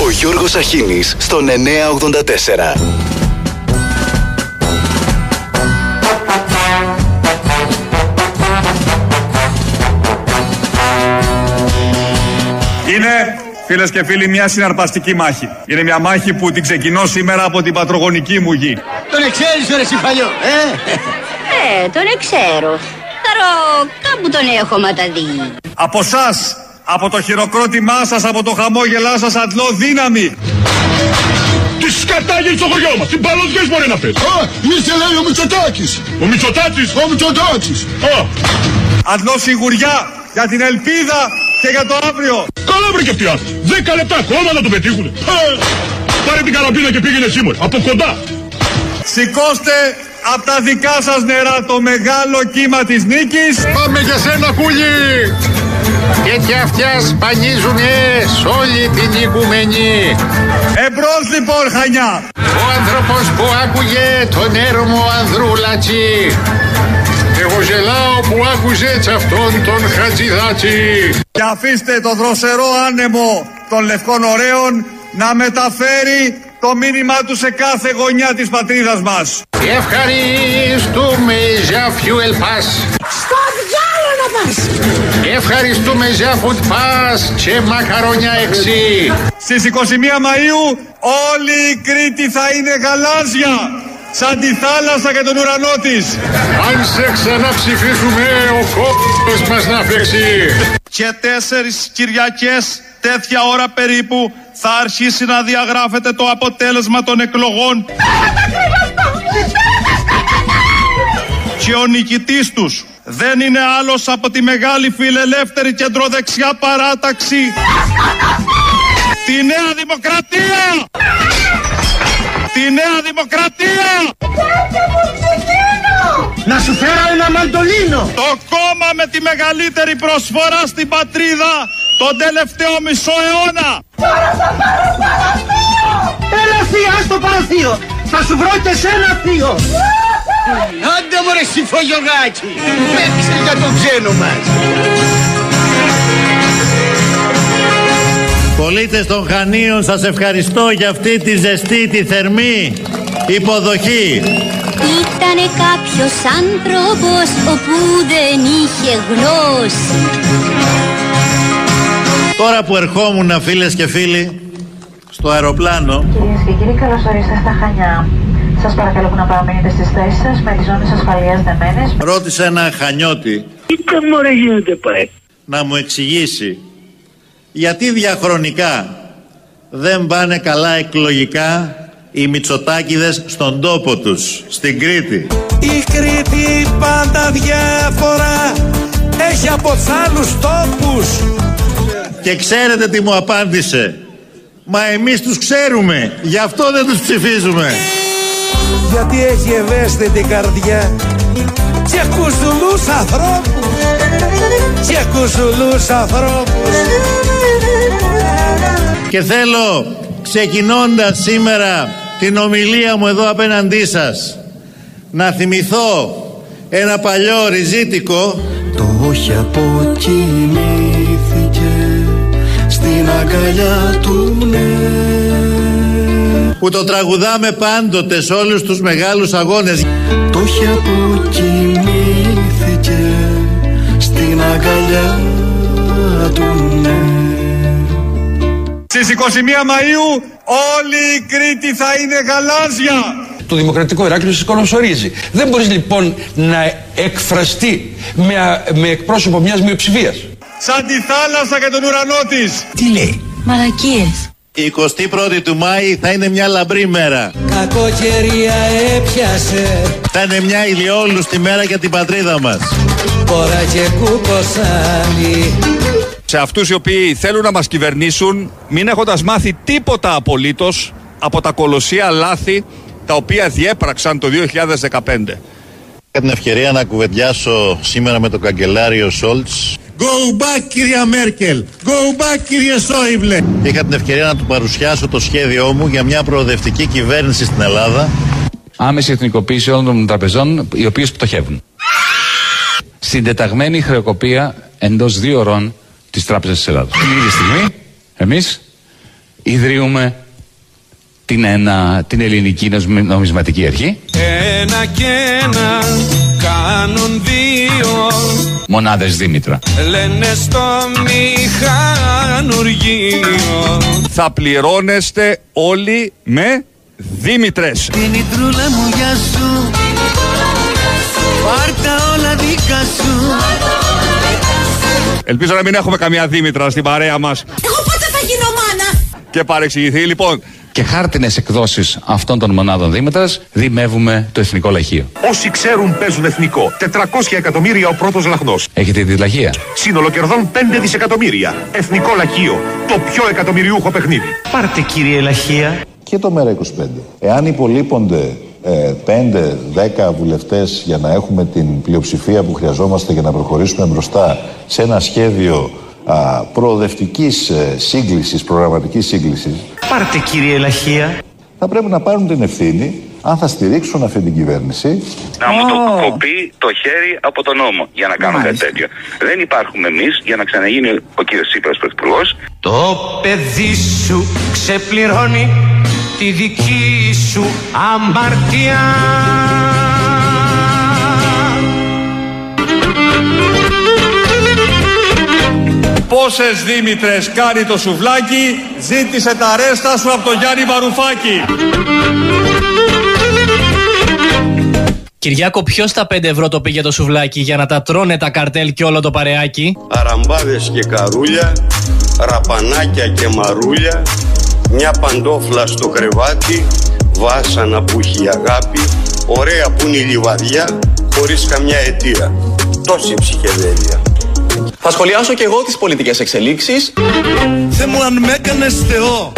Ο Γιώργος Αχίνης στον 984. Είναι, φίλες και φίλοι, μια συναρπαστική μάχη. Είναι μια μάχη που την ξεκινώ σήμερα από την πατρογονική μου γη. Τον εξαίρεσαι ρε συμπαλιό, ε! Ε, τον ξέρω. Χαρό, κάπου τον έχω ματαδεί. Από εσά, από το χειροκρότημά σας, από το χαμόγελά σας, αντλώ δύναμη. Τι σκατάγει στο χωριό μας, τι παλωδιές μπορεί να πες. Α, ήρθε λέει ο Μητσοτάκης. Ο Μητσοτάκης. Ο Μητσοτάκης. Α, Αντλώ σιγουριά για την ελπίδα και για το αύριο. καλά βρήκε αυτή η άνθρωπο. Δέκα λεπτά ακόμα να το πετύχουνε. Α, Πάρε την καραμπίνα και πήγαινε σήμερα, από κοντά. Σηκώστε από τα δικά σας νερά το μεγάλο κύμα της νίκης. Πάμε για σένα κούλι. Τέτοια αυτιά σπανίζουνε σ' όλη την οικουμενή. Εμπρός λοιπόν Χανιά. Ο άνθρωπος που άκουγε τον έρμο Ανδρούλατσι. Εγώ γελάω που άκουζε τσι αυτόν τον Χατζηδάτσι. Και αφήστε το δροσερό άνεμο των λευκών ωραίων να μεταφέρει το μήνυμά του σε κάθε γωνιά της πατρίδας μας. Ευχαριστούμε για fuel pass. Στο διάλο να πας. Ευχαριστούμε για food pass και μακαρόνια εξή. Στις 21 Μαΐου όλη η Κρήτη θα είναι γαλάζια σαν τη θάλασσα και τον ουρανό της. Αν σε ξαναψηφίσουμε ο κόμπος μας να φέξει. και τέσσερις Κυριακές τέτοια ώρα περίπου θα αρχίσει να διαγράφεται το αποτέλεσμα των εκλογών και ο νικητής τους δεν είναι άλλος από τη μεγάλη φιλελεύθερη κεντροδεξιά παράταξη τη Νέα Δημοκρατία τη Νέα Δημοκρατία Να σου φέρω ένα μαντολίνο. Το κόμμα με τη μεγαλύτερη προσφορά στην πατρίδα τον τελευταίο μισό αιώνα. Έλα θεία, στο παραθείο. Θα σου βρω και σένα θείο. Άντε μωρέ συμφωγιογάκι. Παίξε για τον ξένο μας. Πολίτες των Χανίων σας ευχαριστώ για αυτή τη ζεστή, τη θερμή υποδοχή. Ήτανε κάποιος άνθρωπος όπου δεν είχε γνώση. Τώρα που ερχόμουν φίλες και φίλοι στο αεροπλάνο Κυρίες και κύριοι, καλώς ορίσατε στα Χανιά. Σας παρακαλώ να παραμείνετε στις θέσεις σας με τις ζώνες ασφαλείας δεμένες. ρώτησα ένα χανιώτη Τι μωρέ γίνεται πάει. να μου εξηγήσει γιατί διαχρονικά δεν πάνε καλά εκλογικά οι Μητσοτάκηδες στον τόπο τους, στην Κρήτη; Η Κρήτη πάντα διάφορα έχει από τους άλλους τόπους. Και ξέρετε τι μου απάντησε. Μα εμείς τους ξέρουμε, γι' αυτό δεν τους ψηφίζουμε. Γιατί έχει ευαίσθητη καρδιά και κουζουλούς ανθρώπους. Και κουζουλούς ανθρώπους. Και θέλω, ξεκινώντας σήμερα την ομιλία μου εδώ απέναντί σας, να θυμηθώ ένα παλιό ριζίτικο Το όχι αποκοιμήθηκε στην αγκαλιά του ναι. που το τραγουδάμε πάντοτε σε όλους τους μεγάλους αγώνες. Το όχι αποκοιμήθηκε στην αγκαλιά του ναι. Στις 21 Μαΐου όλη η Κρήτη θα είναι γαλάζια. Το Δημοκρατικό Ηράκλειο σας καλωσορίζει. Δεν μπορείς λοιπόν να εκφραστεί με, α- με εκπρόσωπο μιας μειοψηφίας. Σαν τη θάλασσα και τον ουρανό της. Τι λέει; Μαλακίες. Η 21η του Μάη θα είναι μια λαμπρή μέρα. Κακοκαιρία έπιασε Θα είναι μια ηλιόλουστη μέρα για την πατρίδα μας. Πόρα και κουκοσάλι Σε αυτούς οι οποίοι θέλουν να μας κυβερνήσουν μην έχοντας μάθει τίποτα απολύτως από τα κολοσσία λάθη τα οποία διέπραξαν το 2015. Είχα την ευκαιρία να κουβεντιάσω σήμερα με τον καγκελάριο Σόλτς Go back κυρία Μέρκελ Go back κύριε Σόιμπλε και είχα την ευκαιρία να του παρουσιάσω το σχέδιό μου για μια προοδευτική κυβέρνηση στην Ελλάδα Άμεση εθνικοποίηση όλων των τραπεζών οι οποίες πτωχεύουν. Συντεταγμένη χρεοκοπία εντός δύο ώρων της Τράπεζας της Ελλάδας. Την ίδια στιγμή εμείς ιδρύουμε την, ένα, την ελληνική νομισματική αρχή. Ένα και ένα κάνουν δύο Μονάδες Δήμητρα. Λένε στο μηχανουργείο Θα πληρώνεστε όλοι με Δήμητρες. Την ιτρούλα μου για σου Πάρτα όλα δικά σου Ελπίζω να μην έχουμε καμία Δήμητρα στην παρέα μας Εγώ πότε θα γίνω μάνα; Και παρεξηγηθεί. Λοιπόν, Και χάρτινες εκδόσεις αυτών των μονάδων Δήμητρας δημεύουμε το Εθνικό Λαχείο. Όσοι ξέρουν παίζουν εθνικό. 400 εκατομμύρια ο πρώτος λαχνός. Έχετε τη λαχεία; Σύνολο κερδών 5 δισεκατομμύρια. Εθνικό λαχείο. Το πιο εκατομμυριούχο παιχνίδι. Πάρτε κύριε Λαχία και το ΜΕΡΑ25. Εάν υπολείπονται ε, 5-10 βουλευτές για να έχουμε την πλειοψηφία που χρειαζόμαστε για να προχωρήσουμε μπροστά σε ένα σχέδιο α, προοδευτικής ε, σύγκλησης, προγραμματικής σύγκλησης, Πάρτε κύριε Λαχία θα πρέπει να πάρουν την ευθύνη αν θα στηρίξουν αυτή την κυβέρνηση. Να μου το κοπεί το χέρι από τον νόμο για να κάνω κάτι τέτοιο. Δεν υπάρχουμε εμείς για να ξαναγίνει ο κύριος Τσίπρας πρωθυπουργός. Το παιδί σου ξεπληρώνει τη δική σου αμαρτία πόσες Δήμητρες κάνει το σουβλάκι, ζήτησε τα ρέστα σου από τον Γιάννη Βαρουφάκη. Κυριάκο, ποιος τα 5 ευρώ το πήγε το σουβλάκι για να τα τρώνε τα καρτέλ και όλο το παρεάκι; Αραμπάδες και καρούλια, ραπανάκια και μαρούλια, μια παντόφλα στο κρεβάτι, βάσανα που έχει αγάπη, ωραία που είναι η λιβαδιά, χωρίς καμιά αιτία. Τόση ψυχεδέλεια. Θα σχολιάσω και εγώ τις πολιτικές εξελίξεις. Θεέ μου αν με έκανες Θεό.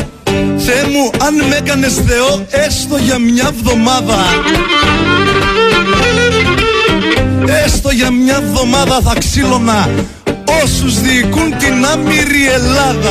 Θεέ μου αν με έκανες Θεό Έστω για μια βδομάδα. Έστω για μια βδομάδα θα ξύλωνα Όσους διοικούν την άμυρη Ελλάδα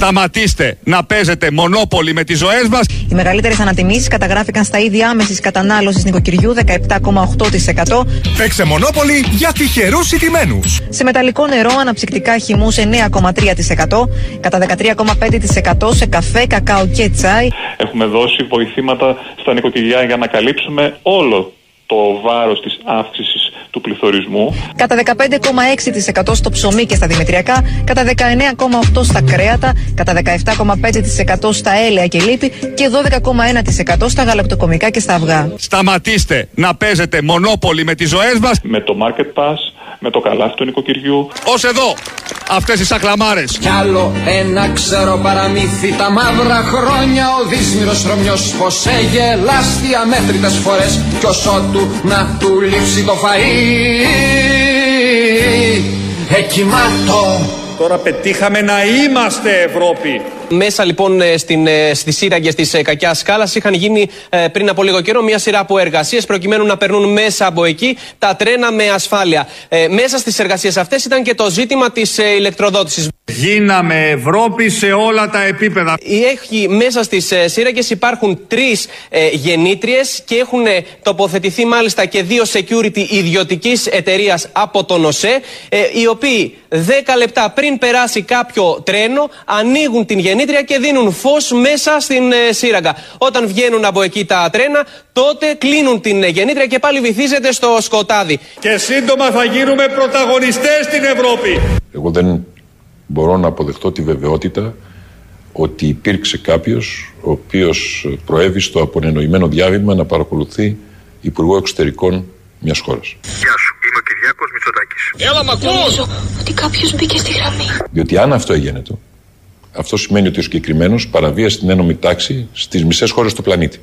Σταματήστε να παίζετε μονόπολη με τις ζωές μας. Οι μεγαλύτερες ανατιμήσεις καταγράφηκαν στα είδη άμεσης κατανάλωσης νοικοκυριού 17,8%. Παίξε μονόπολη για τυχερούς ηττημένου. Σε μεταλλικό νερό αναψυκτικά χυμού 9,3%. Κατά 13,5% σε καφέ, κακάο και τσάι. Έχουμε δώσει βοηθήματα στα νοικοκυριά για να καλύψουμε όλο το βάρος της αύξησης του πληθωρισμού. Κατά 15,6% στο ψωμί και στα δημητριακά, κατά 19,8% στα κρέατα, κατά 17,5% στα έλαια και λίπη και 12,1% στα γαλακτοκομικά και στα αυγά. Σταματήστε να παίζετε μονόπολη με τις ζωές μας. Με το Market Pass, με το καλάθι του νοικοκυριού. Ως εδώ, αυτές οι σαχλαμάρες. Κι άλλο ένα ξέρω παραμύθι τα μαύρα χρόνια Ο δύσμυρος Ρωμιός πως έγελάστη αμέτρητες φορές Κι όσο του να του λείψει το φαΐ Εκοιμάτω Τώρα πετύχαμε να είμαστε Ευρώπη. Μέσα λοιπόν ε, στην, ε, στις σύραγγες της ε, κακιά σκάλας είχαν γίνει ε, πριν από λίγο καιρό μια σειρά από εργασίες προκειμένου να περνούν μέσα από εκεί τα τρένα με ασφάλεια. Ε, μέσα στις εργασίες αυτές ήταν και το ζήτημα της ε, ηλεκτροδότησης. Γίναμε Ευρώπη σε όλα τα επίπεδα. Έχει μέσα στις ε, σύραγγες υπάρχουν τρεις ε, γεννήτριες και έχουν ε, τοποθετηθεί μάλιστα και δύο security ιδιωτικής εταιρείας από τον ΟΣΕ, ε, οι οποίοι 10 λεπτά πριν περάσει κάποιο τρένο ανοίγουν την γεννήτρια και δίνουν φως μέσα στην ε, σύραγγα. Όταν βγαίνουν από εκεί τα τρένα, τότε κλείνουν την ε, γεννήτρια και πάλι βυθίζεται στο σκοτάδι. Και σύντομα θα γίνουμε πρωταγωνιστές στην Ευρώπη. Εγώ δεν μπορώ να αποδεχτώ τη βεβαιότητα ότι υπήρξε κάποιος ο οποίος προέβη στο απονενοημένο διάβημα να παρακολουθεί Υπουργό Εξωτερικών μιας χώρας. Γεια σου, είμαι ο Κυριάκος Μητσοτάκης. Έλα μ' ακούς Ότι κάποιος μπήκε στη γραμμή. Διότι αν αυτό έγινε το, αυτό σημαίνει ότι ο συγκεκριμένος παραβίασε την ένωμη τάξη στις μισές χώρες του πλανήτη.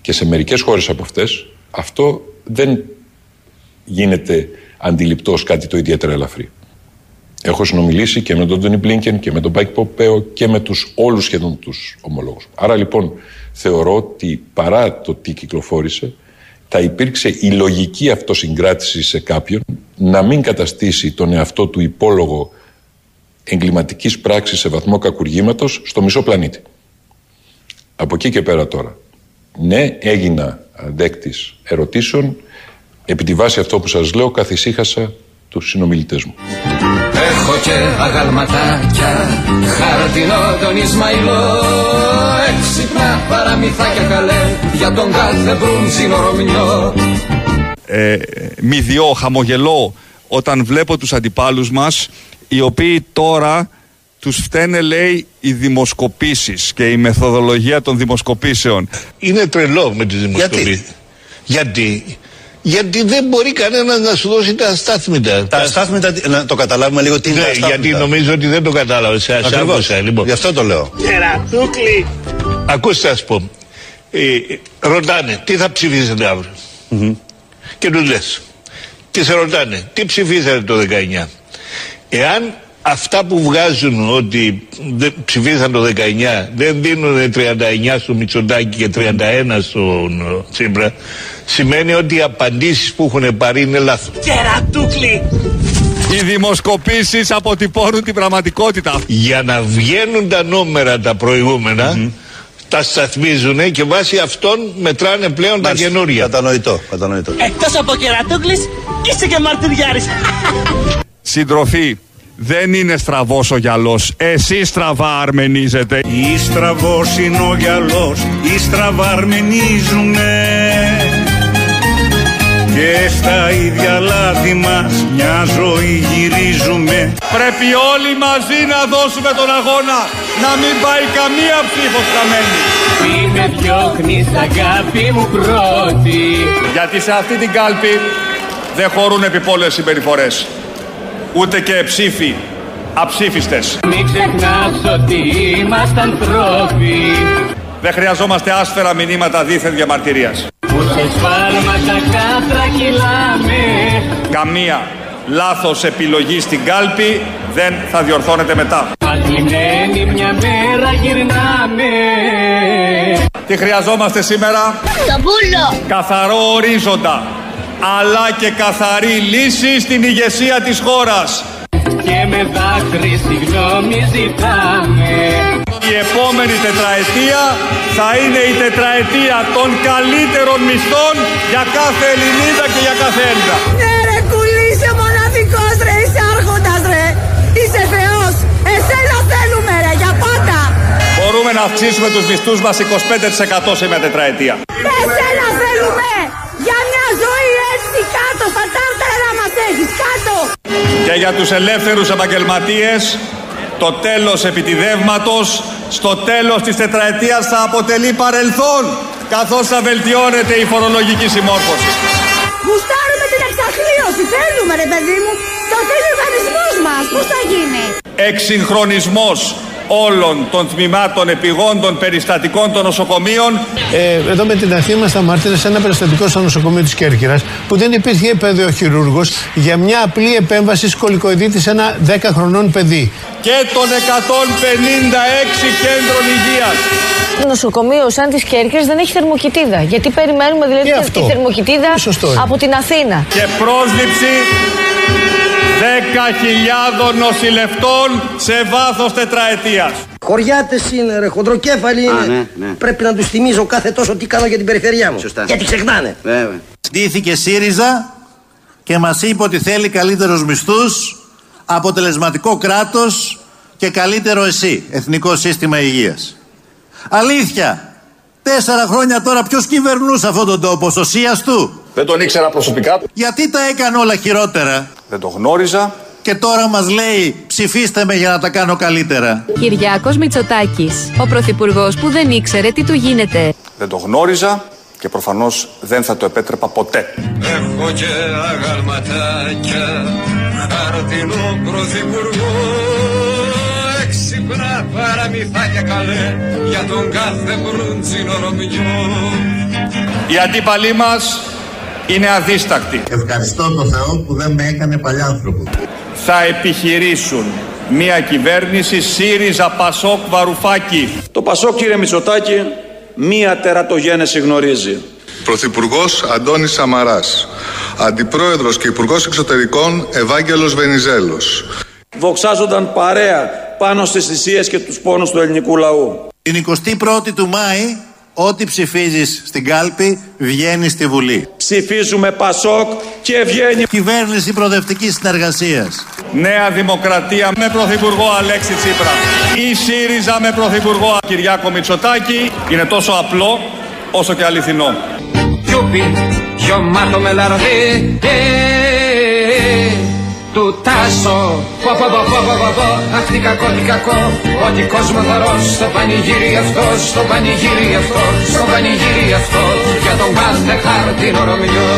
Και σε μερικές χώρες από αυτές αυτό δεν γίνεται αντιληπτό ως κάτι το ιδιαίτερα ελαφρύ. Έχω συνομιλήσει και με τον Τόνι Μπλίνκεν και με τον Πάικ Ποπέο και με τους όλους σχεδόν τους ομολόγους. Άρα λοιπόν θεωρώ ότι παρά το τι κυκλοφόρησε θα υπήρξε η λογική αυτοσυγκράτηση σε κάποιον να μην καταστήσει τον εαυτό του υπόλογο εγκληματικής πράξης σε βαθμό κακουργήματος στο μισό πλανήτη. Από εκεί και πέρα τώρα. Ναι, έγινα δέκτης ερωτήσεων. Επί τη βάση αυτό που σας λέω καθησύχασα τους συνομιλητές μου. Έχω και αγαλματάκια Χαρτινό τον Ισμαηλό Έξυπνα παραμυθάκια καλέ Για τον κάθε μπρούντζινο Ρωμιό ε, μηδιό, χαμογελώ όταν βλέπω τους αντιπάλους μας οι οποίοι τώρα τους φταίνε λέει οι δημοσκοπήσεις και η μεθοδολογία των δημοσκοπήσεων. Είναι τρελό με τις δημοσκοπήσεις. Γιατί; Γιατί δεν μπορεί κανένα να σου δώσει τα αστάθμητα. Τα αστάθμητα, να το καταλάβουμε λίγο τι είναι Ναι, τα αστάθμητα. γιατί νομίζω ότι δεν το κατάλαβες. Σε Ακριβώς. άκουσα λοιπόν. Γι' αυτό το λέω. Κερατούκλι. Ακούστε, α πω. Ε, ρωτάνε τι θα ψηφίσετε αύριο; Και τους λες. Και σε ρωτάνε τι ψηφίσατε το 19. Εάν αυτά που βγάζουν ότι δεν ψηφίσαν το 19 δεν δίνουν 39 στο Μητσοτάκη και 31 στον ε, Τσίπρα σημαίνει ότι οι απαντήσεις που έχουν πάρει είναι λάθος. Κερατούκλι. Οι δημοσκοπήσεις αποτυπώνουν την πραγματικότητα. Για να βγαίνουν τα νούμερα τα προηγούμενα τα σταθμίζουν και βάσει αυτών μετράνε πλέον τα καινούρια. Κατανοητό, κατανοητό. Εκτός από κερατούκλης, είσαι και μαρτυριάρης. Συντροφή, δεν είναι στραβός ο γυαλός. Εσύ στραβά αρμενίζετε. Ή στραβός είναι ο γυαλός, ή στραβά αρμενίζουνε και στα ίδια λάθη μας μια ζωή γυρίζουμε Πρέπει όλοι μαζί να δώσουμε τον αγώνα. Να μην πάει καμία ψήφος χαμένη. Τι με διώχνεις αγάπη μου πρώτη Γιατί σε αυτή την κάλπη δεν χωρούν επιπόλαιες συμπεριφορές. Ούτε και ψήφοι αψήφιστες. Μην ξεχνάς ότι είμαστε ανθρώποι Δεν χρειαζόμαστε άσφαιρα μηνύματα δίθεν διαμαρτυρίας. Που σε σφάλματα κάτρα κυλάμε Καμία λάθος επιλογή στην κάλπη δεν θα διορθώνεται μετά. Παθλιμμένοι μια μέρα γυρνάμε Τι χρειαζόμαστε σήμερα; Το πούλο. Καθαρό ορίζοντα, αλλά και καθαρή λύση στην ηγεσία της χώρας. Και με δάκρυ συγγνώμη ζητάμε Η επόμενη τετραετία θα είναι η τετραετία των καλύτερων μισθών για κάθε Ελληνίδα και για κάθε Έλληνα. Ναι ρε κουλή, είσαι μοναδικός ρε, είσαι άρχοντας ρε. Είσαι θεός. Εσένα θέλουμε ρε, για πάντα. Μπορούμε να αυξήσουμε τους μισθούς μας 25% σε μια τετραετία. Και για τους ελεύθερους επαγγελματίες το τέλος επιτιδεύματος στο τέλος της τετραετίας θα αποτελεί παρελθόν καθώς θα βελτιώνεται η φορολογική συμμόρφωση. Γουστάρουμε την εξαθλίωση, θέλουμε ρε παιδί μου. Το θέλει ο οργανισμός μας, πώς θα γίνει; Εξυγχρονισμός όλων των τμήματων επιγόντων περιστατικών των νοσοκομείων Ε, εδώ με την Αθήνα ήμασταν μάρτυρες σε ένα περιστατικό στο νοσοκομείο της Κέρκυρας που δεν υπήρχε παιδεοχειρούργος για μια απλή επέμβαση σκολικοειδίτης σε ένα 10 χρονών παιδί. και των 156 κέντρων υγείας. Το νοσοκομείο σαν της Κέρκυρας δεν έχει θερμοκοιτίδα. Γιατί περιμένουμε δηλαδή Και τη αυτό. θερμοκοιτίδα Σωστό είναι. από την Αθήνα. και πρόσληψη 10.000 νοσηλευτών σε βάθος τετραετίας. Χωριάτες είναι ρε, χοντροκέφαλοι είναι. Πρέπει να τους θυμίζω κάθε τόσο τι κάνω για την περιφερειά μου. Γιατί ξεχνάνε. Στήθηκε ΣΥΡΙΖΑ και μας είπε ότι θέλει καλύτερους μισθούς, αποτελεσματικό κράτος και καλύτερο ΕΣΥ, Εθνικό Σύστημα Υγείας. Αλήθεια, τέσσερα χρόνια τώρα ποιος κυβερνούσε αυτόν τον τόπο, ο Σίας του; Δεν τον ήξερα προσωπικά. Γιατί τα έκανε όλα χειρότερα; Δεν το γνώριζα. Και τώρα μας λέει ψηφίστε με για να τα κάνω καλύτερα. Κυριάκος Μητσοτάκης, ο πρωθυπουργός που δεν ήξερε τι του γίνεται. Δεν το γνώριζα και προφανώς δεν θα το επέτρεπα ποτέ. Έχω και αγαλματάκια Χαρτινό πρωθυπουργό Έξυπνα παραμυθάκια καλέ Για τον κάθε μπρούντζινο Ρωμιό Οι αντίπαλοι μας είναι αδίστακτοι. Ευχαριστώ τον Θεό που δεν με έκανε παλιάνθρωπο. Θα επιχειρήσουν μια κυβέρνηση ΣΥΡΙΖΑ ΠΑΣΟΚ Βαρουφάκη. Το Πασόκ, κύριε Μητσοτάκη, μία τερατογένεση γνωρίζει. Πρωθυπουργός Αντώνης Σαμαράς. Αντιπρόεδρος και Υπουργός Εξωτερικών Ευάγγελος Βενιζέλος. Βοξάζονταν παρέα πάνω στις θυσίες και τους πόνους του ελληνικού λαού. Την 21η του Μάη Ό,τι ψηφίζεις στην κάλπη βγαίνεις στη Βουλή. Ψηφίζουμε Πασόκ και βγαίνει κυβέρνηση προοδευτικής συνεργασίας. Νέα Δημοκρατία με Πρωθυπουργό Αλέξη Τσίπρα. Η ΣΥΡΙΖΑ με Πρωθυπουργό Κυριάκο Μητσοτάκη. Είναι τόσο απλό όσο και αληθινό. Γιούπι, γιωμάτο με λαρδί, του τάσο. Πω πω πω πω πω πω Αχ τι κακό τι κακό. Ότι κόσμο θαρώ στο πανηγύρι αυτό Στο πανηγύρι αυτό Στο πανηγύρι αυτό. Για τον κάθε χάρτινο Ρωμιό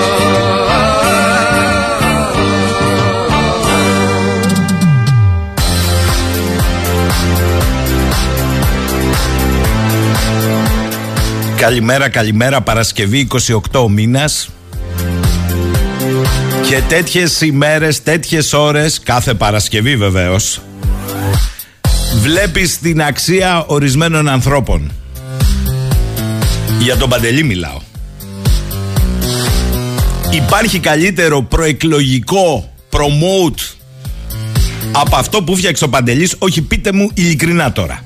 Καλημέρα, καλημέρα, Παρασκευή 28 μήνας και τέτοιες ημέρες, τέτοιες ώρες, κάθε Παρασκευή βεβαίως, βλέπεις την αξία ορισμένων ανθρώπων. Για τον Παντελή μιλάω. Υπάρχει καλύτερο προεκλογικό promote από αυτό που φτιάξε ο Παντελής, όχι πείτε μου ειλικρινά τώρα.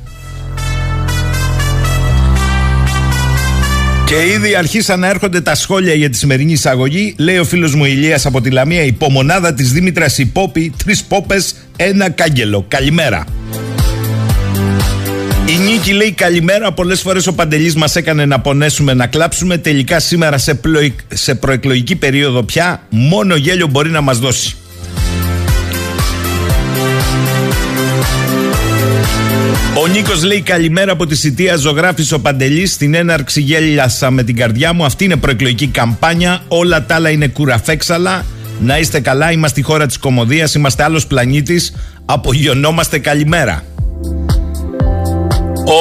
Και ήδη αρχίσαν να έρχονται τα σχόλια για τη σημερινή εισαγωγή. Λέει ο φίλος μου Ηλίας από τη Λαμία, υπομονάδα της Δήμητρας Υπόπη, τρεις πόπες, ένα κάγκελο. Καλημέρα. Η Νίκη λέει καλημέρα. Πολλές φορές ο Παντελής μας έκανε να πονέσουμε, να κλάψουμε. Τελικά σήμερα σε, σε προεκλογική περίοδο πια μόνο γέλιο μπορεί να μας δώσει. Ο Νίκος λέει καλημέρα από τη Σιτία. Ζωγράφη ο Παντελής. Στην έναρξη γέλιασα με την καρδιά μου. Αυτή είναι προεκλογική καμπάνια. Όλα τα άλλα είναι κουραφέξαλα. Να είστε καλά. Είμαστε η χώρα της κομμωδίας. Είμαστε άλλος πλανήτης. Απογειωνόμαστε καλημέρα.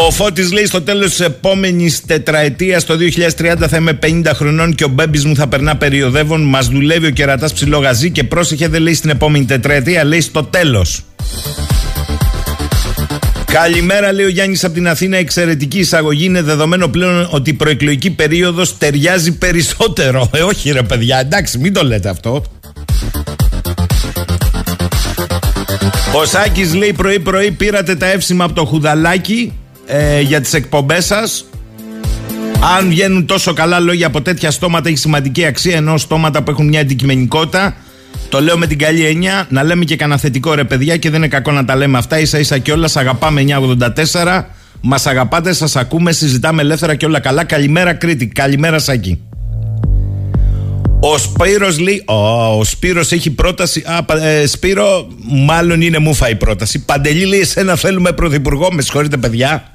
Ο Φώτης λέει στο τέλος της επόμενης τετραετίας το 2030 θα είμαι 50 χρονών και ο μπέμπης μου θα περνά περιοδεύων μας δουλεύει ο κερατάς ψηλό και πρόσεχε δεν λέει στην επόμενη τετραετία λέει στο τέλος Καλημέρα, λέει ο Γιάννης από την Αθήνα. Εξαιρετική εισαγωγή. Είναι δεδομένο πλέον ότι η προεκλογική περίοδος ταιριάζει περισσότερο. Ε, όχι, ρε παιδιά, εντάξει, μην το λέτε αυτό. Ο Σάκης λέει πρωί-πρωί πήρατε τα εύσημα από το χουδαλάκι ε, για τις εκπομπές σας Αν βγαίνουν τόσο καλά λόγια από τέτοια στόματα έχει σημαντική αξία ενώ στόματα που έχουν μια αντικειμενικότητα το λέω με την καλή έννοια να λέμε και κανένα θετικό ρε παιδιά και δεν είναι κακό να τα λέμε αυτά. σα ίσα και όλα. Αγαπάμε 984. Μας αγαπάτε, σας ακούμε, συζητάμε ελεύθερα και όλα καλά. Καλημέρα Κρήτη. Καλημέρα Σάκη. Ο Σπύρος λέει, ο Σπύρος έχει πρόταση, α, ε, Σπύρο μάλλον είναι μούφα η πρόταση. Παντελή λέει, εσένα θέλουμε πρωθυπουργό, με συγχωρείτε παιδιά.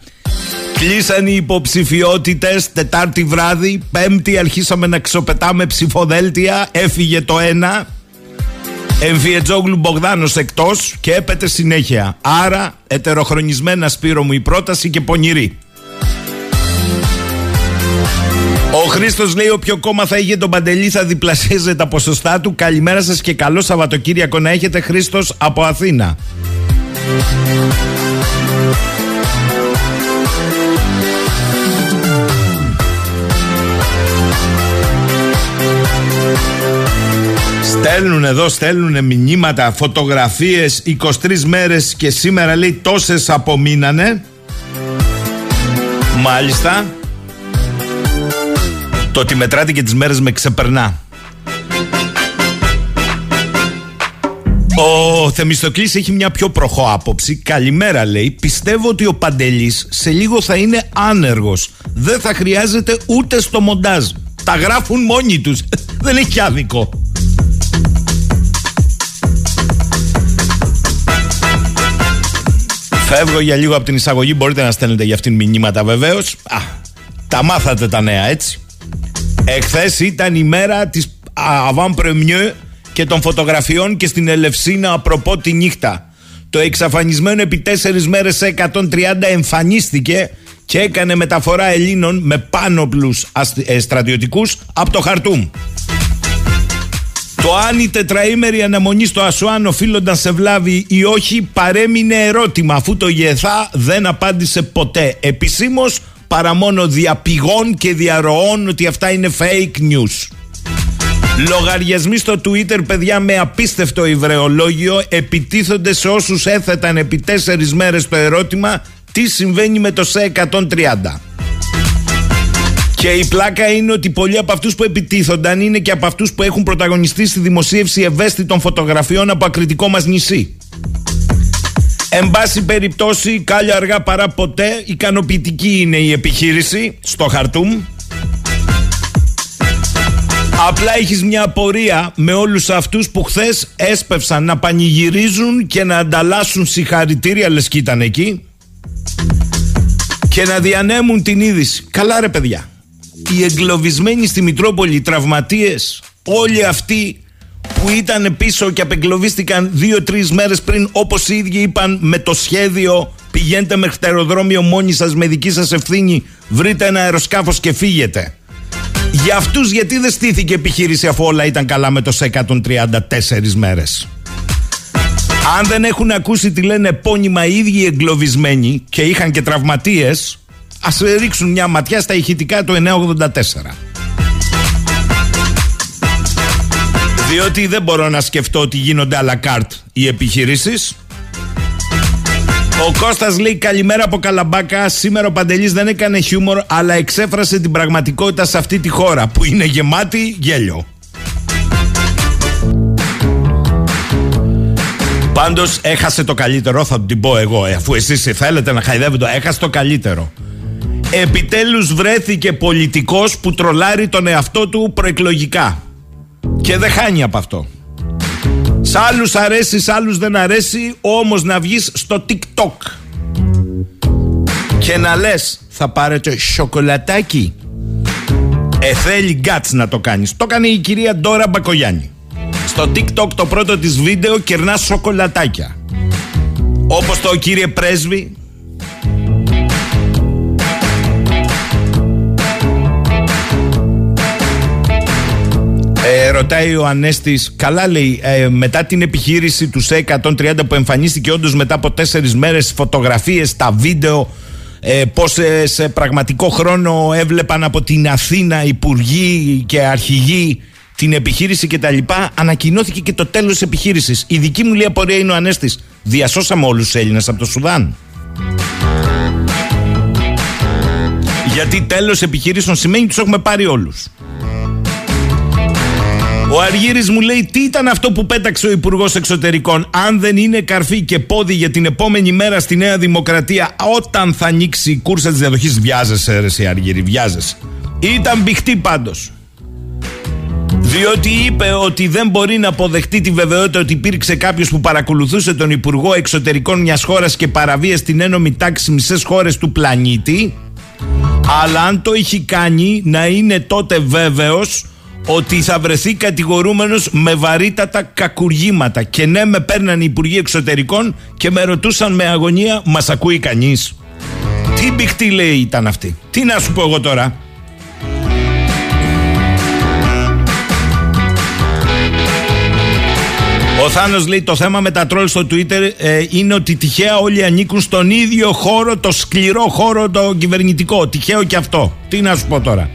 Κλείσαν οι υποψηφιότητες Τετάρτη βράδυ. Πέμπτη αρχίσαμε να ξοπετάμε ψηφοδέλτια. Έφυγε το ένα. Εμφιετζόγλου Μπογδάνος εκτός και έπεται συνέχεια. Άρα ετεροχρονισμένα Σπύρο μου η πρόταση και πονηρή. Ο Χρήστος λέει: Όποιο κόμμα θα είχε τον Παντελή θα διπλασίαζε τα ποσοστά του. Καλημέρα σας και καλό Σαββατοκύριακο να έχετε. Χρήστος από Αθήνα. Στέλνουν εδώ, στέλνουν μηνύματα, φωτογραφίες 23 μέρες και σήμερα λέει τόσες απομείνανε. Μάλιστα. Το ότι μετράτε και τις μέρες με ξεπερνά. Ο Θεμιστοκλής έχει μια πιο προχώ άποψη. Καλημέρα λέει. Πιστεύω ότι ο Παντελής σε λίγο θα είναι άνεργος. Δεν θα χρειάζεται ούτε στο μοντάζ. Τα γράφουν μόνοι τους. Δεν έχει άδικο. Φεύγω για λίγο από την εισαγωγή. Μπορείτε να στέλνετε για αυτήν μηνύματα βεβαίως. Α, τα μάθατε τα νέα έτσι. Εχθές ήταν η μέρα της avant première και των φωτογραφιών και στην Ελευσίνα απροπό τη νύχτα. Το εξαφανισμένο επί τέσσερις μέρες σε 130 εμφανίστηκε και έκανε μεταφορά Ελλήνων με πάνωπλους ε, στρατιωτικούς από το Χαρτούμ. Το αν η τετραήμερη αναμονή στο Ασουάν οφείλονταν σε βλάβη ή όχι παρέμεινε ερώτημα αφού το ΓΕΘΑ δεν απάντησε ποτέ επισήμως παρά μόνο διαπηγών και διαρροών ότι αυτά είναι fake news. Λογαριασμοί στο Twitter, παιδιά, με απίστευτο υβρεολόγιο επιτίθονται σε όσους έθεταν επί τέσσερις μέρες το ερώτημα τι συμβαίνει με το ΣΕ 130. Και η πλάκα είναι ότι πολλοί από αυτούς που επιτίθονταν είναι και από αυτούς που έχουν πρωταγωνιστεί στη δημοσίευση ευαίσθητων φωτογραφιών από ακριτικό μας νησί. Εν πάση περιπτώσει, κάλια αργά παρά ποτέ, ικανοποιητική είναι η επιχείρηση στο Χαρτούμ. Απλά έχεις μια απορία με όλους αυτούς που χθες έσπευσαν να πανηγυρίζουν και να ανταλλάσσουν συγχαρητήρια λες και ήταν εκεί και να διανέμουν την είδηση. Καλά ρε παιδιά. Οι εγκλωβισμένοι στη Μητρόπολη, οι τραυματίες, όλοι αυτοί που ήταν πίσω και απεγκλωβίστηκαν δύο-τρεις μέρες πριν όπως οι ίδιοι είπαν με το σχέδιο πηγαίνετε μέχρι το αεροδρόμιο μόνοι σας με δική σας ευθύνη βρείτε ένα αεροσκάφος και φύγετε. Για αυτούς γιατί δεν στήθηκε επιχείρηση αφού όλα ήταν καλά με το 134 μέρες; Αν δεν έχουν ακούσει τι λένε επώνυμα οι ίδιοι εγκλωβισμένοι και είχαν και τραυματίες, ας ρίξουν μια ματιά στα ηχητικά του 984. Διότι δεν μπορώ να σκεφτώ ότι γίνονται à la carte οι επιχειρήσεις. Ο Κώστας λέει καλημέρα από Καλαμπάκα. Σήμερα ο Παντελής δεν έκανε χιούμορ, αλλά εξέφρασε την πραγματικότητα σε αυτή τη χώρα που είναι γεμάτη γέλιο. Πάντως έχασε το καλύτερο, θα την πω εγώ, ε, αφού εσείς θέλετε να χαϊδεύετε, έχασε το καλύτερο. Επιτέλους βρέθηκε πολιτικός που τρολάρει τον εαυτό του προεκλογικά. Και δεν χάνει από αυτό. Σ' άλλους αρέσει, σ' άλλους δεν αρέσει, όμως να βγεις στο TikTok και να λες θα πάρετε σοκολατάκι. Ε, θέλει γκάτς να το κάνεις. Το έκανε η κυρία Ντόρα Μπακογιάννη. Στο TikTok το πρώτο της βίντεο κερνά σοκολατάκια. Όπως το κύριε πρέσβη Ε, ρωτάει ο Ανέστης, καλά λέει, ε, μετά την επιχείρηση του ΣΕ130 που εμφανίστηκε όντως μετά από τέσσερις μέρες, φωτογραφίες, τα βίντεο, ε, πώ σε πραγματικό χρόνο έβλεπαν από την Αθήνα υπουργοί και αρχηγοί την επιχείρηση κτλ. Ανακοινώθηκε και το τέλος τη επιχείρησης. Η δική μου λέει απορία είναι ο Ανέστης. Διασώσαμε όλους τους Έλληνες από το Σουδάν. Γιατί τέλος επιχειρήσεων σημαίνει ότι τους έχουμε πάρει όλους. Ο Αργύρης μου λέει τι ήταν αυτό που πέταξε ο Υπουργός Εξωτερικών αν δεν είναι καρφί και πόδι για την επόμενη μέρα στη Νέα Δημοκρατία όταν θα ανοίξει η κούρσα της διαδοχής. Βιάζεσαι ρε Αργύρη βιάζεσαι. Ήταν μπηχτή πάντως. Διότι είπε ότι δεν μπορεί να αποδεχτεί τη βεβαιότητα ότι υπήρξε κάποιος που παρακολουθούσε τον Υπουργό Εξωτερικών μιας χώρας και παραβίασε την ένωμη τάξη μισές χώρες του πλανήτη. Αλλά αν το έχει κάνει, να είναι τότε βέβαιος ότι θα βρεθεί κατηγορούμενος με βαρύτατα κακουργήματα και ναι με παίρναν οι Υπουργοί Εξωτερικών και με ρωτούσαν με αγωνία μας ακούει κανείς; Τι μπηχτή λέει ήταν αυτή τι να σου πω εγώ τώρα; Ο Θάνος λέει το θέμα με τα τρόλ στο Twitter ε, είναι ότι τυχαία όλοι ανήκουν στον ίδιο χώρο, το σκληρό χώρο το κυβερνητικό. Τυχαίο και αυτό. Τι να σου πω τώρα;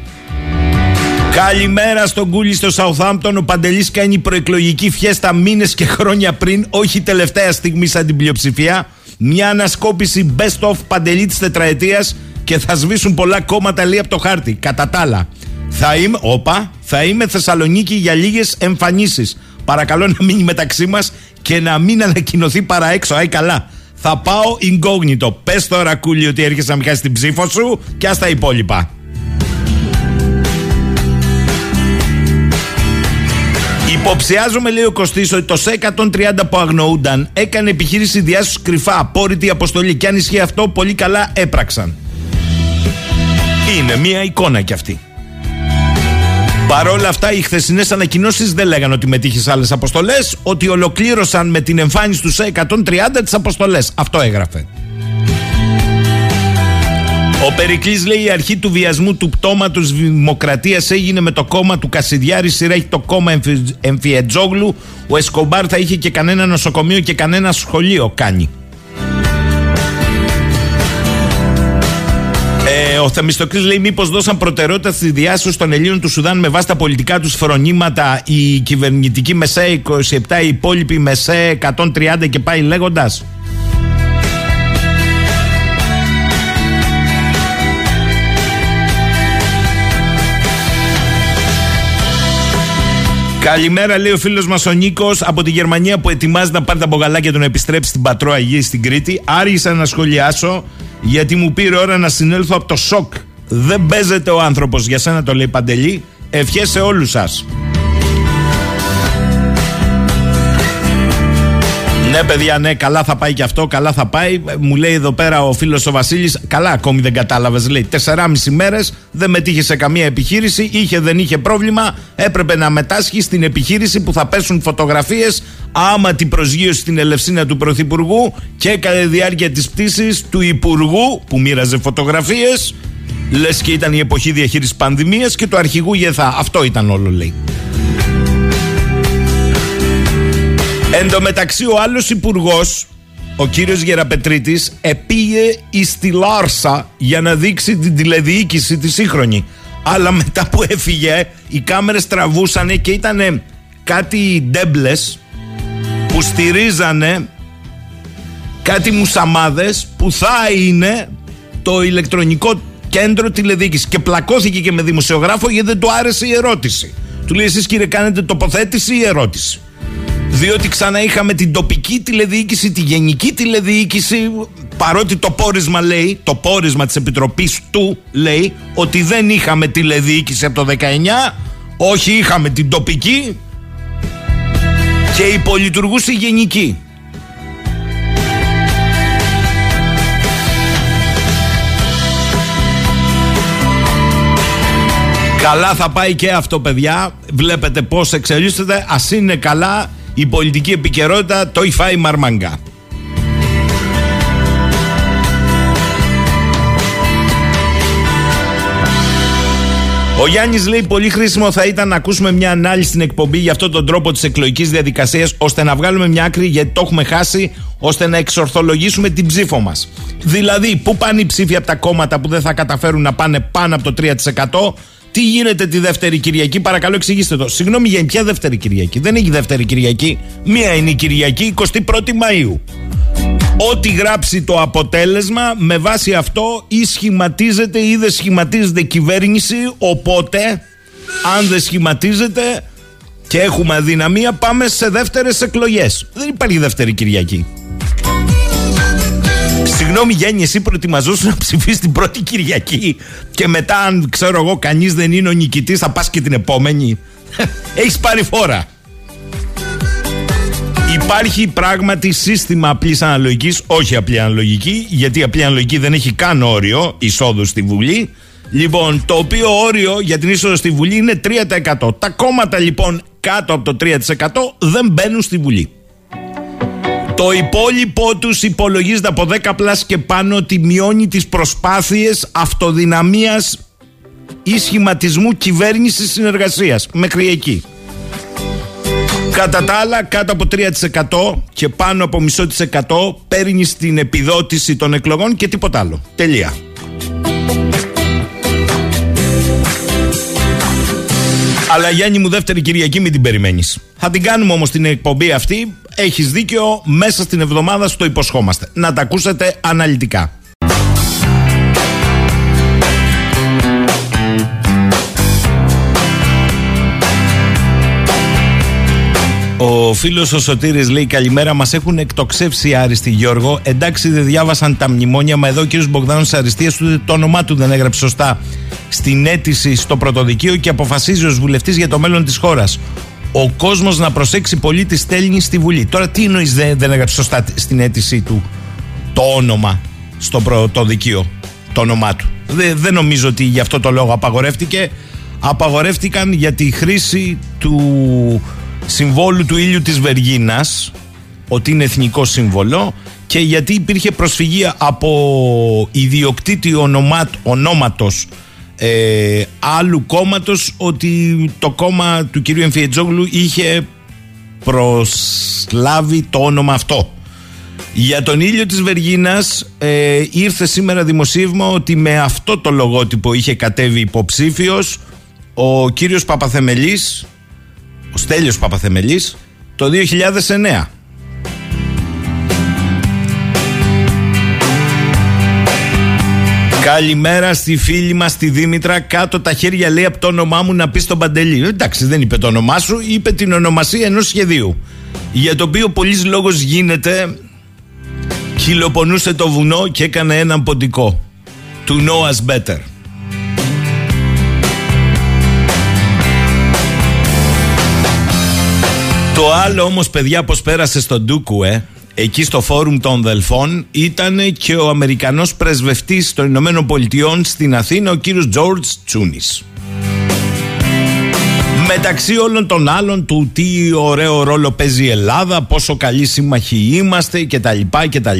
Καλημέρα στον Κούλι στο Southampton. Ο Παντελής κάνει προεκλογική φιέστα μήνες και χρόνια πριν, όχι τελευταία στιγμή σαν την πλειοψηφία. Μια ανασκόπηση best of Παντελή της τετραετίας και θα σβήσουν πολλά κόμματα λέει από το χάρτη. Κατά τα άλλα, θα είμαι, όπα, θα είμαι Θεσσαλονίκη για λίγες εμφανίσεις. Παρακαλώ να μείνει μεταξύ μας και να μην ανακοινωθεί παρά έξω. Άι καλά. Θα πάω incognito. Πες τώρα, Κούλι, ότι έρχεσαι να μην την ψήφο σου και ας τα υπόλοιπα. Υποψιάζομαι, λέει ο Κωστής, ότι το ΣΕ130 που αγνοούνταν έκανε επιχείρηση διάσωσης κρυφά, απόρριτη αποστολή. Και αν ισχύει αυτό, πολύ καλά έπραξαν. Είναι μία εικόνα κι αυτή. Παρ' όλα αυτά, οι χθεσινές ανακοινώσεις δεν λέγανε ότι μετήχες σε άλλες αποστολές, ότι ολοκλήρωσαν με την εμφάνιση του ΣΕ130 τις αποστολές. Αυτό έγραφε. Ο Περικλής λέει: Η αρχή του βιασμού του πτώματος Δημοκρατίας έγινε με το κόμμα του Κασιδιάρη. Σειρά έχει το κόμμα Εμφιετζόγλου. Ο Εσκομπάρ θα είχε και κανένα νοσοκομείο και κανένα σχολείο κάνει. Ε, ο Θεμιστοκλής λέει μήπως δώσαν προτεραιότητα στη διάσωση των Ελλήνων του Σουδάν με βάση τα πολιτικά τους φρονήματα η κυβερνητική μεσαία 27, η υπόλοιπη μεσαία 130 και πάει λέγοντας. Καλημέρα, λέει ο φίλος μας ο Νίκος από τη Γερμανία που ετοιμάζει να πάρει τα μπογαλάκια του να επιστρέψει στην Πατρόα Αγία στην Κρήτη. Άργησα να σχολιάσω γιατί μου πήρε ώρα να συνέλθω από το σοκ. Δεν παίζεται ο άνθρωπος. Για σένα το λέει Παντελή. Ευχές σε όλους σας. Ναι, παιδιά, ναι, καλά θα πάει και αυτό, καλά θα πάει. Μου λέει εδώ πέρα ο φίλος ο Βασίλης, καλά ακόμη δεν κατάλαβες. Λέει, 4,5 μέρες δεν μετήχε σε καμία επιχείρηση, είχε δεν είχε πρόβλημα. Έπρεπε να μετάσχει στην επιχείρηση που θα πέσουν φωτογραφίες άμα την προσγείωση στην Ελευσίνα του Πρωθυπουργού και κατά τη διάρκεια της πτήσης του Υπουργού που μοίραζε φωτογραφίες. Λες και ήταν η εποχή διαχείρισης πανδημίας και του αρχηγού Γεθά. Αυτό ήταν όλο, λέει. Εν τω μεταξύ ο άλλος υπουργός, ο κύριος Γεραπετρίτης, επήγε εις τη Λάρσα για να δείξει την τηλεδιοίκηση τη σύγχρονη. Αλλά μετά που έφυγε, οι κάμερες τραβούσανε και ήταν κάτι ντέμπλες που στηρίζανε κάτι μουσαμάδες που θα είναι το ηλεκτρονικό κέντρο τηλεδιοίκησης. Και πλακώθηκε και με δημοσιογράφο γιατί δεν του άρεσε η ερώτηση. Του λέει εσείς κύριε κάνετε τοποθέτηση ή ερώτηση διότι ξανά είχαμε την τοπική τηλεδιοίκηση, τη γενική τηλεδιοίκηση, παρότι το πόρισμα λέει, το πόρισμα της Επιτροπής του λέει ότι δεν είχαμε τηλεδιοίκηση από το 19, όχι είχαμε την τοπική και υπολειτουργούσε η γενική. Καλά θα πάει και αυτό παιδιά. Βλέπετε πως εξελίσσεται. Ας είναι καλά η πολιτική επικαιρότητα το έχει φάει μαρμαγκά. Ο Γιάννης λέει: Πολύ χρήσιμο θα ήταν να ακούσουμε μια ανάλυση στην εκπομπή για αυτόν τον τρόπο της εκλογικής διαδικασίας, ώστε να βγάλουμε μια άκρη γιατί το έχουμε χάσει, ώστε να εξορθολογήσουμε την ψήφο μας. Δηλαδή, πού πάνε οι ψήφοι από τα κόμματα που δεν θα καταφέρουν να πάνε πάνω από το 3%, τι γίνεται τη δεύτερη Κυριακή, παρακαλώ εξηγήστε το. Συγγνώμη για ποια δεύτερη Κυριακή; Δεν έχει δεύτερη Κυριακή. Μία είναι η Κυριακή 21η Μαΐου. Ό,τι γράψει το αποτέλεσμα με βάση αυτό ή σχηματίζεται ή δεν σχηματίζεται κυβέρνηση οπότε αν δεν σχηματίζεται και έχουμε αδυναμία πάμε σε δεύτερες εκλογές. Δεν υπάρχει δεύτερη Κυριακή. Συγγνώμη Γέννη, εσύ προετοιμαζόσου να ψηφίσεις την πρώτη Κυριακή και μετά, αν ξέρω εγώ, κανείς δεν είναι ο νικητής, θα πας και την επόμενη. Έχεις πάρει φόρα. Υπάρχει πράγματι σύστημα απλής αναλογικής, όχι απλή αναλογική, γιατί η απλή αναλογική δεν έχει καν όριο εισόδου στη Βουλή. Λοιπόν, το οποίο όριο για την είσοδο στη Βουλή είναι 3%. Τα κόμματα λοιπόν κάτω από το 3% δεν μπαίνουν στη Βουλή. Το υπόλοιπο τους υπολογίζεται από 10 πλάς και πάνω ότι μειώνει τις προσπάθειες αυτοδυναμίας ή σχηματισμού κυβέρνησης συνεργασίας. Μέχρι εκεί. Κατά τα άλλα, κάτω από 3% και πάνω από μισό της εκατό παίρνει την επιδότηση των εκλογών και τίποτα άλλο. Τελεία. Αλλά Γιάννη μου δεύτερη Κυριακή μην την περιμένεις. Θα την κάνουμε όμως την εκπομπή αυτή έχεις δίκιο, μέσα στην εβδομάδα στο υποσχόμαστε. Να τα ακούσετε αναλυτικά. Ο φίλος ο Σωτήρης λέει καλημέρα. Μας έχουν εκτοξεύσει άριστοι Γιώργο. Εντάξει, δεν διάβασαν τα μνημόνια, μα εδώ ο κύριος Μπογδάνος Αριστεία του το όνομά του δεν έγραψε σωστά στην αίτηση στο πρωτοδικείο και αποφασίζει ως βουλευτής για το μέλλον της χώρας ο κόσμος να προσέξει πολύ τη στέλνει στη Βουλή. Τώρα, τι εννοείς δεν, δεν έγραψες σωστά στην αίτησή του το όνομα στο πρωτοδικείο, το όνομά του; Δεν, νομίζω ότι γι' αυτό το λόγο απαγορεύτηκε. Απαγορεύτηκαν για τη χρήση του συμβόλου του ήλιου της Βεργίνας ότι είναι εθνικό σύμβολο και γιατί υπήρχε προσφυγή από ιδιοκτήτη ονόματος ε, άλλου κόμματος ότι το κόμμα του κυρίου Εμφιετζόγλου είχε προσλάβει το όνομα αυτό. Για τον ήλιο της Βεργίνας ε, ήρθε σήμερα δημοσίευμα ότι με αυτό το λογότυπο είχε κατέβει υποψήφιος ο κύριος Παπαθεμελής, ο Στέλιος Παπαθεμελής, το 2009. Καλημέρα στη φίλη μας τη Δήμητρα. Κάτω τα χέρια λέει από το όνομά μου να πει στον Παντελή. Εντάξει, δεν είπε το όνομά σου, είπε την ονομασία ενός σχεδίου. Για το οποίο πολλής λόγος γίνεται. Χιλοπονούσε το βουνό και έκανε έναν ποντικό. To know us better. Το άλλο όμως παιδιά πως πέρασε στον Ντούκου ε, εκεί στο φόρουμ των Δελφών ήταν και ο Αμερικανός πρεσβευτής των Ηνωμένων Πολιτειών στην Αθήνα ο κύριος Τζόρτζ Τσούνης. Μεταξύ όλων των άλλων του τι ωραίο ρόλο παίζει η Ελλάδα, πόσο καλοί σύμμαχοι είμαστε κτλ. κτλ.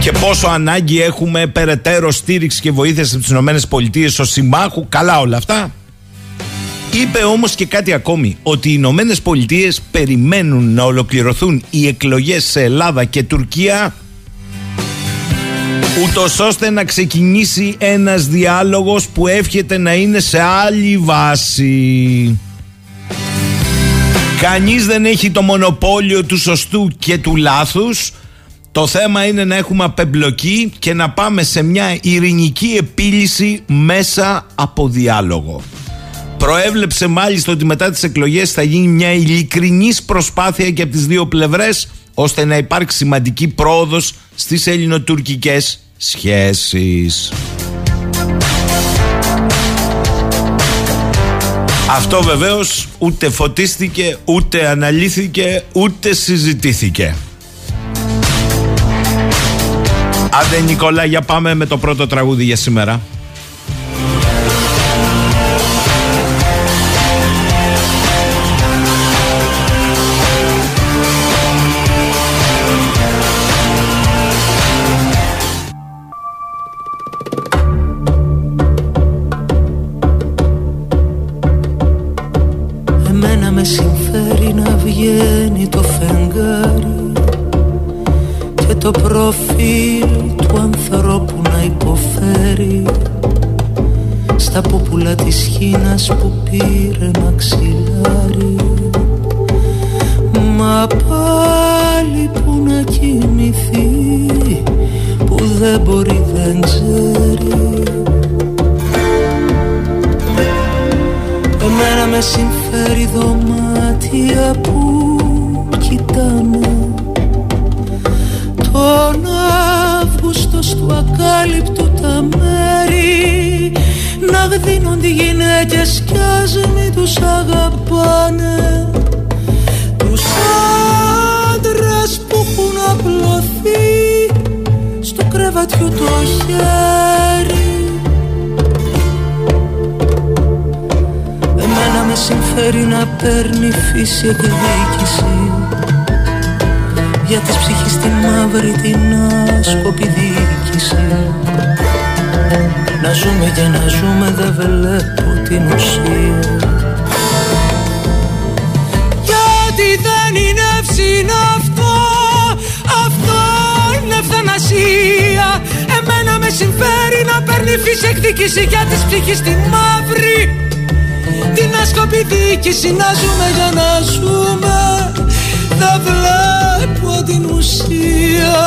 Και πόσο ανάγκη έχουμε περαιτέρω στήριξη και βοήθειας από τις ΗΠΑ ως συμμάχου. Καλά όλα αυτά. Είπε όμως και κάτι ακόμη, ότι οι Ηνωμένες Πολιτείες περιμένουν να ολοκληρωθούν οι εκλογές σε Ελλάδα και Τουρκία ούτως ώστε να ξεκινήσει ένας διάλογος που εύχεται να είναι σε άλλη βάση. Κανείς δεν έχει το μονοπόλιο του σωστού και του λάθους. Το θέμα είναι να έχουμε απεμπλοκή και να πάμε σε μια ειρηνική επίλυση μέσα από διάλογο. Προέβλεψε μάλιστα ότι μετά τις εκλογές θα γίνει μια ειλικρινής προσπάθεια και από τις δύο πλευρές ώστε να υπάρξει σημαντική πρόοδος στις ελληνοτουρκικές σχέσεις. Αυτό βεβαίως ούτε φωτίστηκε, ούτε αναλύθηκε, ούτε συζητήθηκε. Άντε Νικόλα, για πάμε με το πρώτο τραγούδι για σήμερα. Στα πούπουλα της χίνας που πήρε μαξιλάρι Μα πάλι που να κοιμηθεί που δεν μπορεί δεν ξέρει. Εμένα με συμφέρει δωμάτια που κοιτάνε. Τον Αύγουστο του ακάλυπτου τα μέρη να γδίνονται οι γυναίκες κι ας μη τους αγαπάνε. Τους άντρες που έχουν απλωθεί στο κρεβατιού το χέρι. Εμένα με συμφέρει να παίρνει φύση εκδίκηση για της ψυχής τη μαύρη την άσκοπη διοίκηση Να ζούμε και να ζούμε δεν βλέπω την ουσία Γιατί δεν είναι εύσυνο αυτό Αυτό είναι ευθανασία. Εμένα με συμφέρει να παίρνει φύση εκδίκηση για της ψυχής τη μαύρη. Την άσκοπη διοίκηση να ζούμε για να ζούμε. Δεν βλέπω την ουσία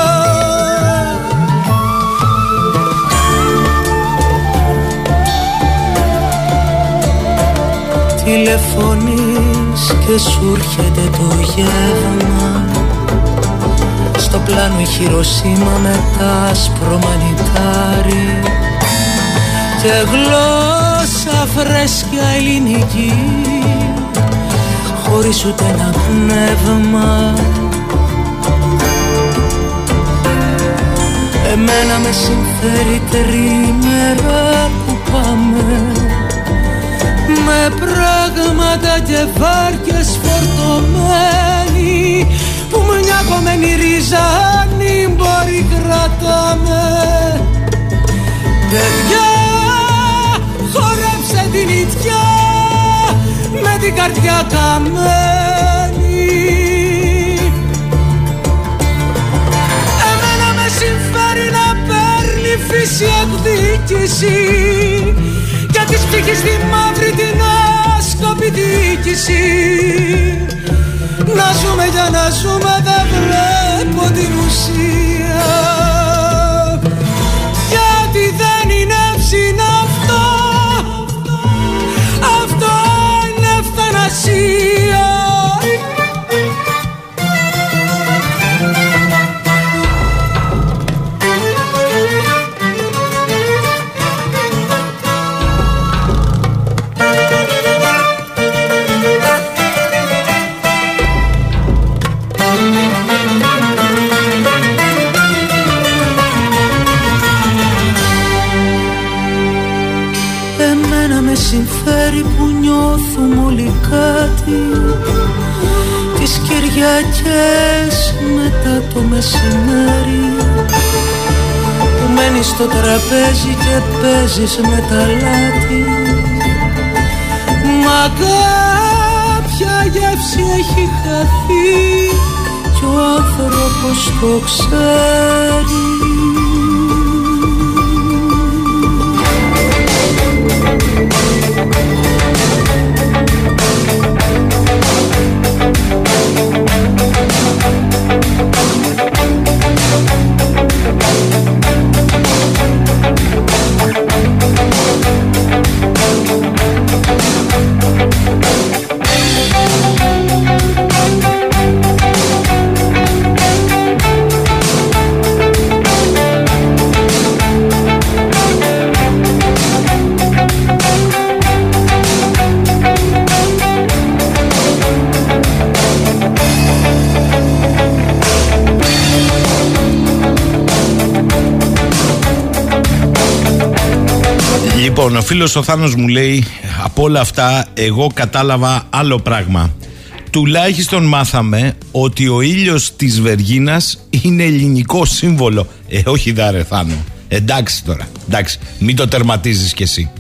Τηλεφωνείς και σου έρχεται το γεύμα. Στο πλάνο η Χειροσύμα με τα άσπρο μανιτάρι. Και γλώσσα φρέσκια ελληνική. Χωρίς ούτε ένα πνεύμα. Εμένα με συμφέρει τρίμερα που πάμε Με πράγματα και βάρκες φορτωμένοι Που μια κομμένη ρίζα μπορεί κρατάμε. Παιδιά χορέψε την ιτιά με την καρδιά καμένη. Εμένα με συμφέρει να παίρνει φύση εκδίκηση για της ψυχής τη μαύρη σκοπή Να ζούμε για να ζούμε δεν βλέπω την ουσία. Γιατί δεν είναι ψινά αυτό Αυτό είναι ευθανασία Κυριακές μετά το μεσημέρι. Που μένεις στο τραπέζι και παίζεις με τα λάτι. Μα κάποια γεύση έχει χαθεί. Κι ο άνθρωπος το ξέρει Λοιπόν, ο φίλος ο Θάνος μου λέει από όλα αυτά εγώ κατάλαβα άλλο πράγμα. Τουλάχιστον μάθαμε ότι ο ήλιος της Βεργίνας είναι ελληνικό σύμβολο. Ε, όχι δάρε Θάνο. Εντάξει τώρα, εντάξει, μην το τερματίζεις κι εσύ.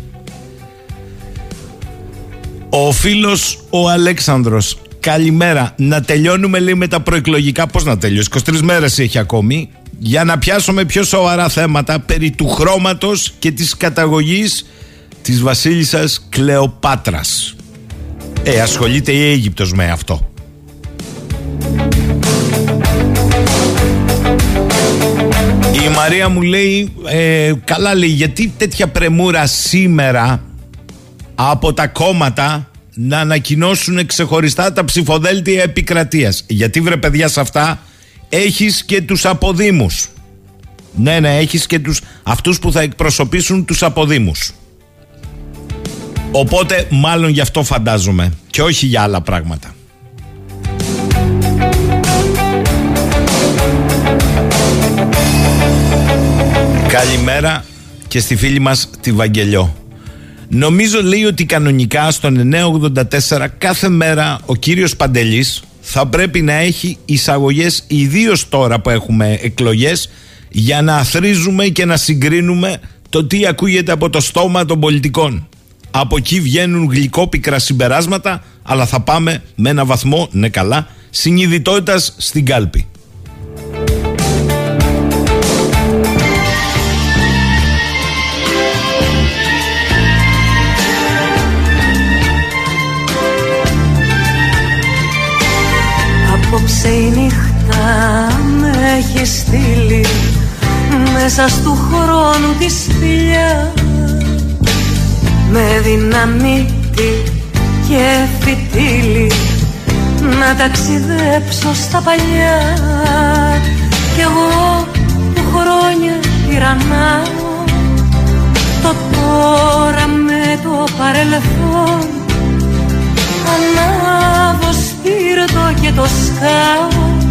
Ο φίλος ο Αλέξανδρος Καλημέρα. Να τελειώνουμε λέει με τα προεκλογικά. Πώς να τελειώσει, 23 μέρες έχει ακόμη για να πιάσουμε πιο σοβαρά θέματα περί του χρώματος και της καταγωγής της βασίλισσας Κλεοπάτρας. Ε, ασχολείται η Αίγυπτος με αυτό. Η Μαρία μου λέει, ε, καλά λέει, γιατί τέτοια πρεμούρα σήμερα από τα κόμματα να ανακοινώσουν ξεχωριστά τα ψηφοδέλτια επικρατείας; Γιατί βρε παιδιά σε αυτά έχεις και τους αποδήμους. Ναι, ναι, έχεις και τους, αυτούς που θα εκπροσωπήσουν τους αποδήμους. Οπότε μάλλον γι' αυτό φαντάζομαι και όχι για άλλα πράγματα. Καλημέρα και στη φίλη μας τη Βαγγελιό. Νομίζω λέει ότι κανονικά στον 984 κάθε μέρα ο κύριος Παντελής θα πρέπει να έχει εισαγωγές ιδίως τώρα που έχουμε εκλογές για να αθρίζουμε και να συγκρίνουμε το τι ακούγεται από το στόμα των πολιτικών. Από εκεί βγαίνουν γλυκόπικρα συμπεράσματα αλλά θα πάμε με ένα βαθμό, ναι καλά, συνειδητότητας στην κάλπη. Έχει στείλει Μέσα στου χρόνου τη σπηλιά. Με δυναμίτη και φυτίλι Να ταξιδέψω στα παλιά. Κι εγώ που χρόνια τυραννάω Το τώρα με το παρελθόν. Ανάβω σπίρτο και το σκάω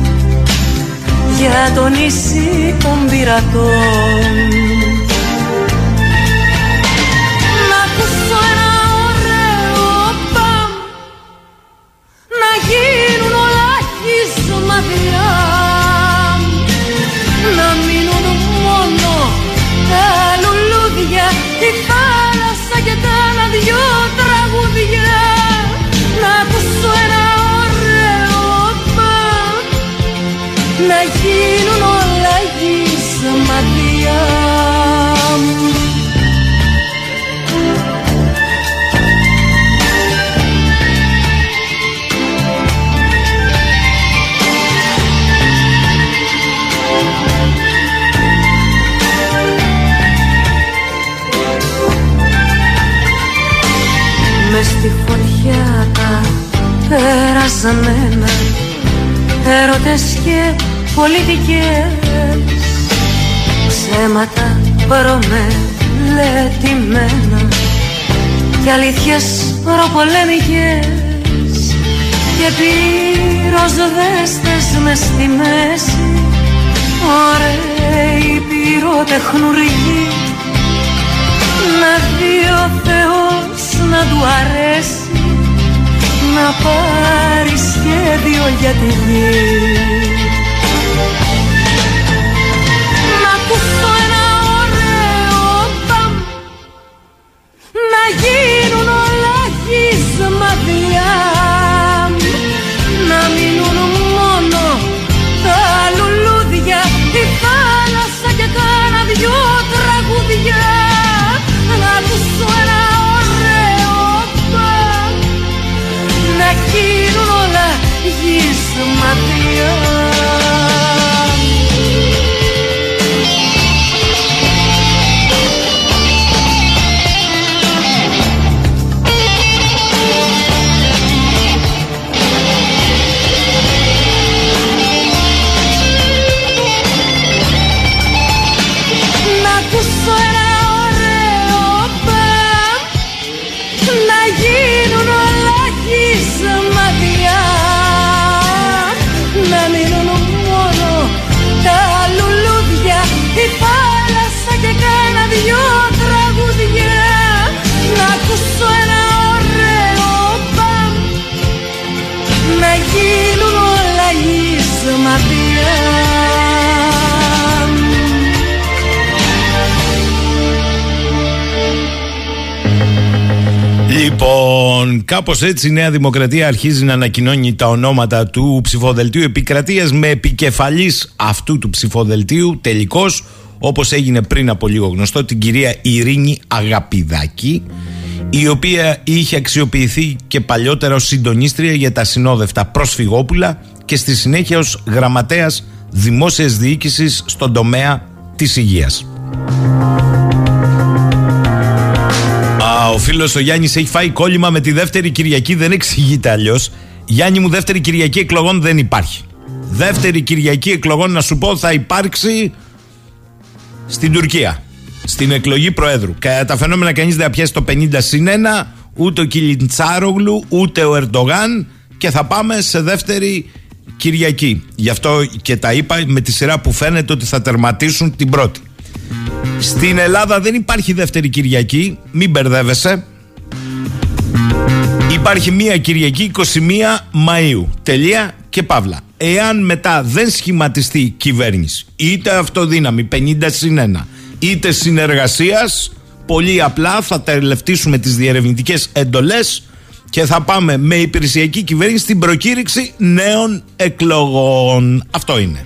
για το νησί των πειρατών στη φωτιά τα περασμένα Έρωτες και πολιτικές. Ψέματα προμελετημένα Και αλήθειες προπολεμικές. Και πυροσβέστες μες στη μέση Ωραίοι πυροτεχνουργοί Να δει ο Θεός να του αρέσει να πάρει σχέδιο για τη γη semati Λοιπόν, κάπως έτσι η Νέα Δημοκρατία αρχίζει να ανακοινώνει τα ονόματα του ψηφοδελτίου επικρατείας με επικεφαλής αυτού του ψηφοδελτίου τελικώς όπως έγινε πριν από λίγο γνωστό την κυρία Ειρήνη Αγαπηδάκη η οποία είχε αξιοποιηθεί και παλιότερα ως συντονίστρια για τα συνόδευτα προσφυγόπουλα και στη συνέχεια ως γραμματέας δημόσιας διοίκησης στον τομέα της υγείας. Α, ο φίλος ο Γιάννης έχει φάει κόλλημα με τη δεύτερη Κυριακή, δεν εξηγείται αλλιώς. Γιάννη μου, δεύτερη Κυριακή εκλογών δεν υπάρχει. Δεύτερη Κυριακή εκλογών, να σου πω, θα υπάρξει στην Τουρκία. Στην εκλογή Προέδρου. Κατά τα φαινόμενα, κανείς δεν θα πιάσει το 50 συν 1, ούτε ο Κιλιντσάρογλου, ούτε ο Ερντογάν και θα πάμε σε δεύτερη Κυριακή. Γι' αυτό και τα είπα με τη σειρά που φαίνεται ότι θα τερματίσουν την πρώτη. Στην Ελλάδα δεν υπάρχει δεύτερη Κυριακή, μην μπερδεύεσαι. Υπάρχει μία Κυριακή 21 Μαΐου. Τελεία και παύλα. Εάν μετά δεν σχηματιστεί κυβέρνηση, είτε αυτοδύναμη 50 συν 1, είτε συνεργασίας, πολύ απλά θα τελευτήσουμε τις διερευνητικές εντολές και θα πάμε με υπηρεσιακή κυβέρνηση στην προκήρυξη νέων εκλογών. Αυτό είναι.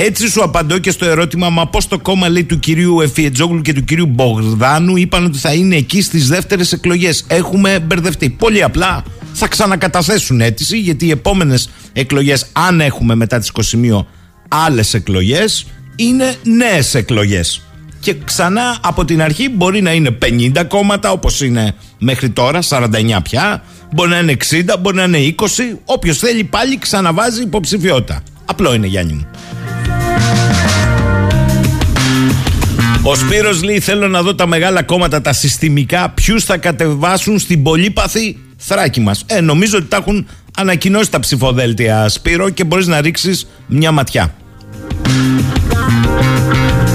Έτσι σου απαντώ και στο ερώτημα, μα πώς το κόμμα λέει του κυρίου Εφιετζόγλου και του κυρίου Μπογδάνου είπαν ότι θα είναι εκεί στις δεύτερες εκλογές. Έχουμε μπερδευτεί. Πολύ απλά θα ξανακαταθέσουν αίτηση γιατί οι επόμενες εκλογές, αν έχουμε μετά τις 21 άλλες εκλογές, είναι νέες εκλογές. Και ξανά από την αρχή μπορεί να είναι 50 κόμματα όπως είναι μέχρι τώρα, 49 πια, μπορεί να είναι 60, μπορεί να είναι 20. Όποιος θέλει πάλι ξαναβάζει υποψηφιότητα. Απλό είναι Γιάννη μου. Ο Σπύρος λέει θέλω να δω τα μεγάλα κόμματα, τα συστημικά, ποιους θα κατεβάσουν στην πολύπαθη θράκη μας. Ε, νομίζω ότι τα έχουν ανακοινώσει τα ψηφοδέλτια Σπύρο και μπορείς να ρίξεις μια ματιά.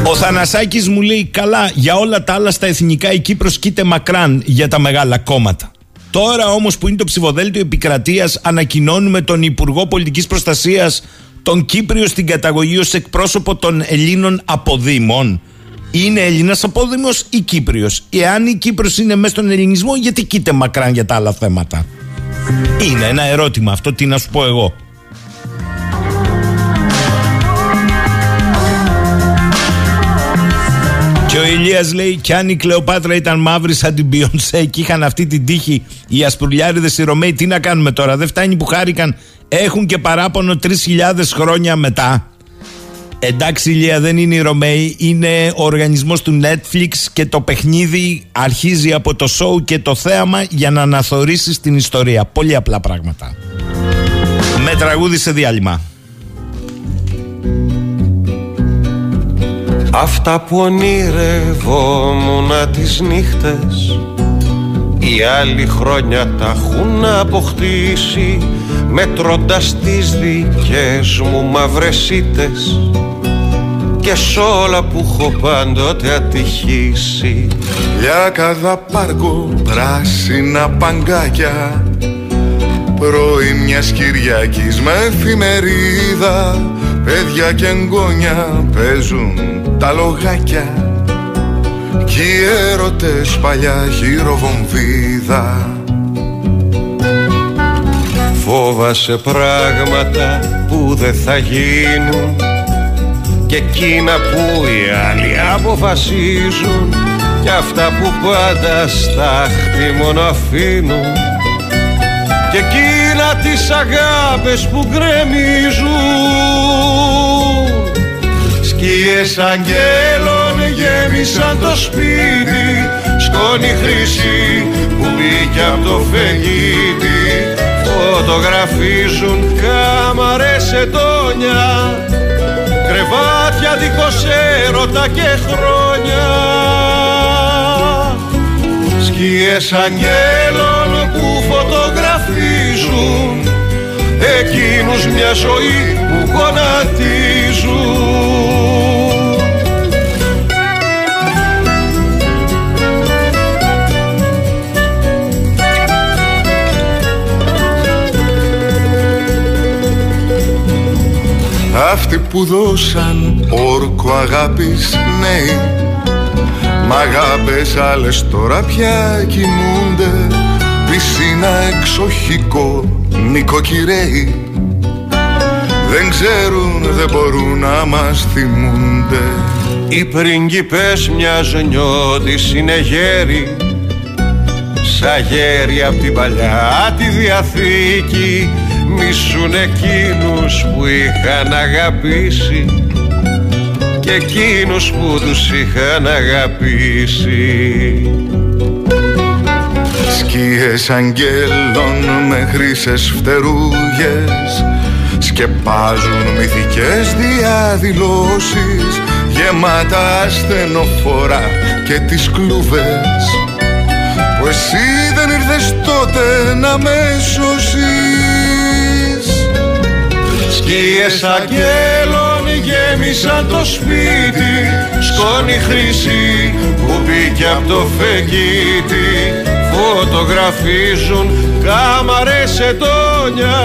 Ο Θανασάκης μου λέει καλά για όλα τα άλλα στα εθνικά η Κύπρος κοίται μακράν για τα μεγάλα κόμματα. Τώρα όμως που είναι το ψηφοδέλτιο επικρατείας ανακοινώνουμε τον Υπουργό Πολιτικής Προστασίας τον Κύπριο στην καταγωγή ως εκπρόσωπο των Ελλήνων αποδήμων. Είναι Έλληνας απόδημος ή Κύπριος. Εάν η Κύπρος είναι μέσα στον ελληνισμό γιατί κοίται μακράν για τα άλλα θέματα. Είναι ένα ερώτημα αυτό τι να σου πω εγώ. Και ο Ηλίας λέει: Κι αν η Κλεοπάτρα ήταν μαύρη σαν την Beyoncé και είχαν αυτή την τύχη οι Ασπρουλιάριδες οι Ρωμαίοι, τι να κάνουμε τώρα; Δεν φτάνει που χάρηκαν. Έχουν και παράπονο 3.000 χρόνια μετά. Εντάξει, Ηλία, δεν είναι οι Ρωμαίοι. Είναι ο οργανισμός του Netflix και το παιχνίδι αρχίζει από το show και το θέαμα για να αναθωρήσει την ιστορία. Πολύ απλά πράγματα. Με τραγούδι σε διάλειμμα. Αυτά που ονειρευόμουν τις νύχτες Οι άλλοι χρόνια τα έχουν αποκτήσει Μετρώντας τις δικές μου μαυρεσίτες και σ' όλα που έχω πάντοτε ατυχήσει. Λιάκαδα πάρκο, πράσινα παγκάκια Πρωί μιας Κυριακής με εφημερίδα Παιδιά και εγγόνια παίζουν τα λογάκια Κι οι έρωτες παλιά χειροβομβίδα Φόβασε πράγματα που δεν θα γίνουν. Και εκείνα που οι άλλοι αποφασίζουν. Και αυτά που πάντα στάχτη μόνο αφήνουν. Και εκείνα τις αγάπες που γκρεμίζουν. Σκιές αγγέλων γέμισαν το σπίτι σκόνη χρυσή που μπήκε από το φεγγίτι φωτογραφίζουν κάμαρες ετώνια κρεβάτια δίχως έρωτα και χρόνια. Σκιές αγγέλων που φωτογραφίζουν εκείνους μια ζωή που γονατίζουν Αυτοί που δώσαν όρκο αγάπης νέοι. Μ' αγάπες άλλες τώρα πια κοιμούνται. Πισίνα εξοχικό νοικοκυρέοι. Δεν ξέρουν, δεν μπορούν να μας θυμούνται. Οι πριγκιπές μιας νιώτης είναι γέροι. Σαν γέροι απ' την παλιά τη Διαθήκη μισούν εκείνους που είχαν αγαπήσει και εκείνους που τους είχαν αγαπήσει. Σκιές αγγέλων με χρυσές φτερούγες σκεπάζουν μυθικές διαδηλώσεις γεμάτα στενοφορά και τις κλούβες που εσύ δεν ήρθες τότε να με σώσεις Σκιές αγγέλων γέμισαν το σπίτι. Σκόνη χρυσή που μπήκε από το φεγγίτι. Φωτογραφίζουν κάμαρες ετώνια.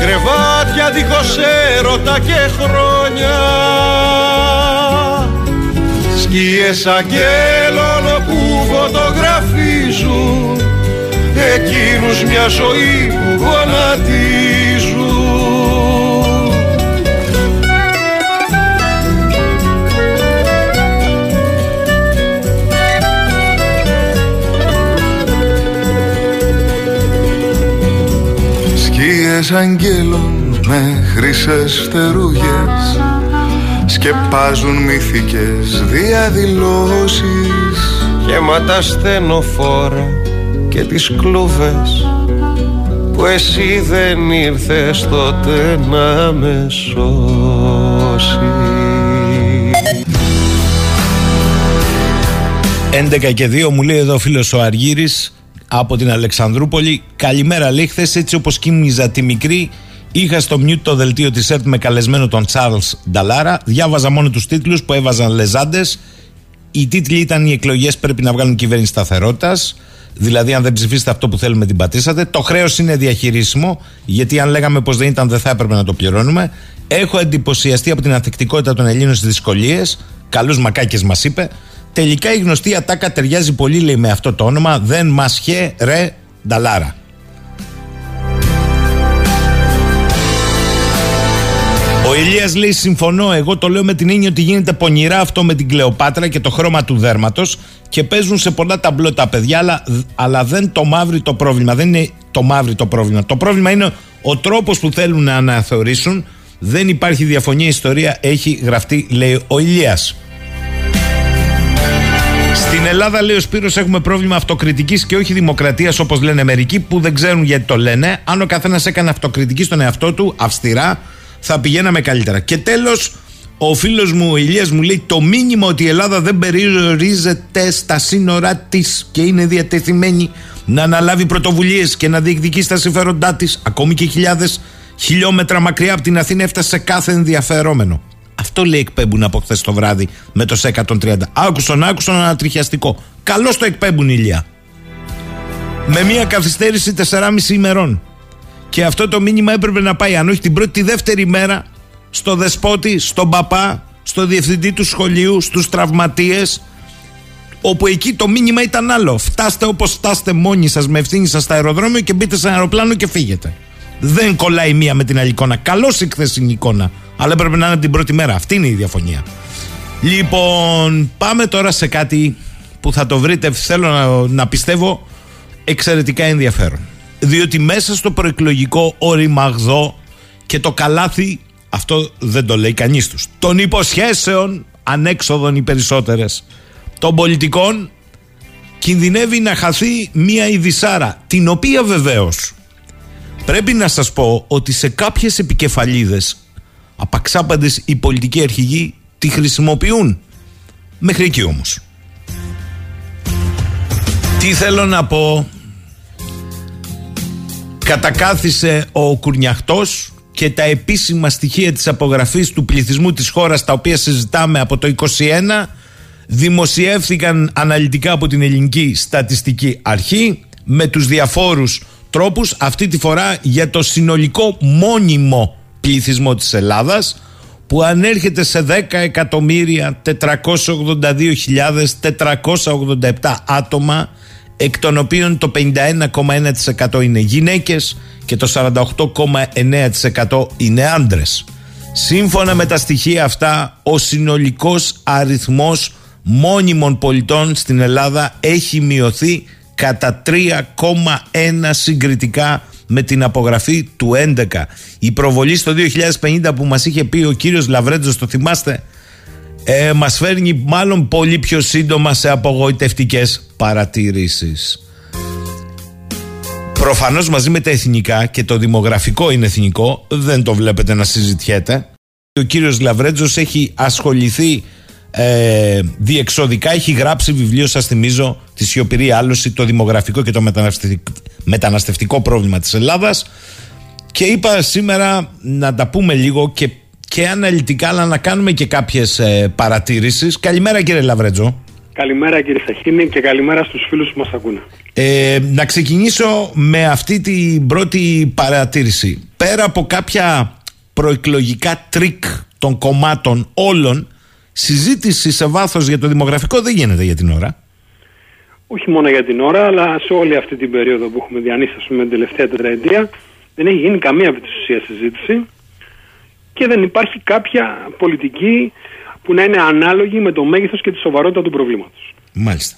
Κρεβάτια δίχως έρωτα και χρόνια. Σκιές αγγέλων που φωτογραφίζουν. Εκείνους μια ζωή που γονατίζουν Σκιές αγγέλων με χρυσές φτερούγες σκεπάζουν μυθικές διαδηλώσεις. Γεμάτα στενοφόρα και τις κλούβες που εσύ δεν ήρθες τότε να με σώσεις. 11 και 2 μου λέει εδώ ο φίλος ο Αργύρης από την Αλεξανδρούπολη. Καλημέρα λίχθε, έτσι όπως κίνηζα τη μικρή, είχα στο μιούτ το δελτίο της ΕΡΤ με καλεσμένο τον Τσάρλς Νταλάρα. Διάβαζα μόνο τους τίτλους που έβαζαν λεζάντες. Οι τίτλοι ήταν Οι εκλογές πρέπει να βγάλουν κυβέρνηση σταθερότητας. Δηλαδή, αν δεν ψηφίσετε αυτό που θέλουμε, την πατήσατε. Το χρέος είναι διαχειρίσιμο, γιατί αν λέγαμε πως δεν ήταν, δεν θα έπρεπε να το πληρώνουμε. Έχω εντυπωσιαστεί από την ανθεκτικότητα των Ελλήνων στις δυσκολίες. Καλούς μακάκες μας είπε. Τελικά η γνωστή ατάκα ταιριάζει πολύ, λέει, με αυτό το όνομα. Δεν μα χε ρε νταλάρα. Ο Ηλίας λέει συμφωνώ. Εγώ το λέω με την έννοια ότι γίνεται πονηρά αυτό με την Κλεοπάτρα και το χρώμα του δέρματος και παίζουν σε πολλά ταμπλό τα παιδιά αλλά, αλλά δεν το μαύρι το πρόβλημα. Δεν είναι το μαύρι το πρόβλημα. Το πρόβλημα είναι ο τρόπος που θέλουν να αναθεωρήσουν. Δεν υπάρχει διαφωνία. Η ιστορία έχει γραφτεί λέει ο Ηλίας στην Ελλάδα, λέει ο Σπύρος, έχουμε πρόβλημα αυτοκριτικής και όχι δημοκρατίας όπως λένε μερικοί που δεν ξέρουν γιατί το λένε. Αν ο καθένας έκανε αυτοκριτική στον εαυτό του, αυστηρά, θα πηγαίναμε καλύτερα. Και τέλος, ο φίλος μου, ο Ηλίας μου λέει το μήνυμα ότι η Ελλάδα δεν περιορίζεται στα σύνορά της και είναι διατεθειμένη να αναλάβει πρωτοβουλίες και να διεκδικήσει τα συμφέροντά της, ακόμη και χιλιάδες χιλιόμετρα μακριά από την Αθήνα, έφτασε σε κάθε ενδιαφερόμενο. Αυτό λέει εκπέμπουν από χθες το βράδυ με το σε 130. Άκουσον, άκουσον ανατριχιαστικό. Καλώς το εκπέμπουν ηλία. Με μια καθυστέρηση 4,5 ημερών. Και αυτό το μήνυμα έπρεπε να πάει, αν όχι την πρώτη, τη δεύτερη μέρα, στο δεσπότη, στον παπά, στο διευθυντή του σχολείου, στους τραυματίες, όπου εκεί το μήνυμα ήταν άλλο. Φτάστε όπως φτάστε μόνοι σας με ευθύνη σας στο αεροδρόμιο και μπείτε σε αεροπλάνο και φύγετε. Δεν κολλάει μία με την άλλη εικόνα. Καλώς η χθεσινή εικόνα. Αλλά έπρεπε να είναι από την πρώτη μέρα. Αυτή είναι η διαφωνία. Λοιπόν, πάμε τώρα σε κάτι που θα το βρείτε, θέλω να, να πιστεύω, εξαιρετικά ενδιαφέρον. Διότι μέσα στο προεκλογικό οριμαγδό και το καλάθι, αυτό δεν το λέει κανείς τους, των υποσχέσεων, ανέξοδων οι περισσότερες, των πολιτικών, κινδυνεύει να χαθεί μία ειδισάρα, την οποία βεβαίως Πρέπει να σας πω ότι σε κάποιες επικεφαλίδες απαξάπαντες οι πολιτικοί αρχηγοί τη χρησιμοποιούν. Μέχρι εκεί όμως. Τι θέλω να πω; Κατακάθισε ο Κουρνιαχτός και τα επίσημα στοιχεία της απογραφής του πληθυσμού της χώρας τα οποία συζητάμε από το 21 δημοσιεύθηκαν αναλυτικά από την Ελληνική Στατιστική Αρχή με τους διαφόρους τρόπους αυτή τη φορά για το συνολικό μόνιμο πληθυσμό της Ελλάδας που ανέρχεται σε 10.482.487 άτομα εκ των οποίων το 51,1% είναι γυναίκες και το 48,9% είναι άντρες. Σύμφωνα με τα στοιχεία αυτά, ο συνολικός αριθμός μόνιμων πολιτών στην Ελλάδα έχει μειωθεί κατά 3,1 συγκριτικά με την απογραφή του 11. Η προβολή στο 2050 που μας είχε πει ο κύριος Λαβρέντζος, το θυμάστε, ε, μας φέρνει μάλλον πολύ πιο σύντομα σε απογοητευτικές παρατηρήσεις. Προφανώς μαζί με τα εθνικά και το δημογραφικό είναι εθνικό, δεν το βλέπετε να συζητιέται. Ο κύριος Λαβρέντζος έχει ασχοληθεί ε, διεξοδικά έχει γράψει βιβλίο, σας θυμίζω, τη σιωπηρή άλωση, το δημογραφικό και το μεταναστευτικό πρόβλημα της Ελλάδας και είπα σήμερα να τα πούμε λίγο και, και αναλυτικά αλλά να κάνουμε και κάποιες ε, παρατηρήσεις. Καλημέρα κύριε Λαβρέτζο. Καλημέρα κύριε Σαχίνη και καλημέρα στους φίλους που μας ακούνε. Ε, να ξεκινήσω με αυτή την πρώτη παρατήρηση. Πέρα από κάποια προεκλογικά τρικ των κομμάτων όλων συζήτηση σε βάθος για το δημογραφικό δεν γίνεται για την ώρα. Όχι μόνο για την ώρα, αλλά σε όλη αυτή την περίοδο που έχουμε διανύσει με την τελευταία τετραετία δεν έχει γίνει καμία από τη ουσία συζήτηση και δεν υπάρχει κάποια πολιτική που να είναι ανάλογη με το μέγεθος και τη σοβαρότητα του προβλήματος. Μάλιστα.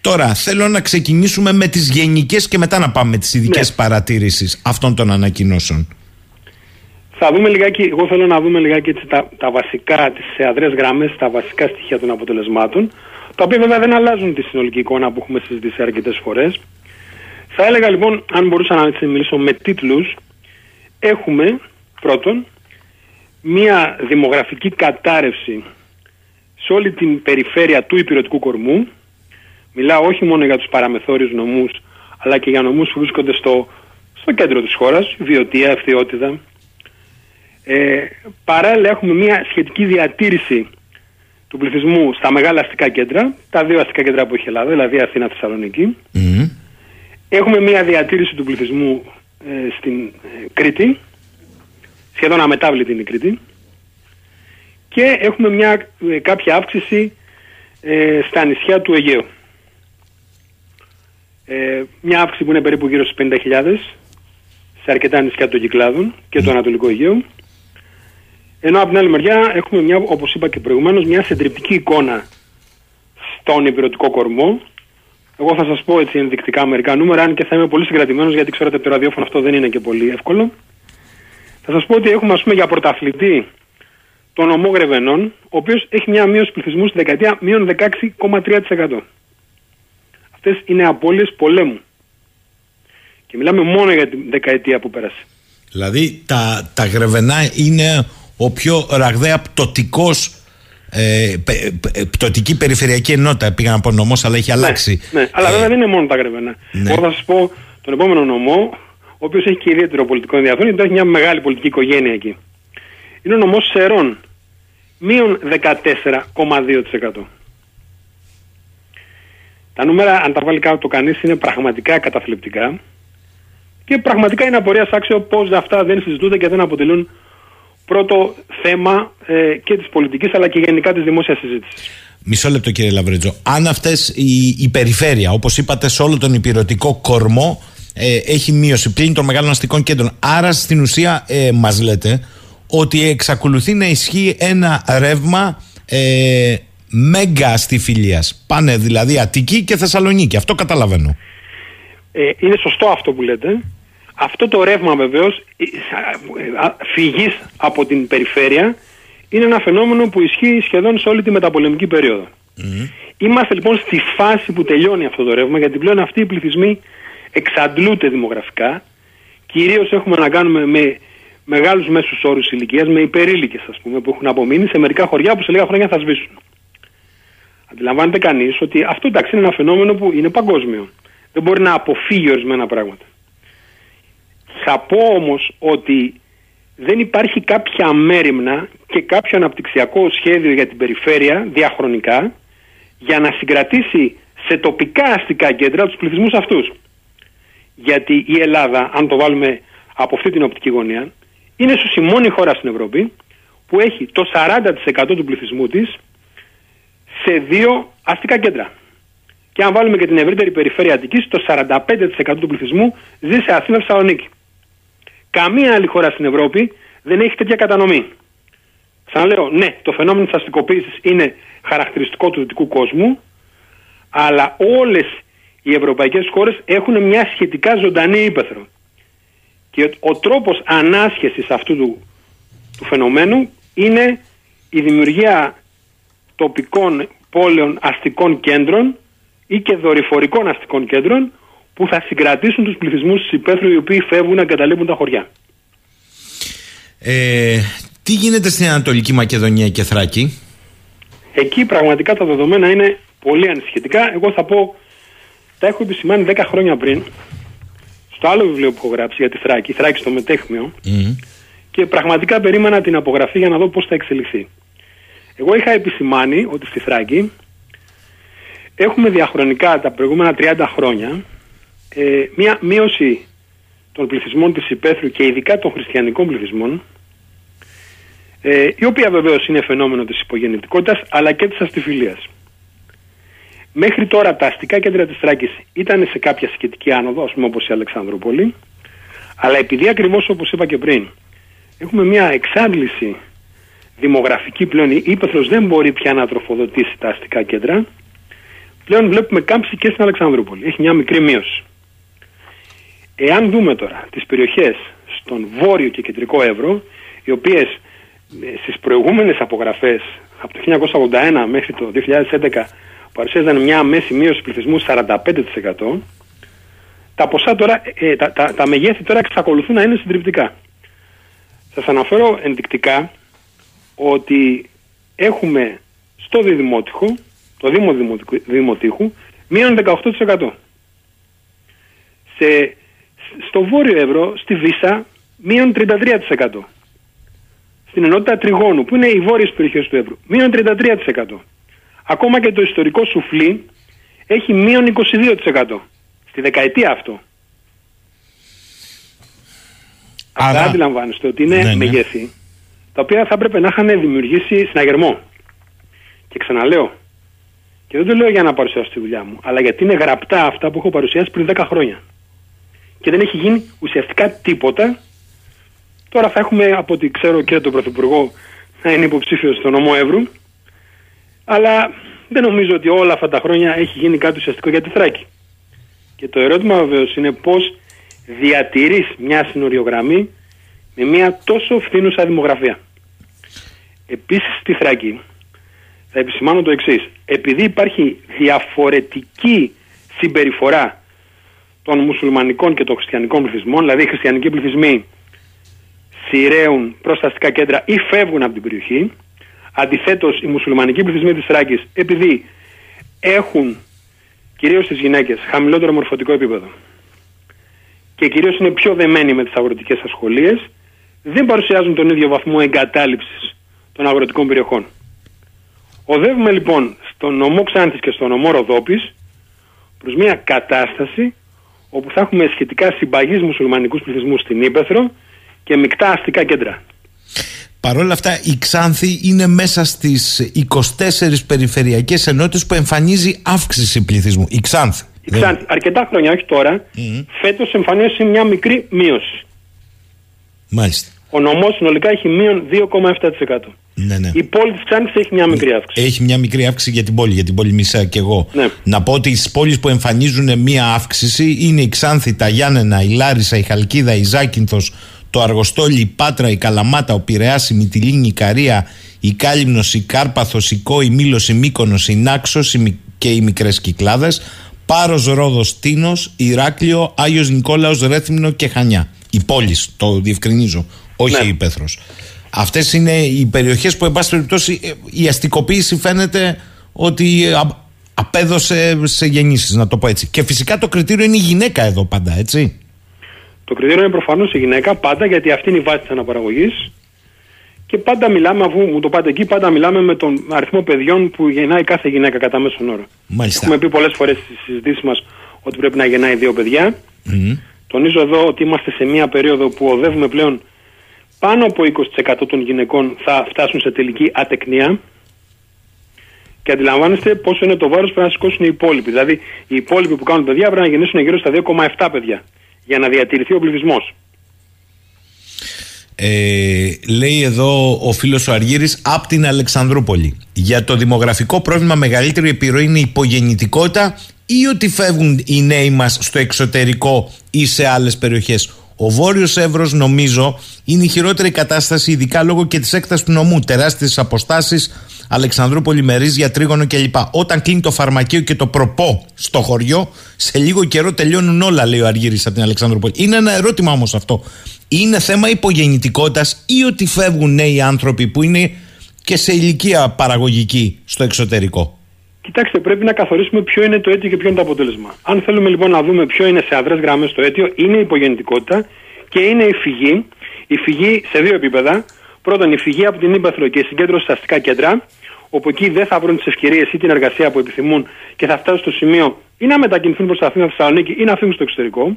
Τώρα θέλω να ξεκινήσουμε με τις γενικές και μετά να πάμε με τις ειδικές ναι. παρατήρησεις αυτών των ανακοινώσεων. Θα δούμε λιγάκι, εγώ θέλω να δούμε λιγάκι έτσι τα, τα βασικά, τις αδρές γραμμές, τα βασικά στοιχεία των αποτελεσμάτων, τα οποία βέβαια δεν αλλάζουν τη συνολική εικόνα που έχουμε συζητήσει αρκετές φορές. Θα έλεγα λοιπόν, αν μπορούσα να μιλήσω με τίτλους, έχουμε πρώτον μία δημογραφική κατάρρευση σε όλη την περιφέρεια του υπηρετικού κορμού. Μιλάω όχι μόνο για τους παραμεθόριους νομούς, αλλά και για νομούς που βρίσκονται στο, στο κέντρο της χώρας, Βιωτία, Ευθυότητα, ε, παράλληλα έχουμε μια σχετική διατήρηση του πληθυσμού στα μεγάλα αστικά κέντρα, τα δύο αστικά κέντρα που έχει η Ελλάδα, δηλαδή Αθήνα, Θεσσαλονίκη. Έχουμε μια διατήρηση του πληθυσμού ε, στην ε, Κρήτη, σχεδόν αμετάβλητη είναι η Κρήτη. Και έχουμε μια ε, κάποια αύξηση στα νησιά του Αιγαίου. μια αύξηση που είναι περίπου γύρω στις 50.000 σε αρκετά νησιά των Κυκλάδων και του Ανατολικού Αιγαίου. Ενώ από την άλλη μεριά έχουμε μια, όπως είπα και προηγουμένως, μια συντριπτική εικόνα στον υπηρετικό κορμό. Εγώ θα σας πω έτσι ενδεικτικά μερικά νούμερα, αν και θα είμαι πολύ συγκρατημένος γιατί ξέρετε από το ραδιόφωνο αυτό δεν είναι και πολύ εύκολο. Θα σας πω ότι έχουμε ας πούμε για πρωταθλητή τον ομό Γρεβενών, ο οποίος έχει μια μείωση πληθυσμού στη δεκαετία μείον 16,3%. Αυτές είναι απώλειες πολέμου. Και μιλάμε μόνο για την δεκαετία που πέρασε. Δηλαδή τα, τα Γρεβενά είναι ο πιο ραγδαία πτωτικός. Ε, πτωτική περιφερειακή ενότητα πήγα να πω νομός, αλλά έχει ναι, αλλάξει. Ναι, αλλά ε, βέβαια δεν είναι μόνο τα γρεβένα. Ναι. Εγώ θα σας πω τον επόμενο νομό, ο οποίος έχει και ιδιαίτερο πολιτικό ενδιαφέρον, γιατί έχει μια μεγάλη πολιτική οικογένεια εκεί. Είναι ο νομός Σερών. μείον 14,2%. Τα νούμερα, αν τα βάλει κάτω κανείς, είναι πραγματικά καταθλιπτικά και πραγματικά είναι απορίας άξιο πώς αυτά δεν συζητούνται και δεν αποτελούν πρώτο θέμα ε, και της πολιτικής αλλά και γενικά της δημόσιας συζήτησης. Μισό λεπτό κύριε Λαβρέτζο. Αν αυτές η, η περιφέρεια, όπως είπατε σε όλο τον υπηρετικό κορμό, ε, έχει μείωση πλήν των μεγάλων αστικών κέντρων. Άρα στην ουσία ε, μας λέτε ότι εξακολουθεί να ισχύει ένα ρεύμα ε, μέγα αστιφιλίας. Πάνε δηλαδή Αττική και Θεσσαλονίκη. Αυτό καταλαβαίνω. Ε, είναι σωστό αυτό που λέτε. Αυτό το ρεύμα βεβαίως ε, φυγής από την περιφέρεια είναι ένα φαινόμενο που ισχύει σχεδόν σε όλη τη μεταπολεμική περίοδο. Είμαστε λοιπόν στη φάση που τελειώνει αυτό το ρεύμα γιατί πλέον αυτοί οι πληθυσμοί εξαντλούνται δημογραφικά. Κυρίως έχουμε να κάνουμε με μεγάλους μέσους όρους ηλικίας, με υπερήλικες ας πούμε που έχουν απομείνει σε μερικά χωριά που σε λίγα χρόνια θα σβήσουν. Αντιλαμβάνεται κανείς ότι αυτό εντάξει είναι ένα φαινόμενο που είναι παγκόσμιο. Δεν μπορεί να αποφύγει ορισμένα πράγματα. Θα πω όμως ότι δεν υπάρχει κάποια μέρημνα και κάποιο αναπτυξιακό σχέδιο για την περιφέρεια διαχρονικά για να συγκρατήσει σε τοπικά αστικά κέντρα τους πληθυσμούς αυτούς. Γιατί η Ελλάδα, αν το βάλουμε από αυτή την οπτική γωνία, είναι ίσως η μόνη χώρα στην Ευρώπη που έχει το 40% του πληθυσμού της σε δύο αστικά κέντρα. Και αν βάλουμε και την ευρύτερη περιφέρεια Αττικής, το 45% του πληθυσμού ζει σε Αθήνα Θεσσαλονίκη. Καμία άλλη χώρα στην Ευρώπη δεν έχει τέτοια κατανομή. Ξαναλέω, ναι, το φαινόμενο της αστικοποίησης είναι χαρακτηριστικό του δυτικού κόσμου, αλλά όλες οι ευρωπαϊκές χώρες έχουν μια σχετικά ζωντανή ύπεθρο. Και ο τρόπος ανάσχεσης αυτού του, του φαινομένου είναι η δημιουργία τοπικών πόλεων αστικών κέντρων ή και δορυφορικών αστικών κέντρων που θα συγκρατήσουν τους πληθυσμούς της υπαίθρου οι οποίοι φεύγουν να καταλήγουν τα χωριά. Ε, τι γίνεται στην Ανατολική Μακεδονία και Θράκη; Εκεί πραγματικά τα δεδομένα είναι πολύ ανησυχητικά. Εγώ θα πω, τα έχω επισημάνει 10 χρόνια πριν, στο άλλο βιβλίο που έχω γράψει για τη Θράκη, Θράκη στο Μετέχμιο, και πραγματικά περίμενα την απογραφή για να δω πώς θα εξελιχθεί. Εγώ είχα επισημάνει ότι στη Θράκη έχουμε διαχρονικά τα προηγούμενα 30 χρόνια ε, μια μείωση των πληθυσμών της υπαίθρου και ειδικά των χριστιανικών πληθυσμών ε, η οποία βεβαίως είναι φαινόμενο της υπογεννητικότητας αλλά και της αστιφιλίας. Μέχρι τώρα τα αστικά κέντρα της Θράκης ήταν σε κάποια σχετική άνοδο, ας πούμε όπως η Αλεξανδρούπολη, αλλά επειδή ακριβώς όπως είπα και πριν, έχουμε μια εξάντληση δημογραφική πλέον, η Ήπεθρος δεν μπορεί πια να τροφοδοτήσει τα αστικά κέντρα, πλέον βλέπουμε κάμψη και στην Αλεξανδρούπολη. Έχει μια μικρή μείωση. Εάν δούμε τώρα τις περιοχές στον βόρειο και κεντρικό Εύρο, οι οποίες ε, στις προηγούμενες απογραφές από το 1981 μέχρι το 2011 παρουσίαζαν μια μέση μείωση πληθυσμού 45%, τα ποσά τώρα, ε, τα, τα, τα μεγέθη τώρα εξακολουθούν να είναι συντριπτικά. Σας αναφέρω ενδεικτικά ότι έχουμε στο Δημότυχο, το Δήμο Δημοτήχου, μείον 18%. Σε, στο Βόρειο Ευρώ, στη Βίσα, μείον 33%. Στην ενότητα Τριγώνου, που είναι οι βόρειες περιοχές του Εύρου, μείον 33%. Ακόμα και το ιστορικό σουφλί έχει μείον 22%. Στη δεκαετία αυτό. Άρα... Αυτά αντιλαμβάνεστε ότι είναι ναι, ναι. μεγέθη τα οποία θα έπρεπε να είχαν δημιουργήσει συναγερμό. Και ξαναλέω, και δεν το λέω για να παρουσιάσω τη δουλειά μου, αλλά γιατί είναι γραπτά αυτά που έχω παρουσιάσει πριν 10 χρόνια. Και δεν έχει γίνει ουσιαστικά τίποτα. Τώρα θα έχουμε από ό,τι ξέρω και τον Πρωθυπουργό να είναι υποψήφιος στο νομό Εύρου. Αλλά δεν νομίζω ότι όλα αυτά τα χρόνια έχει γίνει κάτι ουσιαστικό για τη Θράκη. Και το ερώτημα βεβαίως είναι πώς διατηρείς μια συνοριογραμμή με μια τόσο φθήνουσα δημογραφία. Επίσης στη Θράκη θα επισημάνω το εξής. Επειδή υπάρχει διαφορετική συμπεριφορά των μουσουλμανικών και των χριστιανικών πληθυσμών, δηλαδή οι χριστιανικοί πληθυσμοί σειραίουν προς τα αστικά κέντρα ή φεύγουν από την περιοχή, αντιθέτως οι μουσουλμανικοί πληθυσμοί της Θράκης επειδή έχουν κυρίως τις γυναίκες χαμηλότερο μορφωτικό επίπεδο και κυρίως είναι πιο δεμένοι με τις αγροτικές ασχολίες δεν παρουσιάζουν τον ίδιο βαθμό εγκατάλειψης των αγροτικών περιοχών. Οδεύουμε λοιπόν στον νομό Ξάνθης και στον νομό Ροδόπης προς μια κατάσταση όπου θα έχουμε σχετικά συμπαγείς μουσουλμανικούς πληθυσμούς στην Ήπεθρο και μεικτά αστικά κέντρα. Παρ' όλα αυτά η Ξάνθη είναι μέσα στις 24 περιφερειακές ενότητες που εμφανίζει αύξηση πληθυσμού. Η Ξάνθη. Η Ξάνθη, αρκετά χρόνια, όχι τώρα, mm. φέτος εμφανίζει μια μικρή μείωση. Μάλιστα. Ο νομός συνολικά έχει μείον 2,7%. Ναι, ναι. Η πόλη της Ξάνθης έχει μια μικρή αύξηση. Έχει μια μικρή αύξηση για την πόλη, για την πόλη Μισά και εγώ. Ναι. Να πω ότι στις πόλεις που εμφανίζουν μια αύξηση είναι η Ξάνθη, τα Γιάννενα, η Λάρισα, η Χαλκίδα, η Ζάκυνθος, το Αργοστόλι, η Πάτρα, η Καλαμάτα, ο Πειραιάς, η Μυτιλίνη, η Καρία, η Κάλυμνος, η Κάρπαθος, η Κό, η Μήλος, η Μύκονος, η Νάξος η... και οι μικρές Κυκλάδες, Πάρος, Ρόδος, Τίνος, Ηράκλειο, Άγιος Νικόλαος, Ρέθυμνο και Χανιά. Οι πόλεις, το διευκρινίζω, όχι Ναι. η Πέθρος. Αυτές είναι οι περιοχές που, εν πάση περιπτώσει, ε, η αστικοποίηση φαίνεται ότι ε, α- απέδωσε σε γεννήσεις, να το πω έτσι. Και φυσικά το κριτήριο είναι η γυναίκα εδώ πάντα, έτσι. Το κριτήριο είναι προφανώς η γυναίκα πάντα γιατί αυτή είναι η βάση της αναπαραγωγής. Και πάντα μιλάμε, αφού μου το πάτε εκεί, πάντα μιλάμε με τον αριθμό παιδιών που γεννάει κάθε γυναίκα κατά μέσον όρο. Μάλιστα. Έχουμε πει πολλές φορές στι συζητήσει μας ότι πρέπει να γεννάει δύο παιδιά. Μμμ. Τονίζω εδώ ότι είμαστε σε μια περίοδο που οδεύουμε πλέον πάνω από 20% των γυναικών θα φτάσουν σε τελική ατεκνία. Και αντιλαμβάνεστε πόσο είναι το βάρος που πρέπει να σηκώσουν οι υπόλοιποι. Δηλαδή, οι υπόλοιποι που κάνουν παιδιά πρέπει να γεννήσουν γύρω στα 2,7 παιδιά για να διατηρηθεί ο πληθυσμός. Ε, λέει εδώ ο φίλος ο Αργύρης από την Αλεξανδρούπολη για το δημογραφικό πρόβλημα μεγαλύτερη επιρροή είναι η υπογεννητικότητα ή ότι φεύγουν οι νέοι μας στο εξωτερικό ή σε άλλες περιοχές ο Βόρειος Εύρος νομίζω είναι η χειρότερη κατάσταση ειδικά λόγω και της έκτασης του νομού τεράστιες αποστάσεις Αλεξανδρούπολη, Μερίζια, Τρίγωνο κλπ. Όταν κλείνει το φαρμακείο και το προπό στο χωριό, σε λίγο καιρό τελειώνουν όλα, λέει ο Αργύρης από την Αλεξανδρούπολη. Είναι ένα ερώτημα όμως αυτό. Είναι θέμα υπογεννητικότητας ή ότι φεύγουν νέοι άνθρωποι που είναι και σε ηλικία παραγωγική στο εξωτερικό; Κοιτάξτε, πρέπει να καθορίσουμε ποιο είναι το αίτιο και ποιο είναι το αποτέλεσμα. Αν θέλουμε λοιπόν να δούμε ποιο είναι σε αδρές γραμμές το αίτιο, είναι η υπογεννητικότητα και είναι η φυγή. Η φυγή σε δύο επίπεδα. Πρώτον, η φυγή από την ύπαθρο και η συγκέντρωση στα αστικά κέντρα, όπου εκεί δεν θα βρουν τις ευκαιρίες ή την εργασία που επιθυμούν και θα φτάσουν στο σημείο ή να μετακινηθούν προς Αθήνα, Θεσσαλονίκη ή να φύγουν στο εξωτερικό.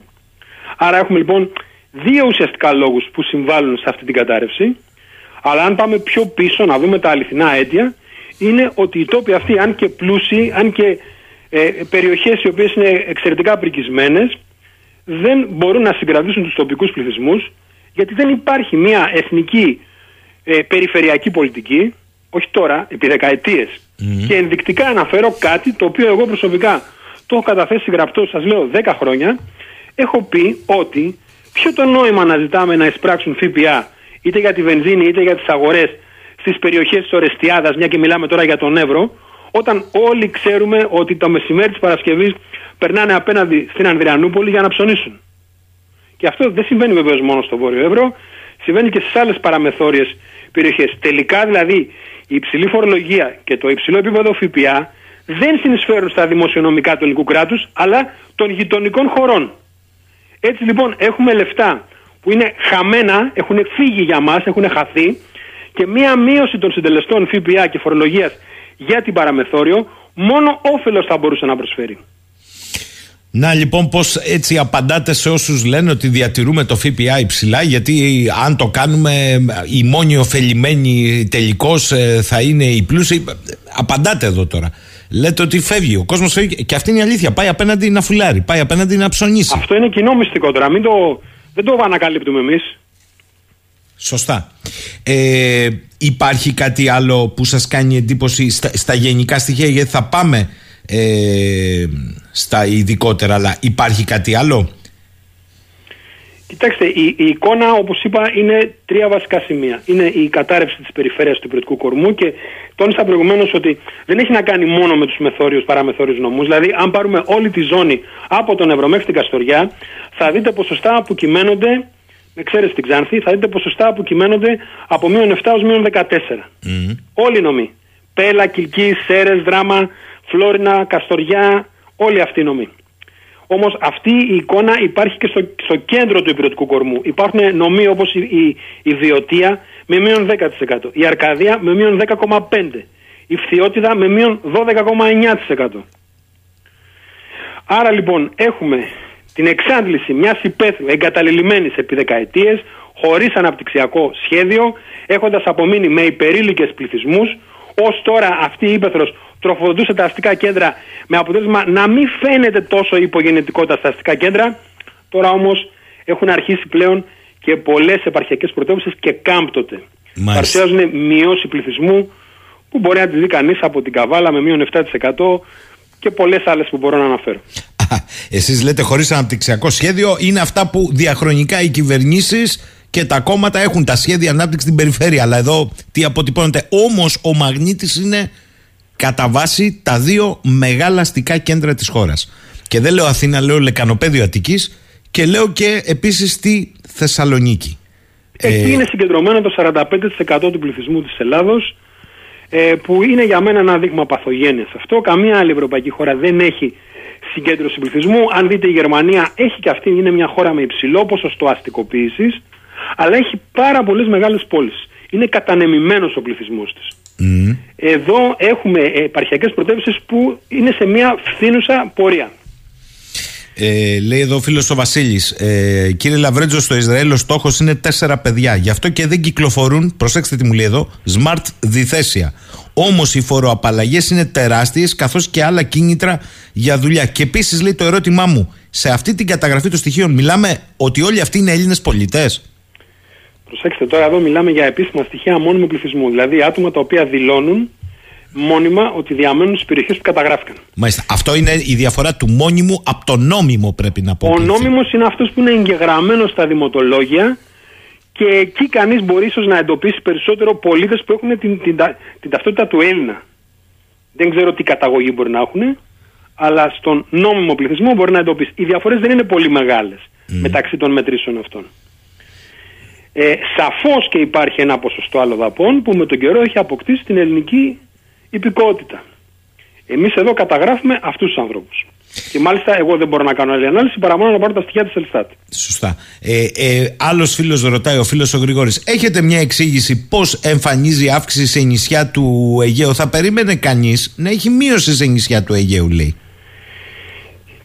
Άρα έχουμε λοιπόν δύο ουσιαστικά λόγους που συμβάλλουν σε αυτή την κατάρρευση. Αλλά αν πάμε πιο πίσω να δούμε τα αληθινά αίτια, είναι ότι οι τόποι αυτοί, αν και πλούσιοι, αν και ε, περιοχές οι οποίες είναι εξαιρετικά πρικισμένες, δεν μπορούν να συγκρατήσουν τους τοπικούς πληθυσμούς, γιατί δεν υπάρχει μια εθνική ε, περιφερειακή πολιτική, όχι τώρα, επί δεκαετίες. Και ενδεικτικά αναφέρω κάτι το οποίο εγώ προσωπικά το έχω καταθέσει γραπτό, σας λέω 10 χρόνια, έχω πει ότι ποιο το νόημα να ζητάμε να εισπράξουν ΦΠΑ είτε για τη βενζίνη είτε για τις αγορές στις περιοχές της Ορεστιάδας, μια και μιλάμε τώρα για τον Εύρο, όταν όλοι ξέρουμε ότι το μεσημέρι της Παρασκευής περνάνε απέναντι στην Ανδριανούπολη για να ψωνίσουν. Και αυτό δεν συμβαίνει βεβαίως μόνο στο Βόρειο Εύρο, συμβαίνει και στις άλλες παραμεθόριες περιοχές. Τελικά δηλαδή η υψηλή φορολογία και το υψηλό επίπεδο ΦΠΑ δεν συνεισφέρουν στα δημοσιονομικά του ελληνικού κράτους, αλλά των γειτονικών χωρών. Έτσι λοιπόν έχουμε λεφτά που είναι χαμένα, έχουν φύγει για μας, έχουν χαθεί και μία μείωση των συντελεστών ΦΠΑ και φορολογίας για την παραμεθόριο μόνο όφελος θα μπορούσε να προσφέρει. Να λοιπόν πώς έτσι απαντάτε σε όσους λένε ότι διατηρούμε το ΦΠΑ υψηλά γιατί αν το κάνουμε οι μόνοι ωφελημένοι τελικώς ε, θα είναι οι πλούσιοι. Απαντάτε εδώ τώρα. Λέτε ότι φεύγει, ο κόσμος φεύγει και αυτή είναι η αλήθεια. Πάει απέναντι να φουλάρει, πάει απέναντι να ψωνίσει. Αυτό είναι κοινό μυστικό τώρα, μην το, δεν το ανακαλύπτουμε εμείς. Σωστά. Ε, υπάρχει κάτι άλλο που σας κάνει εντύπωση στα, στα γενικά στοιχεία γιατί θα πάμε ε, στα ειδικότερα αλλά υπάρχει κάτι άλλο; Κοιτάξτε, η, η εικόνα, όπως είπα, είναι τρία βασικά σημεία. Είναι η κατάρρευση της περιφέρειας του υπηρετικού κορμού και τόνισα προηγουμένως ότι δεν έχει να κάνει μόνο με τους μεθόριους παραμεθόριους νομούς. Δηλαδή, αν πάρουμε όλη τη ζώνη από τον Ευρώ μέχρι την Καστοριά, θα δείτε ποσοστά που κυμαίνονται, με ξέρετε στην Ξάνθη, θα δείτε ποσοστά που κυμαίνονται από μείον 7 ως μείον 14. Όλοι οι νομοί. Πέλα, Κιλκή, Σέρες, Δράμα, Φλόρινα, Καστοριά, όλοι αυτοί οι νομοί. Όμως αυτή η εικόνα υπάρχει και στο, στο κέντρο του υπηρετικού κορμού. Υπάρχουν νομοί όπως η, η, η Βιωτία με μείον 10%. Η Αρκαδία με μείον 10,5%. Η Φθιώτιδα με μείον 12,9%. Άρα λοιπόν έχουμε την εξάντληση μιας υπαίθρου εγκαταλελειμμένης επί δεκαετίες, χωρίς αναπτυξιακό σχέδιο, έχοντας απομείνει με υπερήλικες πληθυσμούς, ως τώρα αυτή η ύπεθρος τροφοδοτούσε τα αστικά κέντρα με αποτέλεσμα να μην φαίνεται τόσο η υπογεννητικότητα στα αστικά κέντρα. Τώρα όμως έχουν αρχίσει πλέον και πολλές επαρχιακές πρωτεύουσες και κάμπτωται. Παρουσιάζουν μειώση πληθυσμού που μπορεί να τη δει κανείς από την Καβάλα με μείον 7% και πολλές άλλες που μπορώ να αναφέρω. Εσείς λέτε χωρίς αναπτυξιακό σχέδιο είναι αυτά που διαχρονικά οι κυβερνήσεις και τα κόμματα έχουν τα σχέδια ανάπτυξης στην περιφέρεια. Αλλά εδώ τι αποτυπώνεται. Όμως ο Μαγνήτης είναι κατά βάση τα δύο μεγάλα αστικά κέντρα της χώρας. Και δεν λέω Αθήνα, λέω Λεκανοπέδιο Αττικής και λέω και επίσης τη Θεσσαλονίκη. Εκεί ε... είναι συγκεντρωμένο το 45% του πληθυσμού της Ελλάδος ε, που είναι για μένα ένα δείγμα παθογένειας αυτό. Καμία άλλη ευρωπαϊκή χώρα δεν έχει συγκέντρωση πληθυσμού. Αν δείτε η Γερμανία έχει και αυτή, είναι μια χώρα με υψηλό ποσοστό αστικοποίησης αλλά έχει πάρα πολλές μεγάλες πόλεις. Είναι κατανεμημένος ο πληθυσμός της. Εδώ έχουμε επαρχιακές πρωτεύουσες που είναι σε μια φθήνουσα πορεία. Ε, λέει εδώ ο φίλος ο Βασίλης. Ε, κύριε Λαβρέτζο, στο Ισραήλ ο στόχος είναι τέσσερα παιδιά. Γι' αυτό και δεν κυκλοφορούν, προσέξτε τι μου λέει εδώ, smart διθέσια. Όμως οι φοροαπαλλαγές είναι τεράστιες, καθώς και άλλα κίνητρα για δουλειά. Και επίσης λέει το ερώτημά μου, σε αυτή την καταγραφή των στοιχείων, μιλάμε ότι όλοι αυτοί είναι Έλληνες πολιτέ. Προσέξτε τώρα, εδώ μιλάμε για επίσημα στοιχεία μόνιμου πληθυσμού. Δηλαδή άτομα τα οποία δηλώνουν μόνιμα ότι διαμένουν στις περιοχές που καταγράφηκαν. Μάλιστα. Αυτό είναι η διαφορά του μόνιμου από το νόμιμο, πρέπει να πω. Ο νόμιμος είναι αυτός που είναι εγγεγραμμένο στα δημοτολόγια και εκεί κανείς μπορεί ίσως να εντοπίσει περισσότερο πολίτες που έχουν την, την, την, ταυτότητα του Έλληνα. Δεν ξέρω τι καταγωγή μπορεί να έχουν, αλλά στον νόμιμο πληθυσμό μπορεί να εντοπίσει. Οι διαφορές δεν είναι πολύ μεγάλες μεταξύ των μετρήσεων αυτών. Ε, σαφώς και υπάρχει ένα ποσοστό αλλοδαπών που με τον καιρό έχει αποκτήσει την ελληνική υπηκότητα. Εμείς εδώ καταγράφουμε αυτούς τους ανθρώπους. Και μάλιστα εγώ δεν μπορώ να κάνω άλλη ανάλυση παρά μόνο να πάρω τα στοιχεία της Ελστάτ. Σωστά. Ε, ε, άλλος φίλος ρωτάει, ο φίλος ο Γρηγόρης, έχετε μια εξήγηση πώς εμφανίζει αύξηση σε νησιά του Αιγαίου; Θα περίμενε κανείς να έχει μείωση σε νησιά του Αιγαίου λέει.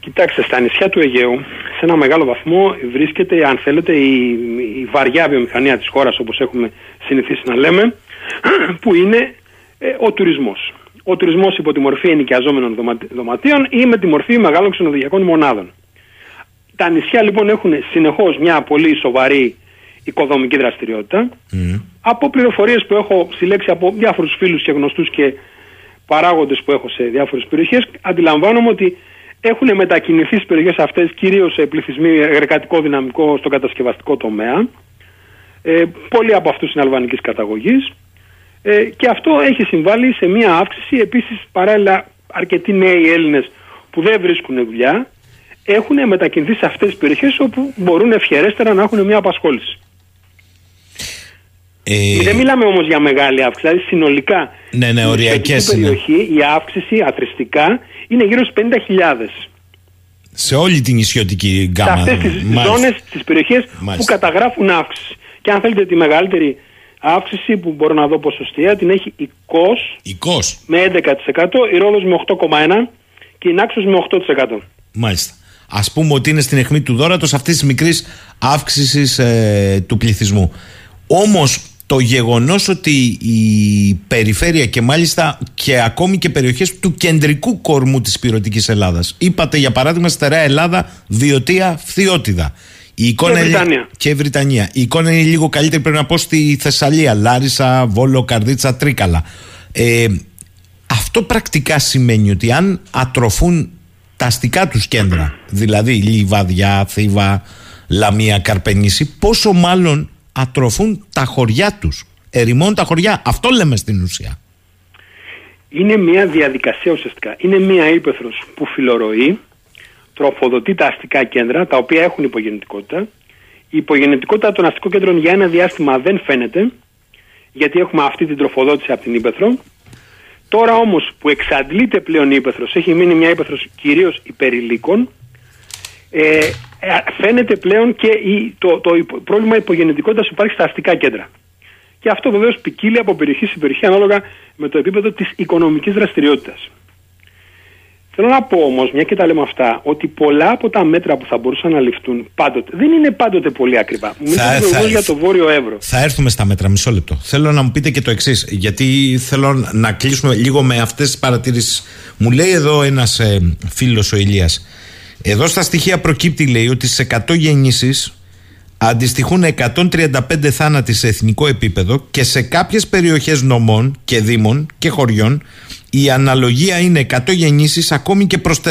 Κοιτάξτε, στα νησιά του Αιγαίου σε ένα μεγάλο βαθμό βρίσκεται, αν θέλετε, η, η βαριά βιομηχανία της χώρας όπως έχουμε συνηθίσει να λέμε, που είναι ε, ο τουρισμός. Ο τουρισμός υπό τη μορφή ενοικιαζόμενων δωματίων ή με τη μορφή μεγάλων ξενοδοχειακών μονάδων. Τα νησιά λοιπόν έχουν συνεχώς μια πολύ σοβαρή οικοδομική δραστηριότητα. Από πληροφορίες που έχω συλλέξει από διάφορους φίλους και γνωστούς και παράγοντες που έχω σε διάφορες περιοχές, αντιλαμβάνομαι ότι έχουν μετακινηθεί στις περιοχές αυτές κυρίως σε πληθυσμοί εργατικό δυναμικό στο κατασκευαστικό τομέα. Ε, πολλοί από αυτούς είναι αλβανικής καταγωγής. Ε, και αυτό έχει συμβάλει σε μια αύξηση. Επίσης, παράλληλα, αρκετοί νέοι Έλληνες που δεν βρίσκουν δουλειά έχουν μετακινηθεί σε αυτές τις περιοχές όπου μπορούν ευχερέστερα να έχουν μια απασχόληση. Ε... Δεν μιλάμε όμως για μεγάλη αύξηση, δηλαδή συνολικά ναι, ναι, στην περιοχή η αύξηση αθρηστικά είναι γύρω στι 50.000. Σε όλη την νησιωτική γκάμα. Σε αυτές τις ζώνες, τις περιοχές που καταγράφουν αύξηση. Και αν θέλετε τη μεγαλύτερη αύξηση που μπορώ να δω ποσοστία την έχει η ΚΟΣ, η ΚΟΣ. με 11%, η Ρόδος με 8,1% και η Νάξος με 8%. Μάλιστα. Ας πούμε ότι είναι στην αιχμή του δόρατος αυτής της μικρής αύξησης ε, του πληθυσμού. Όμως το γεγονός ότι η περιφέρεια και μάλιστα και ακόμη και περιοχές του κεντρικού κορμού της πυρωτικής Ελλάδας είπατε για παράδειγμα στερεά Ελλάδα, Βιωτία, Φθιώτιδα η εικόνα και, Βρυτανία. και Βρυτανία. Η εικόνα είναι λίγο καλύτερη πρέπει να πω στη Θεσσαλία, Λάρισα, Βόλο, Καρδίτσα, Τρίκαλα. Ε, αυτό πρακτικά σημαίνει ότι αν ατροφούν τα αστικά τους κέντρα, δηλαδή Λιβαδιά, Θήβα, Λαμία, Καρπενήσι, πόσο μάλλον ατροφούν τα χωριά τους. Ερημώνουν τα χωριά. Αυτό λέμε στην ουσία. Είναι μια διαδικασία ουσιαστικά. Είναι μια ύπεθρος που φιλορροεί, τροφοδοτεί τα αστικά κέντρα, τα οποία έχουν υπογεννητικότητα. Η υπογεννητικότητα των αστικών κέντρων για ένα διάστημα δεν φαίνεται, γιατί έχουμε αυτή την τροφοδότηση από την ύπεθρο. Τώρα όμως που εξαντλείται πλέον η ύπεθρος, έχει μείνει μια ύπεθρος κυρίως υπερηλίκων, ε, φαίνεται πλέον και η, το, το πρόβλημα υπογεννητικότητας που υπάρχει στα αστικά κέντρα. Και αυτό βεβαίως ποικίλει από περιοχή σε περιοχή ανάλογα με το επίπεδο της οικονομικής δραστηριότητας. Θέλω να πω όμως, μια και τα λέμε αυτά, ότι πολλά από τα μέτρα που θα μπορούσαν να ληφθούν πάντοτε δεν είναι πάντοτε πολύ ακριβά. Μιλήσαμε θα- για το Βόρειο Εύρο. Θα έρθουμε στα μέτρα, μισό λεπτό. Θέλω να μου πείτε και το εξής, γιατί θέλω να κλείσουμε λίγο με αυτές τις παρατηρήσεις. Μου λέει εδώ ένας ε, φίλος ο Ηλίας Εδώ στα στοιχεία προκύπτει, λέει, ότι σε 100 γεννήσεις αντιστοιχούν 135 θάνατοι σε εθνικό επίπεδο και σε κάποιες περιοχές νομών και δήμων και χωριών η αναλογία είναι 100 γεννήσεις ακόμη και προς 400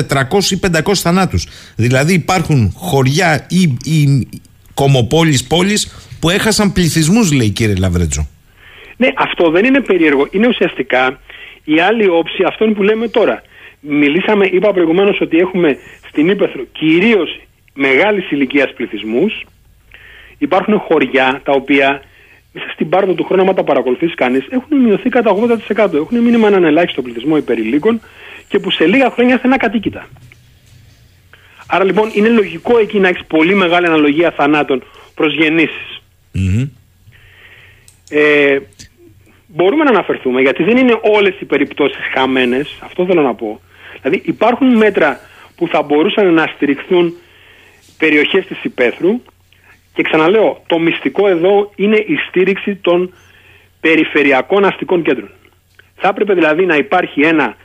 ή 500 θανάτους. Δηλαδή υπάρχουν χωριά ή, ή κομοπόλεις πόλεις που έχασαν πληθυσμούς λέει κύριε Λαβρέτζο. Ναι, αυτό δεν είναι περίεργο. Είναι ουσιαστικά η άλλη όψη αυτών που λέμε τώρα. Μιλήσαμε, είπα προηγουμένως ότι έχουμε στην Ήπεθρο κυρίως μεγάλης ηλικίας πληθυσμούς. Υπάρχουν χωριά τα οποία μέσα στην πάρδο του χρόνου, άμα τα παρακολουθήσει κανείς, έχουν μειωθεί κατά 80%. Έχουν μείνει με έναν ελάχιστο πληθυσμό υπερηλίκων και που σε λίγα χρόνια θα είναι ακατοίκητα. Άρα λοιπόν είναι λογικό εκεί να έχεις πολύ μεγάλη αναλογία θανάτων προς γεννήσεις. Ε, μπορούμε να αναφερθούμε γιατί δεν είναι όλες οι περιπτώσεις χαμένες, αυτό θέλω να πω. Δηλαδή υπάρχουν μέτρα που θα μπορούσαν να στηριχθούν περιοχές της υπαίθρου και ξαναλέω, το μυστικό εδώ είναι η στήριξη των περιφερειακών αστικών κέντρων. Θα έπρεπε δηλαδή να υπάρχει ένα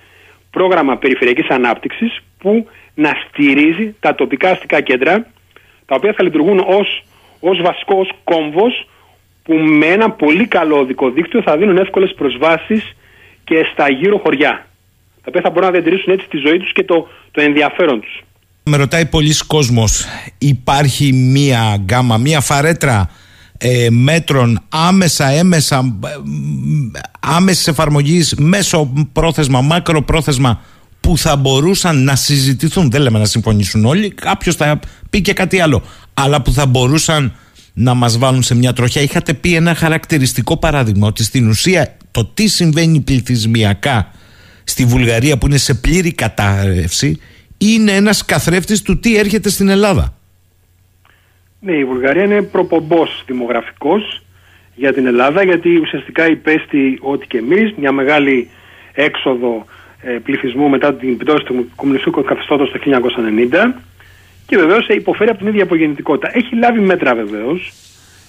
πρόγραμμα περιφερειακής ανάπτυξης που να στηρίζει τα τοπικά αστικά κέντρα τα οποία θα λειτουργούν ως, ως βασικό, ως κόμβος που με ένα πολύ καλό οδικό δίκτυο θα δίνουν εύκολες προσβάσεις και στα γύρω χωριά τα οποία θα μπορούν να διατηρήσουν έτσι τη ζωή τους και το, το ενδιαφέρον τους. Με ρωτάει πολλοί κόσμος, υπάρχει μία γκάμα, μία φαρέτρα ε, μέτρων άμεσα, έμεσα, ε, άμεσης εφαρμογής, μέσω πρόθεσμα, μακροπρόθεσμα που θα μπορούσαν να συζητηθούν. Δεν λέμε να συμφωνήσουν όλοι, κάποιος θα πει και κάτι άλλο. Αλλά που θα μπορούσαν να μας βάλουν σε μια τροχιά. Είχατε πει ένα χαρακτηριστικό παράδειγμα ότι στην ουσία το τι συμβαίνει πληθυσμιακά στη Βουλγαρία που είναι σε πλήρη κατάρρευση είναι ένας καθρέφτης του τι έρχεται στην Ελλάδα. Ναι, η Βουλγαρία είναι προπομπός δημογραφικός για την Ελλάδα γιατί ουσιαστικά υπέστη ό,τι και εμείς, μια μεγάλη έξοδο ε, πληθυσμού μετά την πτώση του κομμουνιστικού καθεστώτος το 1990 και βεβαίως ε, υποφέρει από την ίδια απογεννητικότητα. Έχει λάβει μέτρα βεβαίως,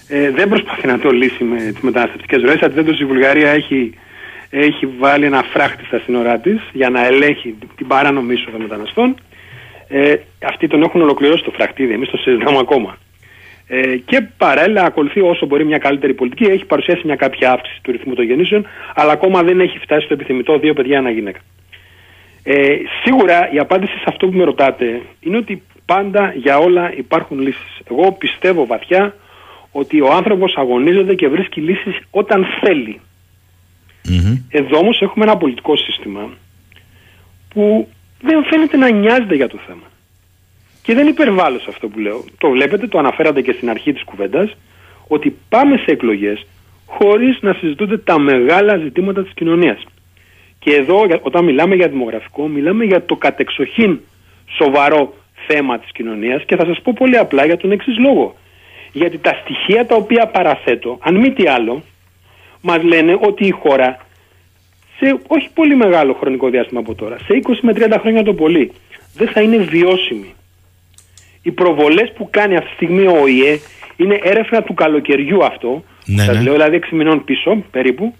ε, δεν προσπαθεί να το λύσει με τις μεταναστευτικές ροές, αντιθέτως η Βουλγαρία έχει, έχει βάλει ένα φράχτη στα σύνορά της για να ελέγχει την παράνομη είσοδο μεταναστών. Ε, αυτοί τον έχουν ολοκληρώσει το φραχτίδι, εμείς το συζητάμε ακόμα. Ε, και παράλληλα ακολουθεί όσο μπορεί μια καλύτερη πολιτική. Έχει παρουσιάσει μια κάποια αύξηση του ρυθμού των γεννήσεων, αλλά ακόμα δεν έχει φτάσει στο επιθυμητό δύο παιδιά ένα γυναίκα. Ε, σίγουρα η απάντηση σε αυτό που με ρωτάτε είναι ότι πάντα για όλα υπάρχουν λύσεις. Εγώ πιστεύω βαθιά ότι ο άνθρωπος αγωνίζεται και βρίσκει λύσεις όταν θέλει. Εδώ όμως έχουμε ένα πολιτικό σύστημα που δεν φαίνεται να νοιάζεται για το θέμα. Και δεν υπερβάλλω σε αυτό που λέω. Το βλέπετε, το αναφέρατε και στην αρχή της κουβέντας, ότι πάμε σε εκλογές χωρίς να συζητούνται τα μεγάλα ζητήματα της κοινωνίας. Και εδώ για- όταν μιλάμε για δημογραφικό, μιλάμε για το κατεξοχήν σοβαρό θέμα της κοινωνίας και θα σας πω πολύ απλά για τον εξής λόγο. Γιατί τα στοιχεία τα οποία παραθέτω, αν μη τι άλλο, μας λένε ότι η χώρα σε όχι πολύ μεγάλο χρονικό διάστημα από τώρα, σε 20 με 30 χρόνια το πολύ, δεν θα είναι βιώσιμη. Οι προβολές που κάνει αυτή τη στιγμή ο ΟΗΕ είναι έρευνα του καλοκαιριού αυτό, Ναι, σας ναι. λέω δηλαδή 6 μηνών πίσω περίπου,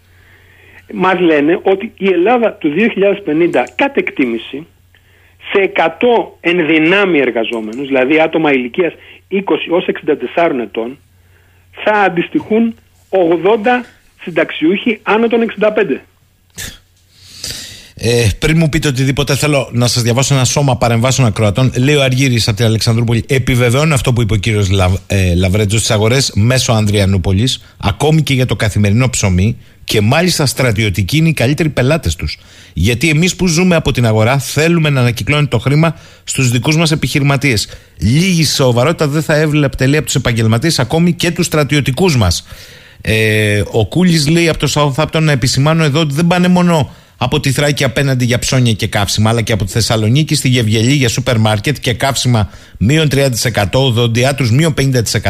μας λένε ότι η Ελλάδα του 2050 κατ' εκτίμηση σε 100 ενδυνάμει εργαζόμενους, δηλαδή άτομα ηλικίας 20 ως 64 ετών, θα αντιστοιχούν 80 συνταξιούχοι άνω των 65. Ε, πριν μου πείτε οτιδήποτε, θέλω να σας διαβάσω ένα σώμα παρεμβάσεων ακροατών. Λέει ο Αργύρης από την Αλεξανδρούπολη. Επιβεβαιώνει αυτό που είπε ο κύριος Λαβ, ε, Λαβρέτζος στις αγορές μέσω Ανδριανούπολης, ακόμη και για το καθημερινό ψωμί. Και μάλιστα στρατιωτικοί είναι οι καλύτεροι πελάτες τους. Γιατί εμείς που ζούμε από την αγορά θέλουμε να ανακυκλώνει το χρήμα στους δικούς μας επιχειρηματίες. Λίγη σοβαρότητα δεν θα έβλεπτε λέει από τους επαγγελματίες, ακόμη και τους στρατιωτικούς μας. Ε, ο Κούλης λέει από το Southampton να επισημάνω εδώ ότι δεν πάνε μόνο από τη Θράκη απέναντι για ψώνια και καύσιμα, αλλά και από τη Θεσσαλονίκη στη Γευγελή για σούπερ μάρκετ και καύσιμα μείον 30%, οδοντιάτρου μείον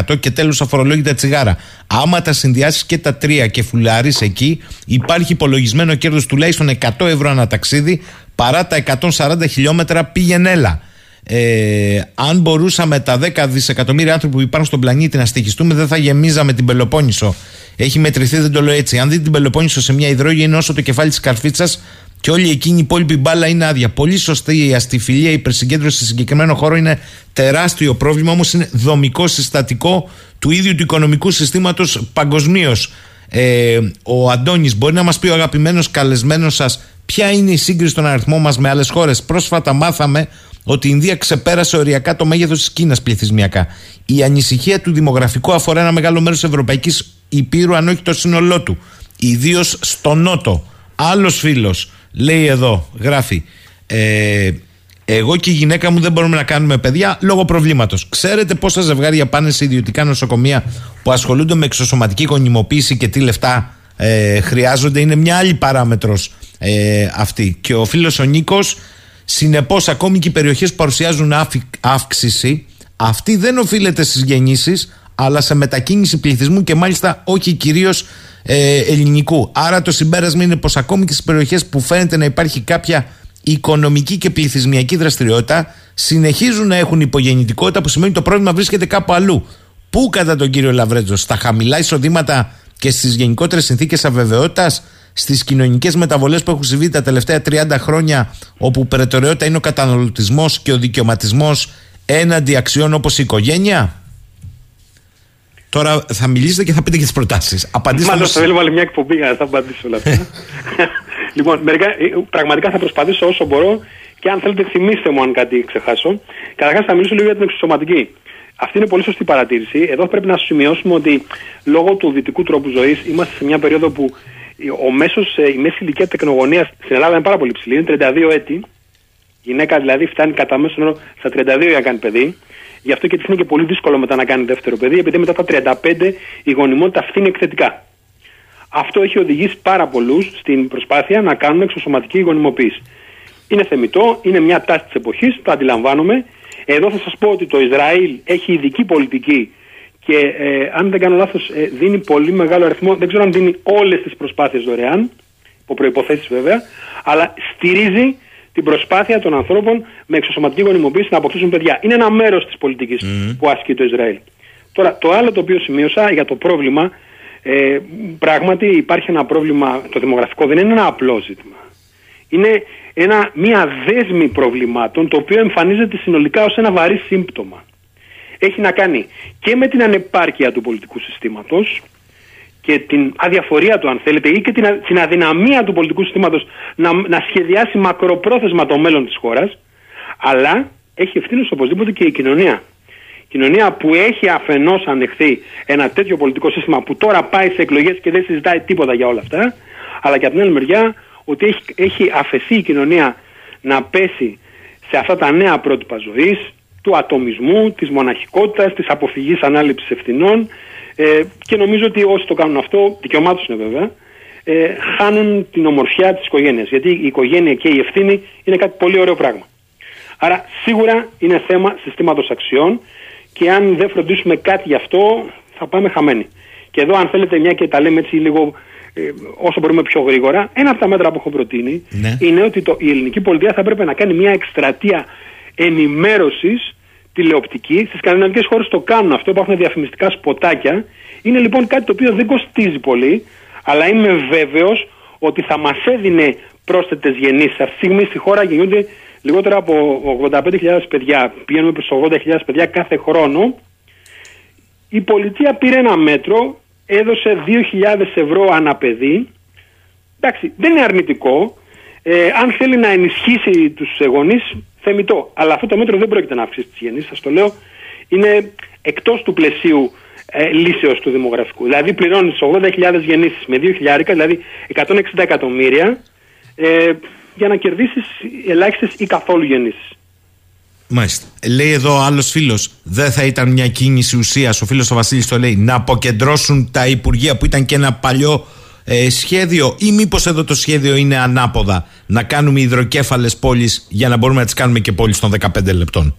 50% και τέλος αφορολόγητα τσιγάρα. Άμα τα συνδυάσεις και τα τρία και φουλάρεις εκεί, υπάρχει υπολογισμένο κέρδος τουλάχιστον 100 ευρώ ανά ταξίδι παρά τα 140 χιλιόμετρα πήγαινέλα. Ε, αν μπορούσαμε τα 10 δισεκατομμύρια άνθρωποι που υπάρχουν στον πλανήτη να στοιχιστούμε, δεν θα γεμίζαμε την Πελοπόννησο. Έχει μετρηθεί, δεν το λέω έτσι. Αν δείτε την Πελοπόννησο σε μια υδρόγειο, είναι όσο το κεφάλι της καρφίτσας και όλη εκείνη η υπόλοιπη μπάλα είναι άδεια. Πολύ σωστή η αστιφιλία, η υπερσυγκέντρωση σε συγκεκριμένο χώρο είναι τεράστιο πρόβλημα, όμως είναι δομικό συστατικό του ίδιου του οικονομικού συστήματος παγκοσμίως. Ε, ο Αντώνης μπορεί να μας πει ο αγαπημένος καλεσμένος σας ποια είναι η σύγκριση των αριθμών μας με άλλες χώρες; Πρόσφατα μάθαμε ότι η Ινδία ξεπέρασε οριακά το μέγεθος της Κίνας πληθυσμιακά. Η ανησυχία του δημογραφικού αφορά ένα μεγάλο μέρος της Ευρωπαϊκής Υπήρου, αν όχι το σύνολό του. Ιδίως στο Νότο. Άλλος φίλος λέει εδώ, γράφει. Ε, εγώ και η γυναίκα μου δεν μπορούμε να κάνουμε παιδιά λόγω προβλήματος. Ξέρετε πόσα ζευγάρια πάνε σε ιδιωτικά νοσοκομεία που ασχολούνται με εξωσωματική γονιμοποίηση και τι λεφτά ε, χρειάζονται. Είναι μια άλλη παράμετρος ε, αυτή. Και ο φίλος ο Νίκος Συνεπώς, ακόμη και οι περιοχές που παρουσιάζουν αύξηση, αυτή δεν οφείλεται στις γεννήσεις, αλλά σε μετακίνηση πληθυσμού και μάλιστα όχι κυρίως ε, ελληνικού. Άρα το συμπέρασμα είναι πως ακόμη και στις περιοχές που φαίνεται να υπάρχει κάποια οικονομική και πληθυσμιακή δραστηριότητα, συνεχίζουν να έχουν υπογεννητικότητα που σημαίνει ότι το πρόβλημα βρίσκεται κάπου αλλού. Πού κατά τον κύριο Λαβρέτζο, στα χαμηλά εισοδήματα και στις γενικότερες συνθήκες αβεβαιότητας, στις κοινωνικές μεταβολές που έχουν συμβεί τα τελευταία 30 χρόνια, όπου προτεραιότητα είναι ο καταναλωτισμός και ο δικαιωματισμός έναντι αξιών όπως η οικογένεια; Τώρα θα μιλήσετε και θα πείτε και τις προτάσεις. Απαντήστε Μάλλον θα θέλουμε άλλη μια εκπομπή για να θα απαντήσω όλα αυτά. λοιπόν, μερικά, ε, πραγματικά θα προσπαθήσω όσο μπορώ και αν θέλετε θυμίστε μου αν κάτι ξεχάσω. Καταρχάς θα μιλήσω λίγο για την εξωσωματική. Αυτή είναι πολύ σωστή παρατήρηση. Εδώ πρέπει να σημειώσουμε ότι λόγω του δυτικού τρόπου ζωής είμαστε σε μια περίοδο που ο μέσος, ε, η μέση ηλικία τεκνογωνία στην Ελλάδα είναι πάρα πολύ ψηλή, είναι 32 έτη. Η γυναίκα δηλαδή φτάνει κατά μέσο όρο στα 32 για να κάνει παιδί. Γι' αυτό και της είναι και πολύ δύσκολο μετά να κάνει δεύτερο παιδί, επειδή μετά τα 35 η γονιμότητα φθήνει εκθετικά. Αυτό έχει οδηγήσει πάρα πολλούς στην προσπάθεια να κάνουν εξωσωματική γονιμοποίηση. Είναι θεμητό, είναι μια τάση της εποχής, το αντιλαμβάνομαι. Εδώ θα σας πω ότι το Ισραήλ έχει ειδική πολιτική και ε, αν δεν κάνω λάθος ε, δίνει πολύ μεγάλο αριθμό, δεν ξέρω αν δίνει όλες τις προσπάθειες δωρεάν, υπό προϋποθέσεις βέβαια, αλλά στηρίζει την προσπάθεια των ανθρώπων με εξωσωματική γονιμοποίηση να αποκτήσουν παιδιά. Είναι ένα μέρος της πολιτικής που ασκεί το Ισραήλ. Τώρα το άλλο το οποίο σημείωσα για το πρόβλημα, ε, πράγματι υπάρχει ένα πρόβλημα, το δημογραφικό δεν είναι ένα απλό ζήτημα. Είναι ένα, μια δέσμη προβλημάτων το οποίο εμφανίζεται συνολικά ως ένα βαρύ σύμπτωμα έχει να κάνει και με την ανεπάρκεια του πολιτικού συστήματος και την αδιαφορία του αν θέλετε ή και την, την αδυναμία του πολιτικού συστήματος να, να σχεδιάσει μακροπρόθεσμα το μέλλον της χώρας αλλά έχει ευθύνη οπωσδήποτε και η κοινωνία. Η κοινωνία που έχει αφενός ανεχθεί ένα τέτοιο πολιτικό σύστημα που τώρα πάει σε εκλογές και δεν συζητάει τίποτα για όλα αυτά αλλά και από την άλλη μεριά ότι έχει, έχει αφαιθεί η κοινωνία να πέσει σε αυτά τα νέα πρότυπα ζωής του ατομισμού, της μοναχικότητας, της αποφυγής ανάληψης ευθυνών ε, και νομίζω ότι όσοι το κάνουν αυτό, δικαιωμάτως είναι βέβαια, ε, χάνουν την ομορφιά της οικογένειας γιατί η οικογένεια και η ευθύνη είναι κάτι πολύ ωραίο πράγμα. Άρα σίγουρα είναι θέμα συστήματος αξιών και αν δεν φροντίσουμε κάτι γι' αυτό θα πάμε χαμένοι. Και εδώ αν θέλετε μια και τα λέμε έτσι λίγο ε, όσο μπορούμε πιο γρήγορα, ένα από τα μέτρα που έχω προτείνει ναι. είναι ότι το, η ελληνική πολιτεία θα πρέπει να κάνει μια εκστρατεία ενημέρωσης τηλεοπτική. Στις σκανδιναβικές χώρες το κάνουν αυτό, υπάρχουν διαφημιστικά σποτάκια. Είναι λοιπόν κάτι το οποίο δεν κοστίζει πολύ, αλλά είμαι βέβαιος ότι θα μας έδινε πρόσθετες γεννήσεις. Αυτή τη στιγμή στη χώρα γεννιούνται λιγότερα από 85.000 παιδιά. Πηγαίνουμε προς 80.000 παιδιά κάθε χρόνο. Η πολιτεία πήρε ένα μέτρο, έδωσε 2.000 ευρώ ανά παιδί. Εντάξει, δεν είναι αρνητικό. Ε, αν θέλει να ενισχύσει τους γονεί, θεμητό. Αλλά αυτό το μέτρο δεν πρόκειται να αυξήσει τις γεννήσεις. Σας το λέω, είναι εκτός του πλαισίου ε, λύσεως του δημογραφικού. Δηλαδή, πληρώνεις 80.000 γεννήσεις με 2.000, δηλαδή 160 εκατομμύρια, ε, για να κερδίσεις ελάχιστες ή καθόλου γεννήσεις. Μάλιστα. Λέει εδώ άλλος φίλος, δεν θα ήταν μια κίνηση ουσίας, ο φίλος ο Βασίλης το λέει, να αποκεντρώσουν τα υπουργεία που ήταν και ένα παλιό ε, σχέδιο ή μήπως εδώ το σχέδιο είναι ανάποδα να κάνουμε υδροκέφαλες πόλεις για να μπορούμε να τις κάνουμε και πόλεις των 15 λεπτών;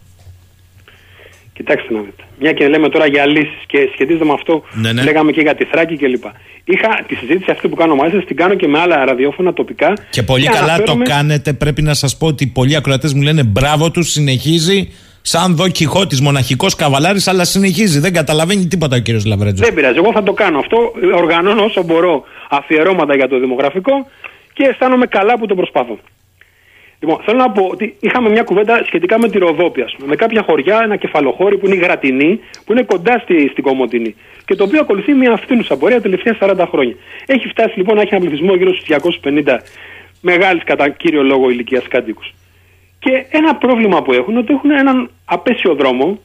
Κοιτάξτε να δείτε. Μια και λέμε τώρα για λύσεις και σχετίζεται με αυτό Ναι, ναι. που λέγαμε και για τη Θράκη κλπ. Είχα τη συζήτηση αυτή που κάνω μαζί σα, την κάνω και με άλλα ραδιόφωνα τοπικά. Και πολύ καλά αναφέρομαι- το κάνετε. Πρέπει να σας πω ότι πολλοί ακροατές μου λένε μπράβο τους, συνεχίζει. Σαν Δον Κιχώτη, μοναχικός καβαλάρης, αλλά συνεχίζει. Δεν καταλαβαίνει τίποτα ο κύριος Λαβρέτζος. Δεν πειράζει, εγώ θα το κάνω αυτό. Οργανώνω όσο μπορώ αφιερώματα για το δημογραφικό και αισθάνομαι καλά που το προσπαθώ. Λοιπόν, θέλω να πω ότι είχαμε μια κουβέντα σχετικά με τη Ροδόπη, ας πούμε, με κάποια χωριά, ένα κεφαλοχώρι που είναι η Γρατινή, που είναι κοντά στη, στην Κομωτινή και το οποίο ακολουθεί μια αυθύνουσα πορεία τα τελευταία 40 χρόνια. Έχει φτάσει λοιπόν να έχει ένα πληθυσμό γύρω στους 250 μεγάλης κατά κύριο λόγο ηλικίας κάτοικους. Και ένα πρόβλημα που έχουν είναι ότι έχουν έναν απέσιο δρόμο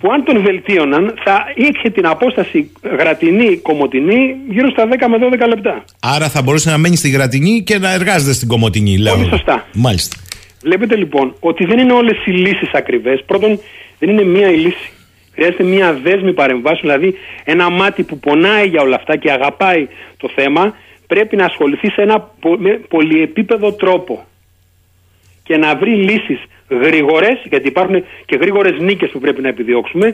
που αν τον βελτίωναν θα είχε την απόσταση γρατινή-κομωτινή γύρω στα 10 με 12 λεπτά. Άρα θα μπορούσε να μένει στη Γρατινή και να εργάζεται στην Κομωτινή, λέω. Πολύ σωστά. Μάλιστα. Βλέπετε λοιπόν ότι δεν είναι όλες οι λύσεις ακριβές. Πρώτον, δεν είναι μία η λύση. Χρειάζεται μία δέσμη παρεμβάσεων, δηλαδή ένα μάτι που πονάει για όλα αυτά και αγαπάει το θέμα, πρέπει να ασχοληθεί σε ένα πο- με πολυεπίπεδο τρόπο και να βρει λύσεις γρήγορες, γιατί υπάρχουν και γρήγορες νίκες που πρέπει να επιδιώξουμε,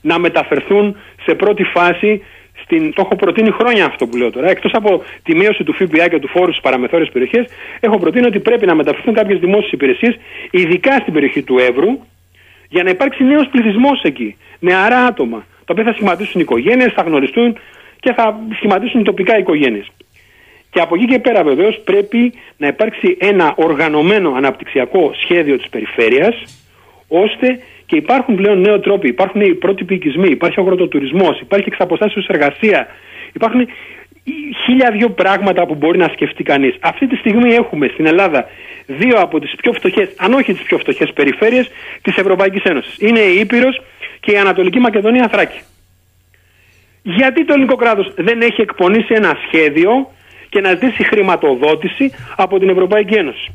να μεταφερθούν σε πρώτη φάση. Στην, το έχω προτείνει χρόνια αυτό που λέω τώρα. Εκτός από τη μείωση του ΦΠΑ και του φόρου στις παραμεθόριες περιοχές, έχω προτείνει ότι πρέπει να μεταφερθούν κάποιες δημόσιες υπηρεσίες, ειδικά στην περιοχή του Εύρου, για να υπάρξει νέος πληθυσμός εκεί. Νεαρά άτομα, τα οποία θα σχηματίσουν οικογένειες, θα γνωριστούν και θα σχηματίσουν τοπικά οικογένειες. Και από εκεί και πέρα βεβαίως πρέπει να υπάρξει ένα οργανωμένο αναπτυξιακό σχέδιο της περιφέρειας ώστε και υπάρχουν πλέον νέοι τρόποι, υπάρχουν οι πρότυποι οικισμοί, υπάρχει αγροτοτουρισμός, υπάρχει εξ αποστάσεως εργασία, υπάρχουν χίλια δύο πράγματα που μπορεί να σκεφτεί κανείς. Αυτή τη στιγμή έχουμε στην Ελλάδα δύο από τις πιο φτωχές, αν όχι τις πιο φτωχές περιφέρειες της Ευρωπαϊκής Ένωσης. Είναι η Ήπειρος και η Ανατολική Μακεδονία Θράκη. Γιατί το ελληνικό κράτος δεν έχει εκπονήσει ένα σχέδιο και να ζητήσει χρηματοδότηση από την Ευρωπαϊκή Ένωση.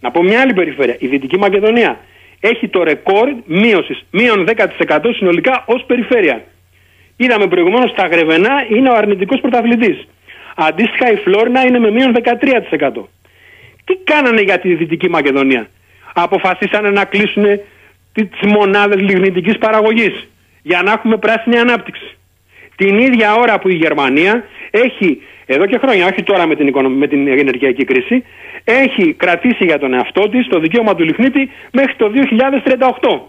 Να πω μια άλλη περιφέρεια. Η Δυτική Μακεδονία έχει το ρεκόρ μείωσης μείον 10% συνολικά ως περιφέρεια. Είδαμε προηγουμένως τα Γρεβενά είναι ο αρνητικός πρωταθλητής. Αντίστοιχα η Φλόρινα είναι με μείον 13%. Τι κάνανε για τη Δυτική Μακεδονία; Αποφασίσανε να κλείσουν τις μονάδες λιγνητικής παραγωγής για να έχουμε πράσινη ανάπτυξη. Την ίδια ώρα που η Γερμανία έχει εδώ και χρόνια, όχι τώρα με την, οικονο- με την ενεργειακή κρίση, έχει κρατήσει για τον εαυτό της το δικαίωμα του λιχνίτη μέχρι το 2038.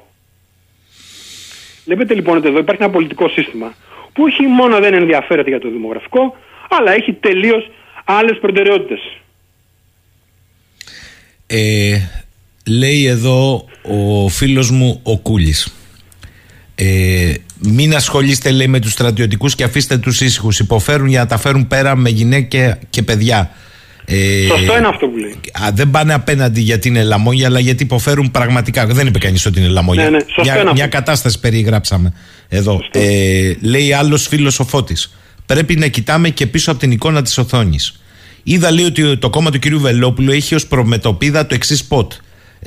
Βλέπετε λοιπόν ότι εδώ υπάρχει ένα πολιτικό σύστημα που όχι μόνο δεν ενδιαφέρεται για το δημογραφικό, αλλά έχει τελείως άλλες προτεραιότητες. Ε, λέει εδώ ο φίλος μου ο Κούλης ε, μην ασχολείστε λέει με τους στρατιωτικούς και αφήστε τους ήσυχους υποφέρουν για να τα φέρουν πέρα με γυναίκα και παιδιά ε, Σωστό είναι αυτό που λέει. Α, δεν πάνε απέναντι γιατί είναι λαμόγια, αλλά γιατί υποφέρουν πραγματικά. Δεν είπε κανείς ότι είναι λαμόγια. Ναι, ναι, σωστό είναι μια, αυτό. μια κατάσταση περιγράψαμε εδώ. Ε, λέει άλλος φίλος ο Φώτης Πρέπει να κοιτάμε και πίσω από την εικόνα της οθόνης. Είδα λέει ότι το κόμμα του κυρίου Βελόπουλου έχει ως προμετωπίδα το εξής σποτ.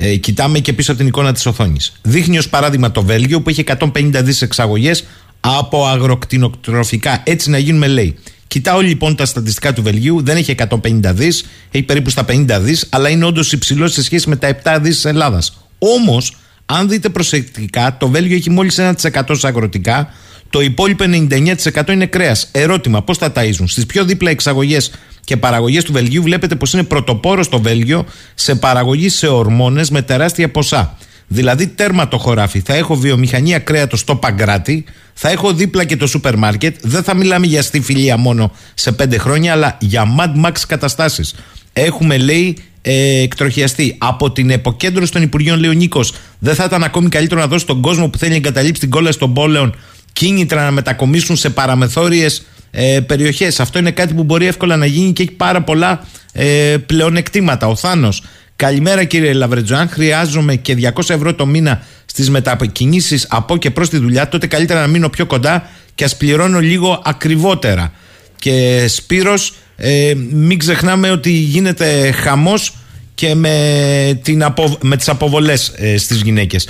Ε, κοιτάμε και πίσω από την εικόνα της οθόνης. Δείχνει ως παράδειγμα το Βέλγιο που έχει 150 δις εξαγωγές από αγροκτηνοκτροφικά. Έτσι να γίνουμε, λέει. Κοιτάω λοιπόν τα στατιστικά του Βελγίου, δεν έχει 150 δις, έχει περίπου στα 50 δις, αλλά είναι όντως υψηλός σε σχέση με τα 7 δις της Ελλάδας. Όμως, αν δείτε προσεκτικά, το Βέλγιο έχει μόλις 1% σε αγροτικά, το υπόλοιπο 99% είναι κρέας. Ερώτημα, πώς τα ταΐζουν; Στις πιο δίπλα εξαγωγές και παραγωγές του Βελγίου βλέπετε πως είναι πρωτοπόρος το Βέλγιο σε παραγωγή σε ορμόνες με τεράστια ποσά. Δηλαδή, τέρμα το χωράφι. Θα έχω βιομηχανία κρέατος στο Παγκράτη, θα έχω δίπλα και το σούπερ μάρκετ. Δεν θα μιλάμε για στιφιλία μόνο σε πέντε χρόνια, αλλά για Mad Max καταστάσεις. Έχουμε, λέει, ε, εκτροχιαστεί. Από την εποκέντρωση των Υπουργείων, λέει ο Νίκος, δεν θα ήταν ακόμη καλύτερο να δώσει τον κόσμο που θέλει να εγκαταλείψει την κόλαση των πόλεων κίνητρα να μετακομίσουν σε παραμεθόριες ε, περιοχές. Αυτό είναι κάτι που μπορεί εύκολα να γίνει και έχει πάρα πολλά ε, πλεονεκτήματα. Ο Θάνος. Καλημέρα κύριε Λαβρετζό. Αν χρειάζομαι και 200 ευρώ το μήνα στις μετακινήσει από και προς τη δουλειά, τότε καλύτερα να μείνω πιο κοντά και ας πληρώνω λίγο ακριβότερα. Και Σπύρος, ε, μην ξεχνάμε ότι γίνεται χαμός και με, την απο, με τις αποβολές ε, στις γυναίκες.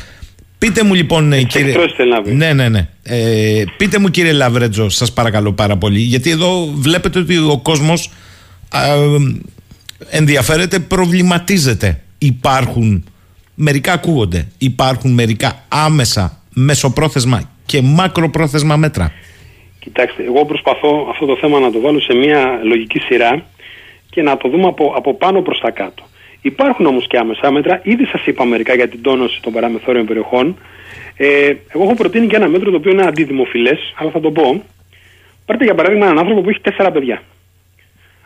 Πείτε μου λοιπόν, ε, κύριε. εκτρώσεις θέλει να πει. Ναι, ναι, ναι. Ε, πείτε μου, κύριε Λαβρέτζο, σας παρακαλώ πάρα πολύ, γιατί εδώ βλέπετε ότι ο κόσμος ενδιαφέρεται, προβληματίζεται. Υπάρχουν, μερικά ακούγονται, υπάρχουν μερικά άμεσα, μεσοπρόθεσμα και μακροπρόθεσμα μέτρα. Κοιτάξτε, εγώ προσπαθώ αυτό το θέμα να το βάλω σε μια λογική σειρά και να το δούμε από, από πάνω προς τα κάτω. Υπάρχουν όμως και άμεσα μέτρα, ήδη σας είπα μερικά για την τόνωση των παραμεθόριων περιοχών. Ε, εγώ έχω προτείνει και ένα μέτρο το οποίο είναι αντιδημοφιλές, αλλά θα το πω. Πάρτε για παράδειγμα έναν άνθρωπο που έχει τέσσερα παιδιά.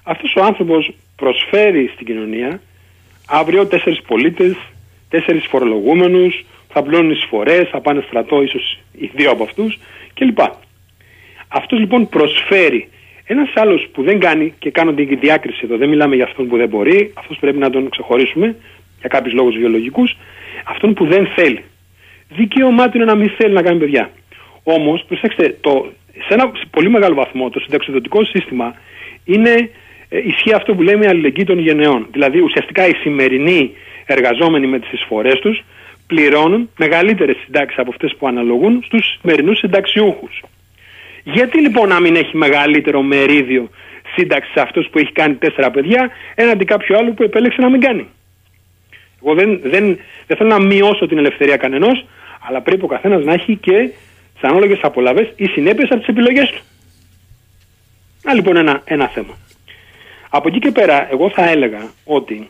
Αυτός ο άνθρωπος προσφέρει στην κοινωνία αύριο τέσσερις πολίτες, τέσσερις φορολογούμενους, θα πλώνουν εισφορές, θα πάνε στρατό ίσως οι δύο από αυτούς κλπ. Αυτός λοιπόν προσφέρει. Ένας άλλος που δεν κάνει και κάνω την διάκριση εδώ, δεν μιλάμε για αυτόν που δεν μπορεί, αυτός πρέπει να τον ξεχωρίσουμε για κάποιους λόγους βιολογικούς, αυτόν που δεν θέλει. Δικαίωμά του είναι να μην θέλει να κάνει παιδιά. Όμως, προσέξτε, το, σε ένα πολύ μεγάλο βαθμό το συνταξιδοτικό σύστημα είναι, ε, ισχύει αυτό που λέμε αλληλεγγύη των γενεών. Δηλαδή ουσιαστικά οι σημερινοί εργαζόμενοι με τις εισφορές τους πληρώνουν μεγαλύτερες συντάξεις από αυτές που αναλογούν στους σημερινούς συνταξιούχους. Γιατί λοιπόν να μην έχει μεγαλύτερο μερίδιο σύνταξης σε αυτός που έχει κάνει τέσσερα παιδιά έναντι κάποιου άλλου που επέλεξε να μην κάνει; Εγώ δεν, δεν, δεν θέλω να μειώσω την ελευθερία κανενός, αλλά πρέπει ο καθένας να έχει και τις ανάλογες απολαυέ ή συνέπειες από τις επιλογές του. Να λοιπόν ένα, ένα θέμα. Από εκεί και πέρα, εγώ θα έλεγα ότι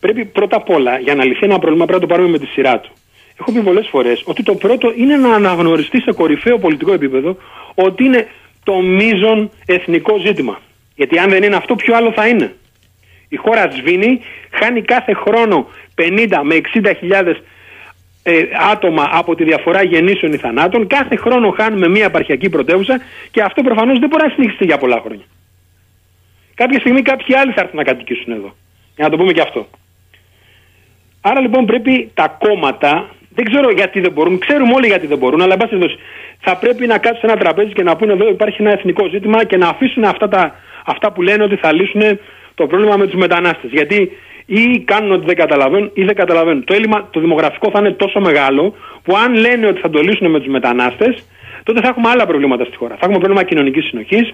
πρέπει πρώτα απ' όλα για να λυθεί ένα πρόβλημα πρέπει να το πάρουμε με τη σειρά του. Έχω πει πολλές φορές ότι το πρώτο είναι να αναγνωριστεί σε κορυφαίο πολιτικό επίπεδο ότι είναι το μείζον εθνικό ζήτημα. Γιατί αν δεν είναι αυτό, ποιο άλλο θα είναι; Η χώρα σβήνει, χάνει κάθε χρόνο 50 με 60 χιλιάδες ε, άτομα από τη διαφορά γεννήσεων ή θανάτων. Κάθε χρόνο χάνουμε μια επαρχιακή πρωτεύουσα και αυτό προφανώς δεν μπορεί να συνεχιστεί για πολλά χρόνια. Κάποια στιγμή κάποιοι άλλοι θα έρθουν να κατοικήσουν εδώ. Για να το πούμε και αυτό. Άρα λοιπόν πρέπει τα κόμματα, δεν ξέρω γιατί δεν μπορούν, ξέρουμε όλοι γιατί δεν μπορούν, αλλά εν πάση θα πρέπει να κάτσουν σε ένα τραπέζι και να πούνε εδώ υπάρχει ένα εθνικό ζήτημα και να αφήσουν αυτά, τα, αυτά που λένε ότι θα λύσουν το πρόβλημα με τους μετανάστες. Γιατί ή κάνουν ότι δεν καταλαβαίνουν ή δεν καταλαβαίνουν. Το έλλειμμα το δημογραφικό θα είναι τόσο μεγάλο που αν λένε ότι θα το λύσουν με τους μετανάστες, τότε θα έχουμε άλλα προβλήματα στη χώρα. Θα έχουμε πρόβλημα κοινωνικής συνοχής,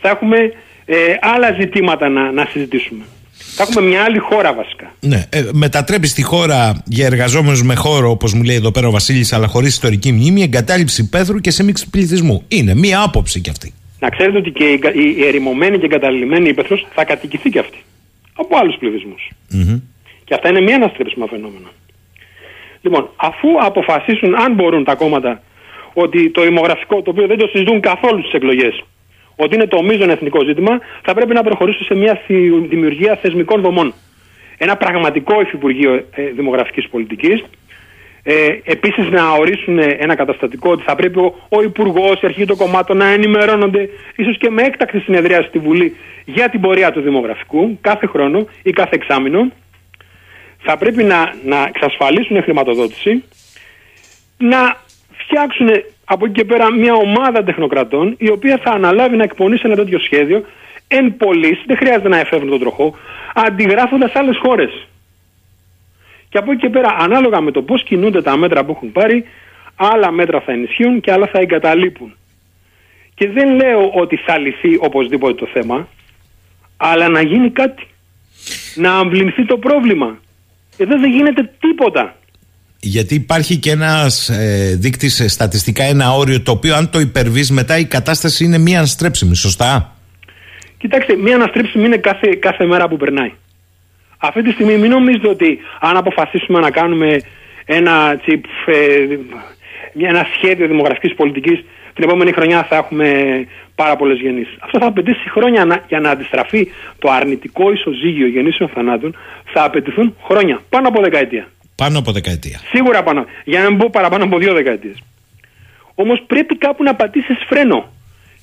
θα έχουμε ε, άλλα ζητήματα να, να συζητήσουμε. Θα έχουμε μια άλλη χώρα βασικά. Ναι, ε, μετατρέπεις τη χώρα για εργαζόμενους με χώρο, όπως μου λέει εδώ πέρα ο Βασίλης, αλλά χωρίς ιστορική μνήμη, εγκατάλειψη πέθρου και σε μίξη πληθυσμού. Είναι μία άποψη κι αυτή. Να ξέρετε ότι και η, η, η ερημωμένη και εγκαταλειμμένη ύπεθρο θα κατοικηθεί κι αυτή από άλλους Και αυτά είναι μία αναστρέψιμα φαινόμενα. Λοιπόν, αφού αποφασίσουν, αν μπορούν τα κόμματα, ότι το δημογραφικό, το οποίο δεν το συζητούν καθόλου στις εκλογές, ότι είναι το μείζον εθνικό ζήτημα, θα πρέπει να προχωρήσουν σε μια δημιουργία θεσμικών δομών. Ένα πραγματικό υφυπουργείο ε, δημογραφικής πολιτικής. Ε, Επίσης, να ορίσουν ένα καταστατικό ότι θα πρέπει ο, ο Υπουργός, η αρχή των κομμάτων να ενημερώνονται, ίσως και με έκτακτη συνεδρία στη Βουλή, για την πορεία του δημογραφικού κάθε χρόνο ή κάθε εξάμεινο. Θα πρέπει να, να εξασφαλίσουν χρηματοδότηση, να φτιάξουν από εκεί και πέρα μια ομάδα τεχνοκρατών η οποία θα αναλάβει να εκπονήσει ένα τέτοιο σχέδιο εν πωλής, δεν χρειάζεται να εφεύρουν τον τροχό, αντιγράφοντας άλλες χώρες. Και από εκεί και πέρα, ανάλογα με το πώς κινούνται τα μέτρα που έχουν πάρει, άλλα μέτρα θα ενισχύουν και άλλα θα εγκαταλείπουν. Και δεν λέω ότι θα λυθεί οπωσδήποτε το θέμα, αλλά να γίνει κάτι. Να αμβληνθεί το πρόβλημα. Εδώ δεν γίνεται τίποτα. Γιατί υπάρχει και ένας ε, δείκτης στατιστικά, ένα όριο το οποίο αν το υπερβείς μετά η κατάσταση είναι μία αναστρέψιμη, σωστά; Κοιτάξτε, μία αναστρέψιμη είναι κάθε, κάθε μέρα που περνάει. Αυτή τη στιγμή μην νομίζετε ότι αν αποφασίσουμε να κάνουμε ένα, τσιπ, ε, ένα σχέδιο δημογραφικής πολιτικής την επόμενη χρονιά θα έχουμε πάρα πολλές γεννήσεις. Αυτό θα απαιτήσει χρόνια για να αντιστραφεί το αρνητικό ισοζύγιο γεννήσεων θανάτων. Θα απαιτηθούν χρόνια, πάνω από δεκαετία. Πάνω από δεκαετία. Σίγουρα πάνω. Για να μην πω παραπάνω από δύο δεκαετίες. Όμως πρέπει κάπου να πατήσεις φρένο.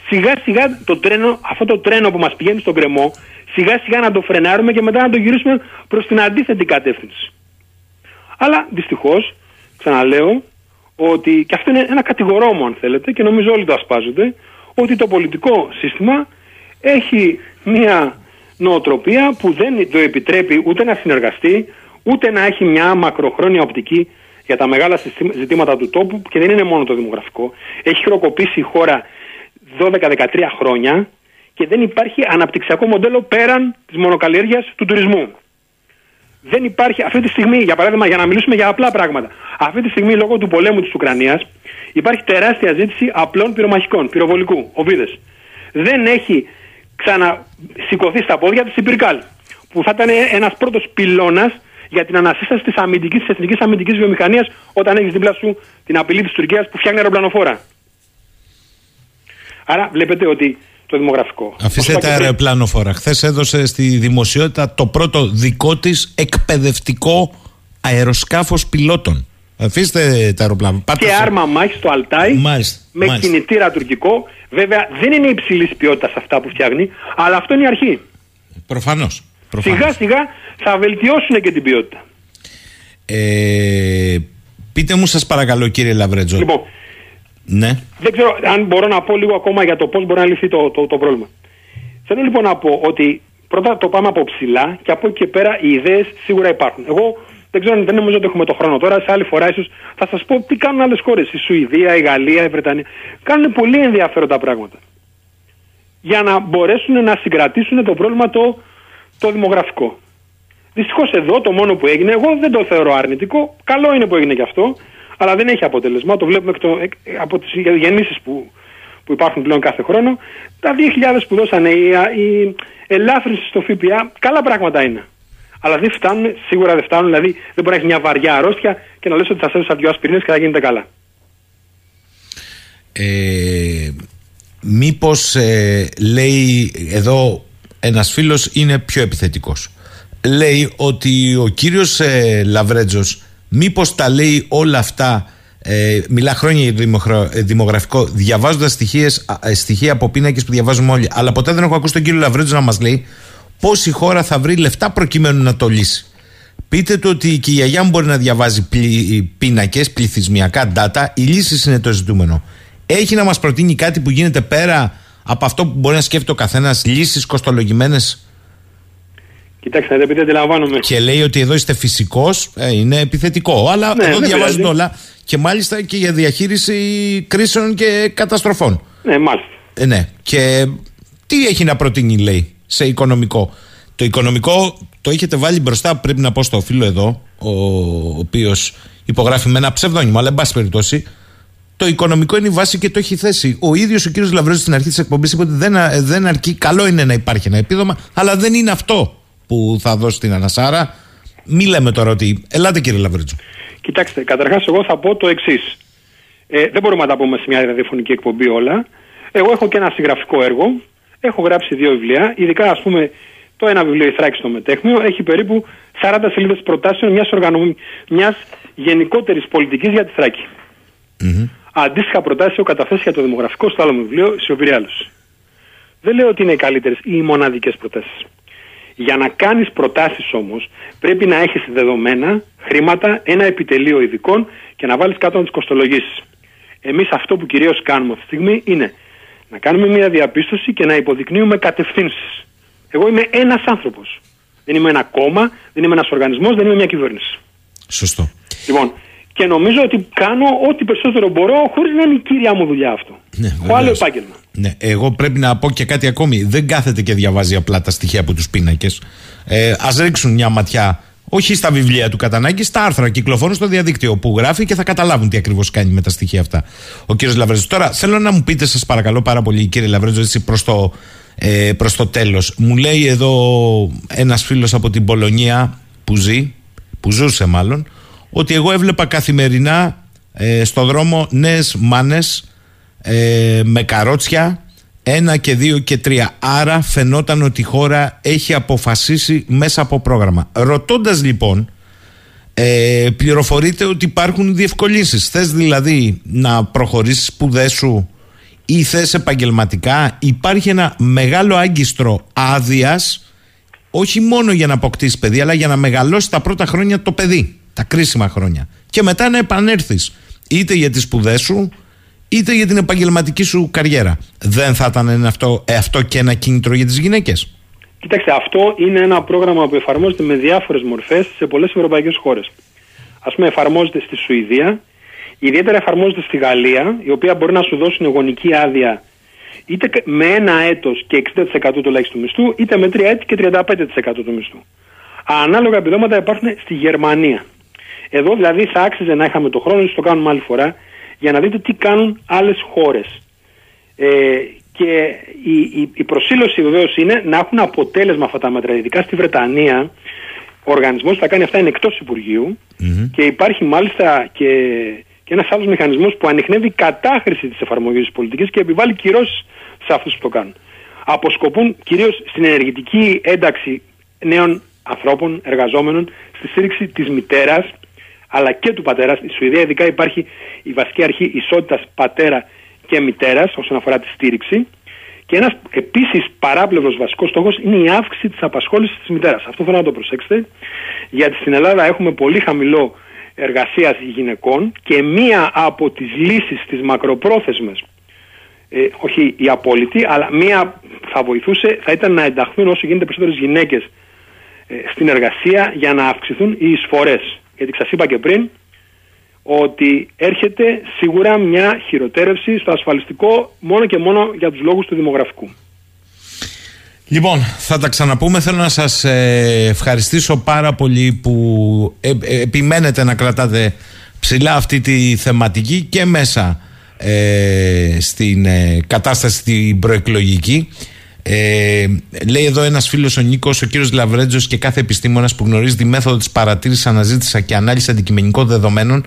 Σιγά σιγά το τρένο, αυτό το τρένο που μας πηγαίνει στον κρεμό, σιγά σιγά να το φρενάρουμε και μετά να το γυρίσουμε προς την αντίθετη κατεύθυνση. Αλλά δυστυχώς, ξαναλέω, ότι, και αυτό είναι ένα κατηγορόμο αν θέλετε και νομίζω όλοι το ασπάζονται, ότι το πολιτικό σύστημα έχει μια νοοτροπία που δεν το επιτρέπει ούτε να συνεργαστεί, ούτε να έχει μια μακροχρόνια οπτική για τα μεγάλα συστή- ζητήματα του τόπου και δεν είναι μόνο το δημογραφικό. Έχει χειροκοπήσει η χώρα 12-13 χρόνια και δεν υπάρχει αναπτυξιακό μοντέλο πέραν της μονοκαλλιέργειας του τουρισμού. Δεν υπάρχει αυτή τη στιγμή, για παράδειγμα, για να μιλήσουμε για απλά πράγματα. Αυτή τη στιγμή, λόγω του πολέμου της Ουκρανίας, υπάρχει τεράστια ζήτηση απλών πυρομαχικών, πυροβολικού, οβίδες. Δεν έχει ξανασηκωθεί στα πόδια της η Πυρκάλ, που θα ήταν ένας πρώτος πυλώνας για την ανασύσταση της αμυντικής, της εθνικής αμυντικής βιομηχανίας, όταν έχεις δίπλα σου την απειλή της Τουρκίας που φτιάχνει αεροπλανοφόρα. Άρα βλέπετε ότι το δημογραφικό. Αφήστε όσο τα και πριν- αεροπλάνοφορα. Χθες έδωσε στη δημοσιότητα το πρώτο δικό της εκπαιδευτικό αεροσκάφος πιλότων. Αφήστε τα αεροπλάνα. Πάτε και σε- άρμα μάχης στο Αλτάι Μάλιστα, με μάλιστα. κινητήρα τουρκικό. Βέβαια δεν είναι υψηλής ποιότητας αυτά που φτιάχνει, αλλά αυτό είναι η αρχή. Προφανώς. Σιγά σιγά θα βελτιώσουν και την ποιότητα. Ε, πείτε μου, σας παρακαλώ, κύριε Λαβρέτζο. Λοιπόν, Ναι. δεν ξέρω αν μπορώ να πω λίγο ακόμα για το πώς μπορεί να λυθεί το, το, το πρόβλημα. Θέλω λοιπόν να πω ότι πρώτα το πάμε από ψηλά και από εκεί και πέρα οι ιδέες σίγουρα υπάρχουν. Εγώ δεν ξέρω, δεν νομίζω ότι έχουμε το χρόνο τώρα. Σε άλλη φορά ίσως θα σας πω τι κάνουν άλλες χώρες. Η Σουηδία, η Γαλλία, η Βρετανία. Κάνουν πολύ ενδιαφέροντα πράγματα. Για να μπορέσουν να συγκρατήσουν το πρόβλημα το, το δημογραφικό. Δυστυχώς εδώ το μόνο που έγινε, εγώ δεν το θεωρώ αρνητικό. Καλό είναι που έγινε και αυτό, αλλά δεν έχει αποτέλεσμα. Το βλέπουμε εκ το, εκ- από τις γεννήσεις που, που υπάρχουν πλέον κάθε χρόνο. Τα 2.000 που δώσανε, η, η ελάφρυνση στο ΦΠΑ, καλά πράγματα είναι. Αλλά δεν φτάνουν, σίγουρα δεν φτάνουν. Δηλαδή δεν μπορεί να έχει μια βαριά αρρώστια και να λες ότι θα σε έδωσα δυο ασπιρίνες και θα γίνεται καλά. Ε, μήπως ε, λέει εδώ ένας φίλος είναι πιο επιθετικός λέει ότι ο κύριος ε, Λαβρέτζος μήπως τα λέει όλα αυτά ε, μιλά χρόνια για δημοχρό- ε, δημογραφικό διαβάζοντας στοιχείες, α, ε, στοιχεία από πίνακες που διαβάζουμε όλοι αλλά ποτέ δεν έχω ακούσει τον κύριο Λαβρέτζο να μας λέει πώς η χώρα θα βρει λεφτά προκειμένου να το λύσει Πείτε του ότι και η γιαγιά μου μπορεί να διαβάζει πίνακες, πληθυσμιακά data. Η λύση είναι το ζητούμενο. Έχει να μας προτείνει κάτι που γίνεται πέρα από αυτό που μπορεί να σκέφτεται ο καθένας, λύσεις κοστολογημένες; Κοιτάξτε, επειδή αντιλαμβάνομαι. Και λέει ότι εδώ είστε φυσικός, είναι επιθετικό. Αλλά Ναι, εδώ δεν διαβάζουν πειράζει. όλα. Και μάλιστα και για διαχείριση κρίσεων και καταστροφών. Ναι, μάλιστα. Ε, ναι. Και τι έχει να προτείνει, λέει, σε οικονομικό; Το οικονομικό το έχετε βάλει μπροστά, πρέπει να πω στο φίλο εδώ, ο, ο οποίος υπογράφει με ένα ψευδόνυμο, αλλά εν πάση περιπτώσει. Το οικονομικό είναι η βάση και το έχει θέσει. Ο ίδιος ο κύριος Λαβρέζος στην αρχή της εκπομπής είπε ότι δεν, α- δεν αρκεί. Καλό είναι να υπάρχει ένα επίδομα, αλλά δεν είναι αυτό που θα δώσει την ανασάρα. Μη λέμε τώρα ότι. Ελάτε κύριε Λαβρέτζο. Κοιτάξτε, καταρχάς, εγώ θα πω το εξής. Ε, δεν μπορούμε να τα πούμε σε μια ραδιοφωνική εκπομπή όλα. Εγώ έχω και ένα συγγραφικό έργο. Έχω γράψει δύο βιβλία. Ειδικά, ας πούμε, το ένα βιβλίο, Η Θράκη στο Μετέχνιο, έχει περίπου 40 σελίδες προτάσεων μιας οργανω... μιας γενικότερης πολιτικής για τη Θράκη. Αντίστοιχα προτάσει έχω καταθέσει για το δημογραφικό στο άλλο μου βιβλίο, Σιωπηρή Άλωση. Δεν λέω ότι είναι οι καλύτερες ή οι μοναδικές προτάσεις. Για να κάνεις προτάσεις όμως, πρέπει να έχεις δεδομένα, χρήματα, ένα επιτελείο ειδικών και να βάλεις κάτω να τις κοστολογήσεις. Εμείς αυτό που κυρίως κάνουμε αυτή τη στιγμή είναι να κάνουμε μια διαπίστωση και να υποδεικνύουμε κατευθύνσεις. Εγώ είμαι ένας άνθρωπος. Δεν είμαι ένα κόμμα, δεν είμαι ένας οργανισμός, δεν είμαι μια κυβέρνηση. Σωστό. Λοιπόν, και νομίζω ότι κάνω ό,τι περισσότερο μπορώ χωρίς να είναι η κύρια μου δουλειά αυτό. Ναι, Έχω άλλο βεβαίως. επάγγελμα. Ναι, εγώ πρέπει να πω και κάτι ακόμη. Δεν κάθεται και διαβάζει απλά τα στοιχεία από τους πίνακες. Ε, Ας ρίξουν μια ματιά, όχι στα βιβλία του κατά ανάγκη, στα άρθρα κυκλοφορούν στο διαδίκτυο που γράφει και θα καταλάβουν τι ακριβώς κάνει με τα στοιχεία αυτά. Ο κύριος Λαβρέτζος. Τώρα, θέλω να μου πείτε, σας παρακαλώ πάρα πολύ, κύριε Λαβρέτζο, έτσι προς το, ε, προς το τέλος. Μου λέει εδώ ένας φίλος από την Πολωνία που ζει, που ζούσε μάλλον, ότι εγώ έβλεπα καθημερινά ε, στο δρόμο νέες μάνες ε, με καρότσια ένα και δύο και τρία. Άρα φαινόταν ότι η χώρα έχει αποφασίσει μέσα από πρόγραμμα. Ρωτώντας λοιπόν, ε, πληροφορείται ότι υπάρχουν διευκολύνσεις. Θες δηλαδή να προχωρήσεις σπουδές σου ή θες επαγγελματικά; Υπάρχει ένα μεγάλο άγκιστρο άδειας, όχι μόνο για να αποκτήσεις παιδί, αλλά για να μεγαλώσεις τα πρώτα χρόνια το παιδί. Τα κρίσιμα χρόνια. Και μετά να επανέλθεις είτε για τις σπουδές σου, είτε για την επαγγελματική σου καριέρα. Δεν θα ήταν ένα αυτό, ε, αυτό και ένα κίνητρο για τις γυναίκες. Κοιτάξτε, αυτό είναι ένα πρόγραμμα που εφαρμόζεται με διάφορες μορφές σε πολλές ευρωπαϊκές χώρες. ας πούμε, εφαρμόζεται στη Σουηδία, ιδιαίτερα εφαρμόζεται στη Γαλλία, η οποία μπορεί να σου δώσει γονική άδεια είτε με ένα έτος και 60% του ελάχιστου μισθού, είτε με τρία έτη και 35% του μισθού. Ανάλογα επιδόματα υπάρχουν στη Γερμανία. Εδώ δηλαδή θα άξιζε να είχαμε το χρόνο, το κάνουμε άλλη φορά, για να δείτε τι κάνουν άλλες χώρες. Ε, και η, η, η προσήλωση βεβαίως είναι να έχουν αποτέλεσμα αυτά τα μέτρα. Ειδικά στη Βρετανία, ο οργανισμός που θα κάνει αυτά είναι εκτός και υπάρχει μάλιστα και, και ένας άλλος μηχανισμός που ανοιχνεύει κατάχρηση της εφαρμογής της πολιτικής και επιβάλλει κυρώσεις σε αυτούς που το κάνουν. Αποσκοπούν κυρίως στην ενεργητική ένταξη νέων ανθρώπων, εργαζόμενων, στη στήριξη της μητέρας αλλά και του πατέρα. Στη Σουηδία, ειδικά, υπάρχει η βασική αρχή ισότητας πατέρα και μητέρας όσον αφορά τη στήριξη. Και ένας επίσης παράπλευρος βασικός στόχος είναι η αύξηση της απασχόλησης της μητέρας. Αυτό θέλω να το προσέξετε, γιατί στην Ελλάδα έχουμε πολύ χαμηλό εργασίας γυναικών και μία από τις λύσεις τη μακροπρόθεσμες, ε, όχι η απόλυτη, αλλά μία θα βοηθούσε, θα ήταν να ενταχθούν όσο γίνεται περισσότερες γυναίκες ε, στην εργασία για να αυξηθούν οι εισφορές. Γιατί σας είπα και πριν, ότι έρχεται σίγουρα μια χειροτέρευση στο ασφαλιστικό μόνο και μόνο για τους λόγους του δημογραφικού. Λοιπόν, θα τα ξαναπούμε. Θέλω να σας ε, ευχαριστήσω πάρα πολύ που ε, ε, επιμένετε να κρατάτε ψηλά αυτή τη θεματική και μέσα στην κατάσταση την προεκλογική. Ε, λέει εδώ ένας φίλος ο Νίκος, ο κύριος Λαβρέτζο και κάθε επιστήμονας που γνωρίζει τη μέθοδο της παρατήρησης, αναζήτηση και ανάλυση αντικειμενικών δεδομένων,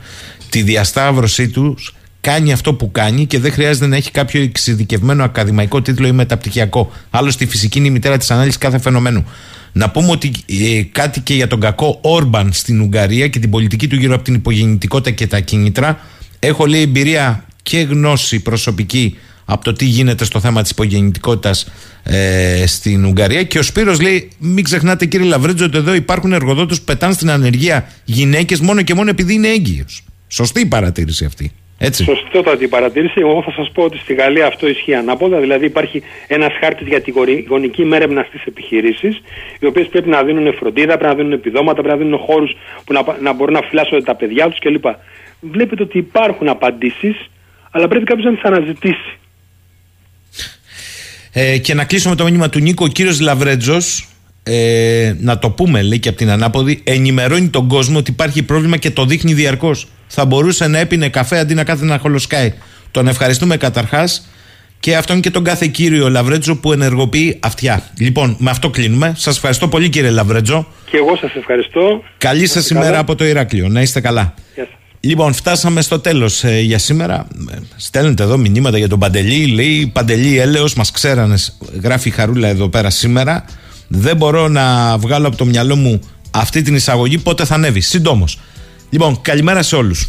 τη διασταύρωσή τους, κάνει αυτό που κάνει και δεν χρειάζεται να έχει κάποιο εξειδικευμένο ακαδημαϊκό τίτλο ή μεταπτυχιακό. Άλλωστε, η φυσική είναι η μητέρα της ανάλυσης κάθε φαινομένου. Να πούμε ότι ε, κάτι και για τον κακό Όρμπαν στην Ουγγαρία και την πολιτική του γύρω από την υπογεννητικότητα και τα κίνητρα. Έχω λέει εμπειρία και γνώση προσωπική από το τι γίνεται στο θέμα της υπογεννητικότητας ε, στην Ουγγαρία και ο Σπύρος λέει μην ξεχνάτε κύριε Λαβρέτζο ότι εδώ υπάρχουν εργοδότες που πετάνε στην ανεργία γυναίκες μόνο και μόνο επειδή είναι έγκυος. Σωστή η παρατήρηση αυτή. Έτσι. Σωστότατη η παρατήρηση. Εγώ θα σας πω ότι στη Γαλλία αυτό ισχύει ανάποδα. Δηλαδή υπάρχει ένας χάρτης για τη γονική μέρεμνα στις επιχειρήσεις, οι οποίες πρέπει να δίνουν φροντίδα, πρέπει να δίνουν επιδόματα, πρέπει να δίνουν χώρους που να, να μπορούν να φυλάσσονται τα παιδιά τους κλπ. Βλέπετε ότι υπάρχουν απαντήσεις, αλλά πρέπει κάποιος να τις αναζητήσει. Ε, και να κλείσουμε το μήνυμα του Νίκο, ο κύριος Λαβρέτζος, ε, να το πούμε λέει και από την ανάποδη, ενημερώνει τον κόσμο ότι υπάρχει πρόβλημα και το δείχνει διαρκώς. Θα μπορούσε να έπινε καφέ αντί να κάθεται να χολοσκάει. Τον ευχαριστούμε καταρχάς και αυτόν και τον κάθε κύριο Λαβρέτζο που ενεργοποιεί αυτιά. Λοιπόν, με αυτό κλείνουμε. Σας ευχαριστώ πολύ κύριε Λαβρέτζο. Και εγώ σας ευχαριστώ. Καλή σας ημέρα από το Ηράκλειο. Να είστε καλά. Λοιπόν, φτάσαμε στο τέλος ε, για σήμερα. Στέλνετε εδώ μηνύματα για τον Παντελή. Λέει Παντελή, έλεος, μας ξέρανε. Γράφει η Χαρούλα εδώ πέρα σήμερα. Δεν μπορώ να βγάλω από το μυαλό μου αυτή την εισαγωγή. Πότε θα ανέβει. Συντόμως. Λοιπόν, καλημέρα σε όλους.